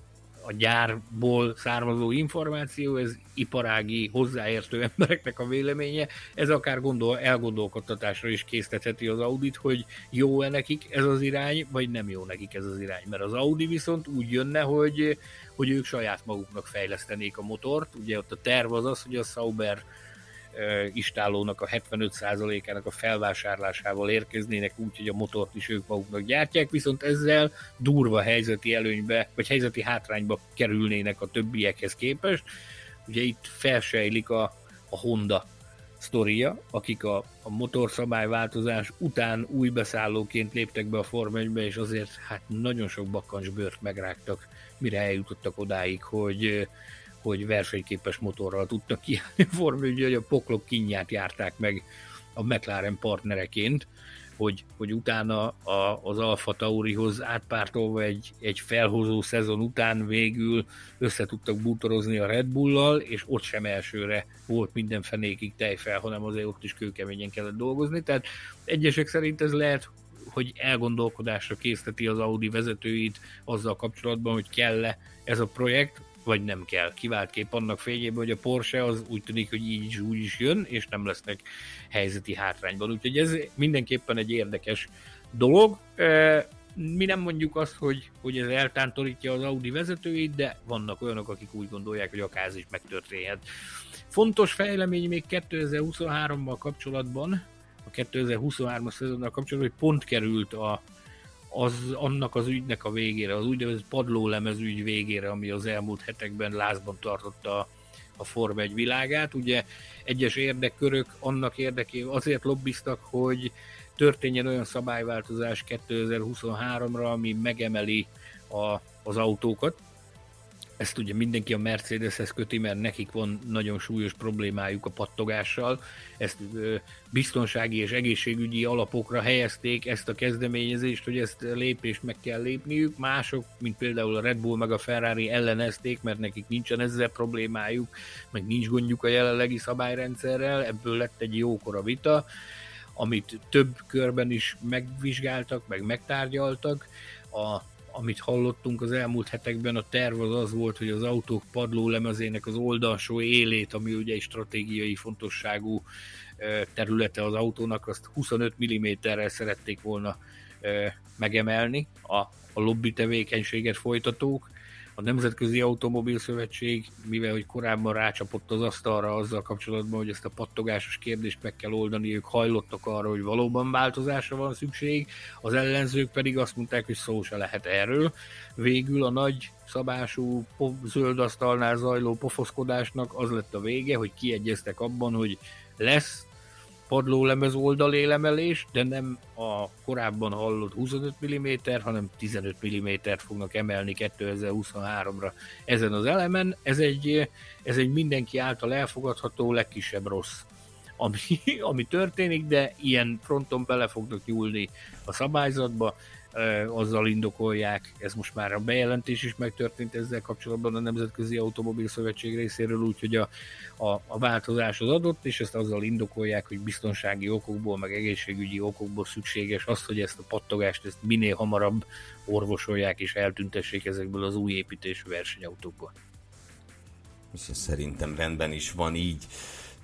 a gyárból származó információ, ez iparági, hozzáértő embereknek a véleménye, ez akár gondol, elgondolkodtatásra is késztetheti az Audit, hogy jó-e nekik ez az irány, vagy nem jó nekik ez az irány. Mert az Audi viszont úgy jönne, hogy, hogy ők saját maguknak fejlesztenék a motort. Ugye ott a terv az az, hogy a Sauber istálónak a 75%-ának a felvásárlásával érkeznének úgy, hogy a motort is ők maguknak gyártják, viszont ezzel durva helyzeti előnybe, vagy helyzeti hátrányba kerülnének a többiekhez képest. Ugye itt felsejlik a, a Honda sztoria, akik a, a motorszabályváltozás után új beszállóként léptek be a Form 1 és azért hát nagyon sok bakkancsbőrt megrágtak, mire eljutottak odáig, hogy hogy versenyképes motorral tudtak kiállni a Form hogy a poklok kinyát járták meg a McLaren partnereként, hogy, hogy utána a, az Alfa Taurihoz átpártolva egy, egy felhozó szezon után végül össze tudtak bútorozni a Red Bull-lal, és ott sem elsőre volt minden fenékig tejfel, hanem azért ott is kőkeményen kellett dolgozni. Tehát egyesek szerint ez lehet, hogy elgondolkodásra készteti az Audi vezetőit azzal kapcsolatban, hogy kell-e ez a projekt, vagy nem kell. Kivált kép annak fényében, hogy a Porsche az úgy tűnik, hogy így is úgy is jön, és nem lesznek helyzeti hátrányban. Úgyhogy ez mindenképpen egy érdekes dolog. Mi nem mondjuk azt, hogy, hogy ez eltántorítja az Audi vezetőit, de vannak olyanok, akik úgy gondolják, hogy akár ez is megtörténhet. Fontos fejlemény még 2023-mal kapcsolatban, a 2023-as szezonnal kapcsolatban, hogy pont került a, az, annak az ügynek a végére, az úgynevezett padlólemez ügy végére, ami az elmúlt hetekben lázban tartotta a, Form 1 világát. Ugye egyes érdekkörök annak érdekében azért lobbiztak, hogy történjen olyan szabályváltozás 2023-ra, ami megemeli a, az autókat, ezt ugye mindenki a Mercedeshez köti, mert nekik van nagyon súlyos problémájuk a pattogással. Ezt biztonsági és egészségügyi alapokra helyezték ezt a kezdeményezést, hogy ezt lépést meg kell lépniük. Mások, mint például a Red Bull meg a Ferrari ellenezték, mert nekik nincsen ezzel problémájuk, meg nincs gondjuk a jelenlegi szabályrendszerrel. Ebből lett egy jókora vita, amit több körben is megvizsgáltak, meg megtárgyaltak. A amit hallottunk az elmúlt hetekben, a terv az az volt, hogy az autók padlólemezének az oldalsó élét, ami ugye egy stratégiai fontosságú területe az autónak, azt 25 mm-rel szerették volna megemelni. A, a lobby tevékenységet folytatók, a Nemzetközi Automobil Szövetség, mivel hogy korábban rácsapott az asztalra azzal kapcsolatban, hogy ezt a pattogásos kérdést meg kell oldani, ők hajlottak arra, hogy valóban változásra van szükség, az ellenzők pedig azt mondták, hogy szó se lehet erről. Végül a nagy szabású zöld asztalnál zajló pofoszkodásnak az lett a vége, hogy kiegyeztek abban, hogy lesz padlólemez oldalélemelés, de nem a korábban hallott 25 mm, hanem 15 mm-t fognak emelni 2023-ra ezen az elemen. Ez egy, ez egy mindenki által elfogadható legkisebb rossz ami, ami történik, de ilyen fronton bele fognak nyúlni a szabályzatba, azzal indokolják, ez most már a bejelentés is megtörtént ezzel kapcsolatban a Nemzetközi Automobil Szövetség részéről, úgyhogy a, a, a változás az adott, és ezt azzal indokolják, hogy biztonsági okokból, meg egészségügyi okokból szükséges az, hogy ezt a pattogást ezt minél hamarabb orvosolják és eltüntessék ezekből az új építésű versenyautókból. És szerintem rendben is van így.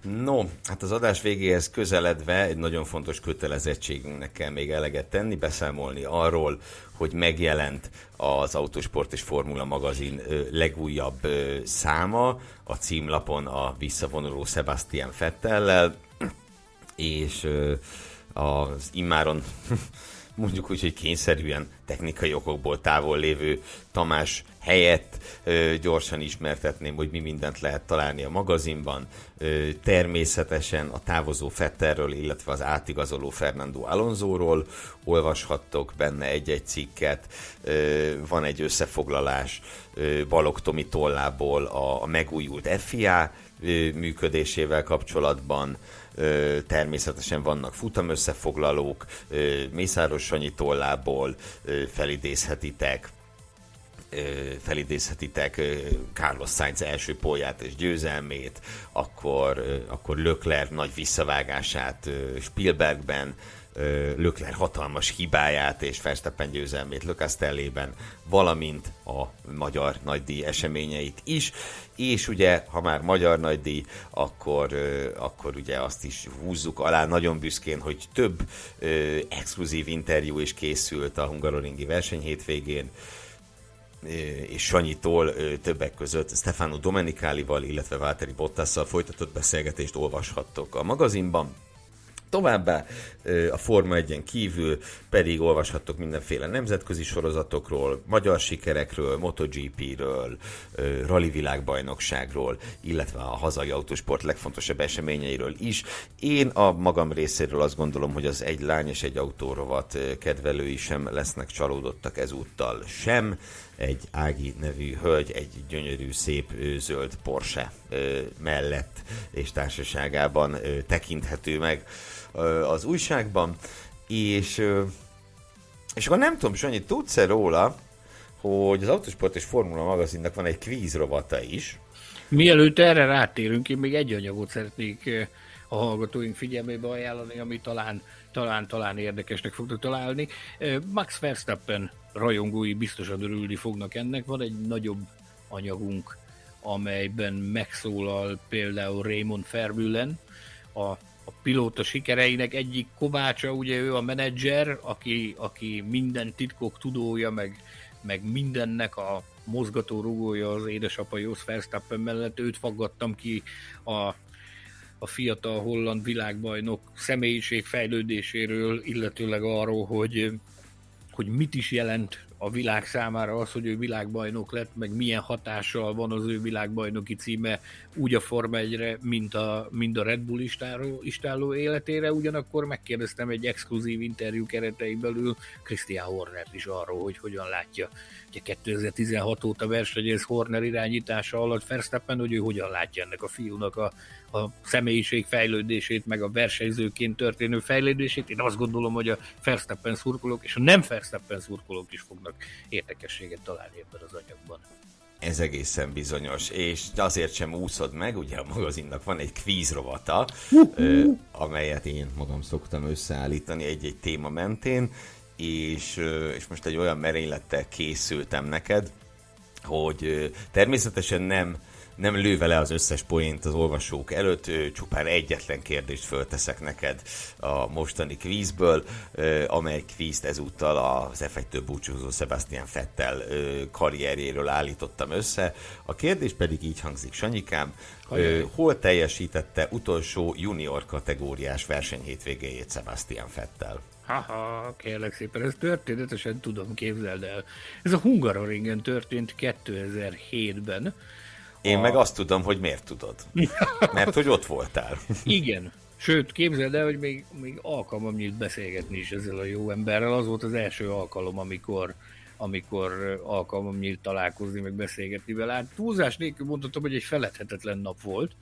No, hát az adás végéhez közeledve egy nagyon fontos kötelezettségünknek kell még eleget tenni, beszámolni arról, hogy megjelent az Autosport és Formula magazin legújabb száma, a címlapon a visszavonuló Sebastian Fettellel, és az immáron mondjuk úgy, hogy kényszerűen technikai okokból távol lévő Tamás helyett ö, gyorsan ismertetném, hogy mi mindent lehet találni a magazinban. Ö, természetesen a távozó Fetterről, illetve az átigazoló Fernando Alonsoról olvashattok benne egy-egy cikket. Ö, van egy összefoglalás ö, Balog Tomi tollából a, a megújult FIA működésével kapcsolatban természetesen vannak futamösszefoglalók, Mészáros Sanyi tollából felidézhetitek, felidézhetitek Carlos Sainz első polját és győzelmét, akkor, akkor Lökler nagy visszavágását Spielbergben, Lökler hatalmas hibáját és Verstappen győzelmét Lökasztellében, valamint a magyar nagydíj eseményeit is, és ugye, ha már magyar nagydíj, akkor, akkor ugye azt is húzzuk alá nagyon büszkén, hogy több exkluzív interjú is készült a Hungaroringi verseny hétvégén, és Sanyitól többek között Stefano Domenicalival, illetve Válteri Bottasszal folytatott beszélgetést olvashattok a magazinban. Továbbá a Forma 1 kívül pedig olvashattok mindenféle nemzetközi sorozatokról, magyar sikerekről, MotoGP-ről, rally világbajnokságról, illetve a hazai autósport legfontosabb eseményeiről is. Én a magam részéről azt gondolom, hogy az egy lány és egy autórovat kedvelői sem lesznek csalódottak ezúttal sem egy Ági nevű hölgy egy gyönyörű, szép zöld Porsche mellett és társaságában tekinthető meg az újságban, és, és akkor nem tudom, Sanyi, tudsz-e róla, hogy az Autosport és Formula magazinnak van egy kvíz rovata is. Mielőtt erre rátérünk, én még egy anyagot szeretnék a hallgatóink figyelmébe ajánlani, ami talán, talán, talán érdekesnek fognak találni. Max Verstappen rajongói biztosan örülni fognak ennek. Van egy nagyobb anyagunk amelyben megszólal például Raymond Vermeulen, a, a pilóta sikereinek egyik kovácsa, ugye ő a menedzser, aki, aki minden titkok tudója, meg, meg mindennek a mozgató rugója az édesapa Jos Verstappen mellett, őt faggattam ki a, a fiatal holland világbajnok személyiség fejlődéséről, illetőleg arról, hogy, hogy mit is jelent a világ számára az, hogy ő világbajnok lett, meg milyen hatással van az ő világbajnoki címe úgy a Forma 1 mint a, mint a Red Bull istáló, istáló életére, ugyanakkor megkérdeztem egy exkluzív interjú keretein belül Christian Horner is arról, hogy hogyan látja. Ugye 2016 óta versenyez Horner irányítása alatt Verstappen, hogy ő hogyan látja ennek a fiúnak a, a személyiség fejlődését, meg a versenyzőként történő fejlődését. Én azt gondolom, hogy a Verstappen szurkolók és a nem Verstappen szurkolók is fognak érdekességet találni ebben az anyagban. Ez egészen bizonyos, és azért sem úszod meg, ugye a magazinnak van egy kvíz rovata, ö, amelyet én magam szoktam összeállítani egy-egy téma mentén, és, és most egy olyan merénylettel készültem neked, hogy természetesen nem nem lőve le az összes poént az olvasók előtt, csupán egyetlen kérdést fölteszek neked a mostani kvízből, amely kvízt ezúttal az F1-től búcsúzó Sebastian Fettel karrierjéről állítottam össze. A kérdés pedig így hangzik, Sanyikám, Ajaj. hol teljesítette utolsó junior kategóriás versenyhétvégéjét Sebastian Fettel? Haha, kérlek szépen, ez történetesen tudom, képzeld el. Ez a Hungaroringen történt 2007-ben, én a... meg azt tudom, hogy miért tudod. Mert hogy ott voltál. Igen. Sőt, képzeld el, hogy még, még alkalmam nyílt beszélgetni is ezzel a jó emberrel. Az volt az első alkalom, amikor, amikor alkalmam nyílt találkozni, meg beszélgetni vele. Hát túlzás nélkül mondhatom, hogy egy feledhetetlen nap volt.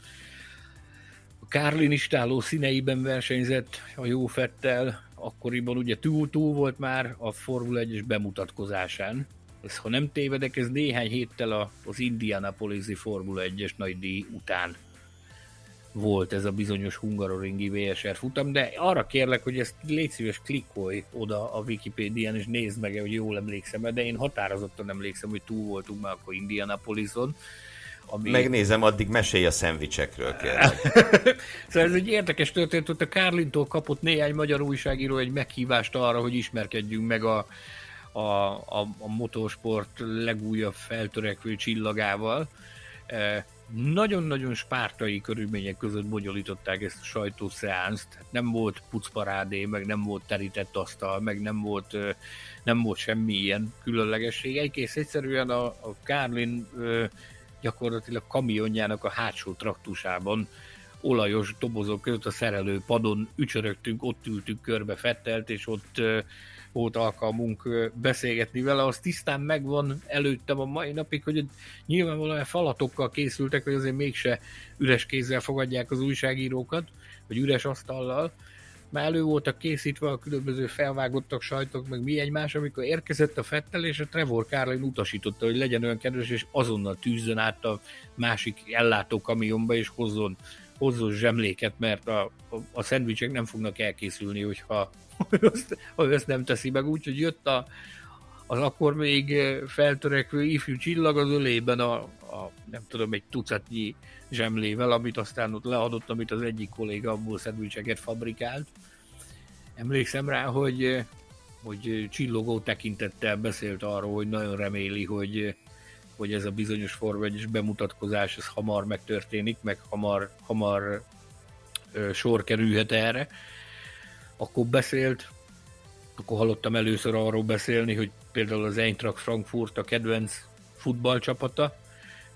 A Kárlin istáló színeiben versenyzett a jó Fettel, akkoriban ugye túl, túl volt már a Formula 1-es bemutatkozásán, ez, ha nem tévedek, ez néhány héttel az Indianapolis-i Formula 1-es nagy díj után volt ez a bizonyos hungaroringi VSR futam, de arra kérlek, hogy ezt légy szíves klikkolj oda a Wikipédián, és nézd meg, hogy jól emlékszem de én határozottan emlékszem, hogy túl voltunk már akkor Indianapolison. Ami... Megnézem, addig mesélj a szendvicsekről, kérlek. szóval ez egy érdekes történet, ott a Kárlintól kapott néhány magyar újságíró egy meghívást arra, hogy ismerkedjünk meg a, a, a, a motorsport legújabb feltörekvő csillagával. E, nagyon-nagyon spártai körülmények között bonyolították ezt a sajtószeánszt. Nem volt pucparádé, meg nem volt terített asztal, meg nem volt, nem volt semmi ilyen különlegesség. Egész egyszerűen a, a Kárlin gyakorlatilag kamionjának a hátsó traktusában olajos dobozok között a szerelő padon ücsörögtünk, ott ültünk körbe fettelt, és ott volt alkalmunk beszélgetni vele, az tisztán megvan előttem a mai napig, hogy nyilvánvalóan falatokkal készültek, hogy azért mégse üres kézzel fogadják az újságírókat, vagy üres asztallal, már elő voltak készítve a különböző felvágottak sajtok, meg mi egymás, amikor érkezett a Fettel, és a Trevor Carlin utasította, hogy legyen olyan kedves, és azonnal tűzzön át a másik ellátó kamionba, és hozzon, hozzon zsemléket, mert a, a, a szendvicsek nem fognak elkészülni, hogyha ha ő ezt nem teszi meg. Úgyhogy jött a, az akkor még feltörekvő ifjú csillag az ölében a, a nem tudom, egy tucatnyi zsemlével, amit aztán ott leadott, amit az egyik kolléga abból szendvicseket fabrikált. Emlékszem rá, hogy, hogy csillogó tekintettel beszélt arról, hogy nagyon reméli, hogy, hogy ez a bizonyos Forma bemutatkozás ez hamar megtörténik, meg hamar, hamar ö, sor kerülhet erre akkor beszélt, akkor hallottam először arról beszélni, hogy például az Eintracht Frankfurt a kedvenc futballcsapata,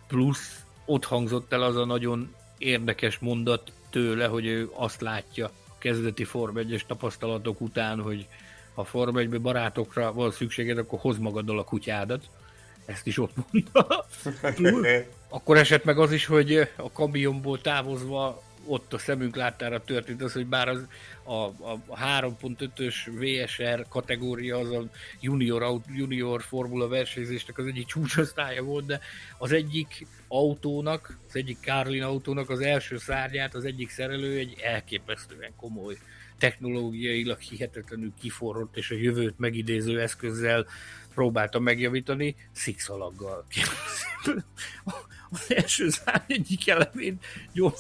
plusz ott hangzott el az a nagyon érdekes mondat tőle, hogy ő azt látja a kezdeti Form 1 tapasztalatok után, hogy ha Form 1 barátokra van szükséged, akkor hoz magaddal a kutyádat. Ezt is ott mondta. Akkor esett meg az is, hogy a kamionból távozva ott a szemünk láttára történt az, hogy bár az a, a 3.5-ös VSR kategória az a junior, junior formula versenyzésnek az egyik csúcsosztálya volt, de az egyik autónak, az egyik Carlin autónak az első szárnyát az egyik szerelő egy elképesztően komoly technológiailag hihetetlenül kiforrott és a jövőt megidéző eszközzel próbálta megjavítani, szikszalaggal. az első szám egyik elemét gyors,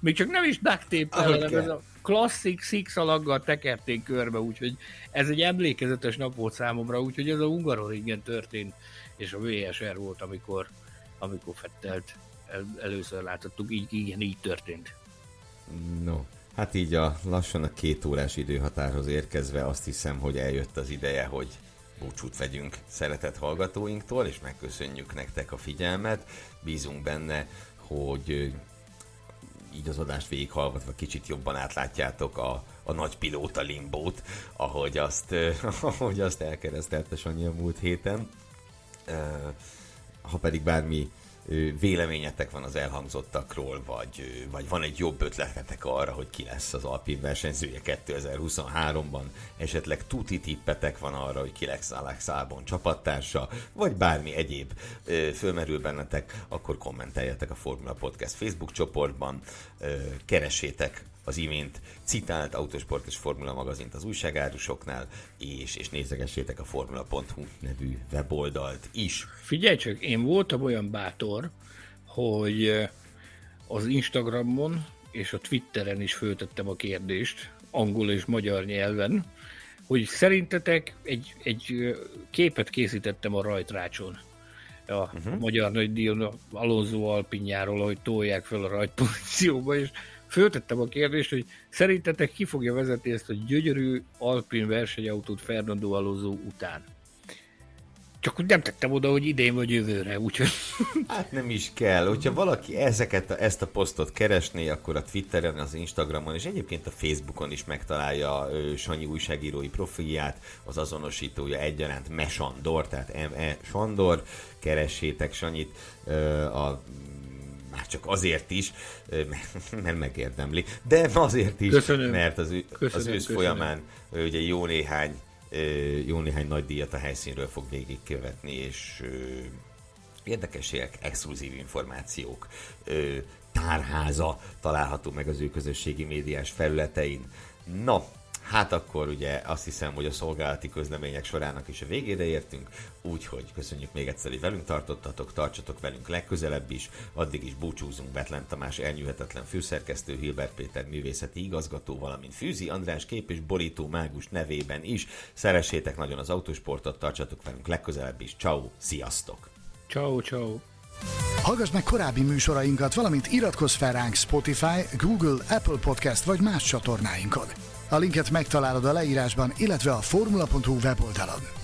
még csak nem is duct tape hanem ez a klasszik szikszalaggal tekerték körbe, úgyhogy ez egy emlékezetes nap volt számomra, úgyhogy ez a Hungaroringen történt, és a VSR volt, amikor, amikor Fettelt el, először láthattuk, így, igen, így történt. No, hát így a lassan a két órás időhatárhoz érkezve azt hiszem, hogy eljött az ideje, hogy búcsút vegyünk szeretett hallgatóinktól, és megköszönjük nektek a figyelmet. Bízunk benne, hogy így az adást végighallgatva kicsit jobban átlátjátok a, a nagy pilóta limbót, ahogy azt, ahogy azt elkeresztelte Sanyi a múlt héten. Ha pedig bármi véleményetek van az elhangzottakról, vagy, vagy van egy jobb ötletetek arra, hogy ki lesz az Alpin versenyzője 2023-ban, esetleg tuti tippetek van arra, hogy ki lesz Alex Albon csapattársa, vagy bármi egyéb. Fölmerül bennetek, akkor kommenteljetek a Formula Podcast Facebook csoportban, keresétek az imént citált Autosport és Formula magazint az újságárusoknál, és, és nézegessétek a formula.hu nevű weboldalt is. Figyelj csak, én voltam olyan bátor, hogy az Instagramon és a Twitteren is föltettem a kérdést, angol és magyar nyelven, hogy szerintetek egy, egy képet készítettem a rajtrácson a uh-huh. magyar nagydíjon Alonso Alpinjáról, hogy tolják fel a rajtpozícióba, és föltettem a kérdést, hogy szerintetek ki fogja vezetni ezt a gyönyörű Alpin versenyautót Fernando Alonso után? Csak úgy nem tettem oda, hogy idén vagy jövőre, úgyhogy... Hát nem is kell. Hogyha valaki ezeket, ezt a posztot keresné, akkor a Twitteren, az Instagramon és egyébként a Facebookon is megtalálja ö, Sanyi újságírói profilját, az azonosítója egyaránt Mesandor, tehát M.E. Sandor. Keressétek Sanyit a már csak azért is, mert megérdemli, de azért is, köszönöm. mert az, köszönöm, az ősz folyamán ugye jó néhány jó néhány nagy díjat a helyszínről fog végigkövetni, és érdekességek, exkluzív információk, tárháza található meg az ő közösségi médiás felületein. Na, Hát akkor ugye azt hiszem, hogy a szolgálati közlemények sorának is a végére értünk, úgyhogy köszönjük még egyszer, hogy velünk tartottatok, tartsatok velünk legközelebb is, addig is búcsúzunk Betlen Tamás elnyűhetetlen főszerkesztő, Hilbert Péter művészeti igazgató, valamint Fűzi András kép és borító mágus nevében is. Szeressétek nagyon az autósportot, tartsatok velünk legközelebb is. Ciao, sziasztok! Ciao, ciao! Hallgass meg korábbi műsorainkat, valamint iratkozz fel ránk Spotify, Google, Apple Podcast vagy más csatornáinkon. A linket megtalálod a leírásban, illetve a formula.hu weboldalon.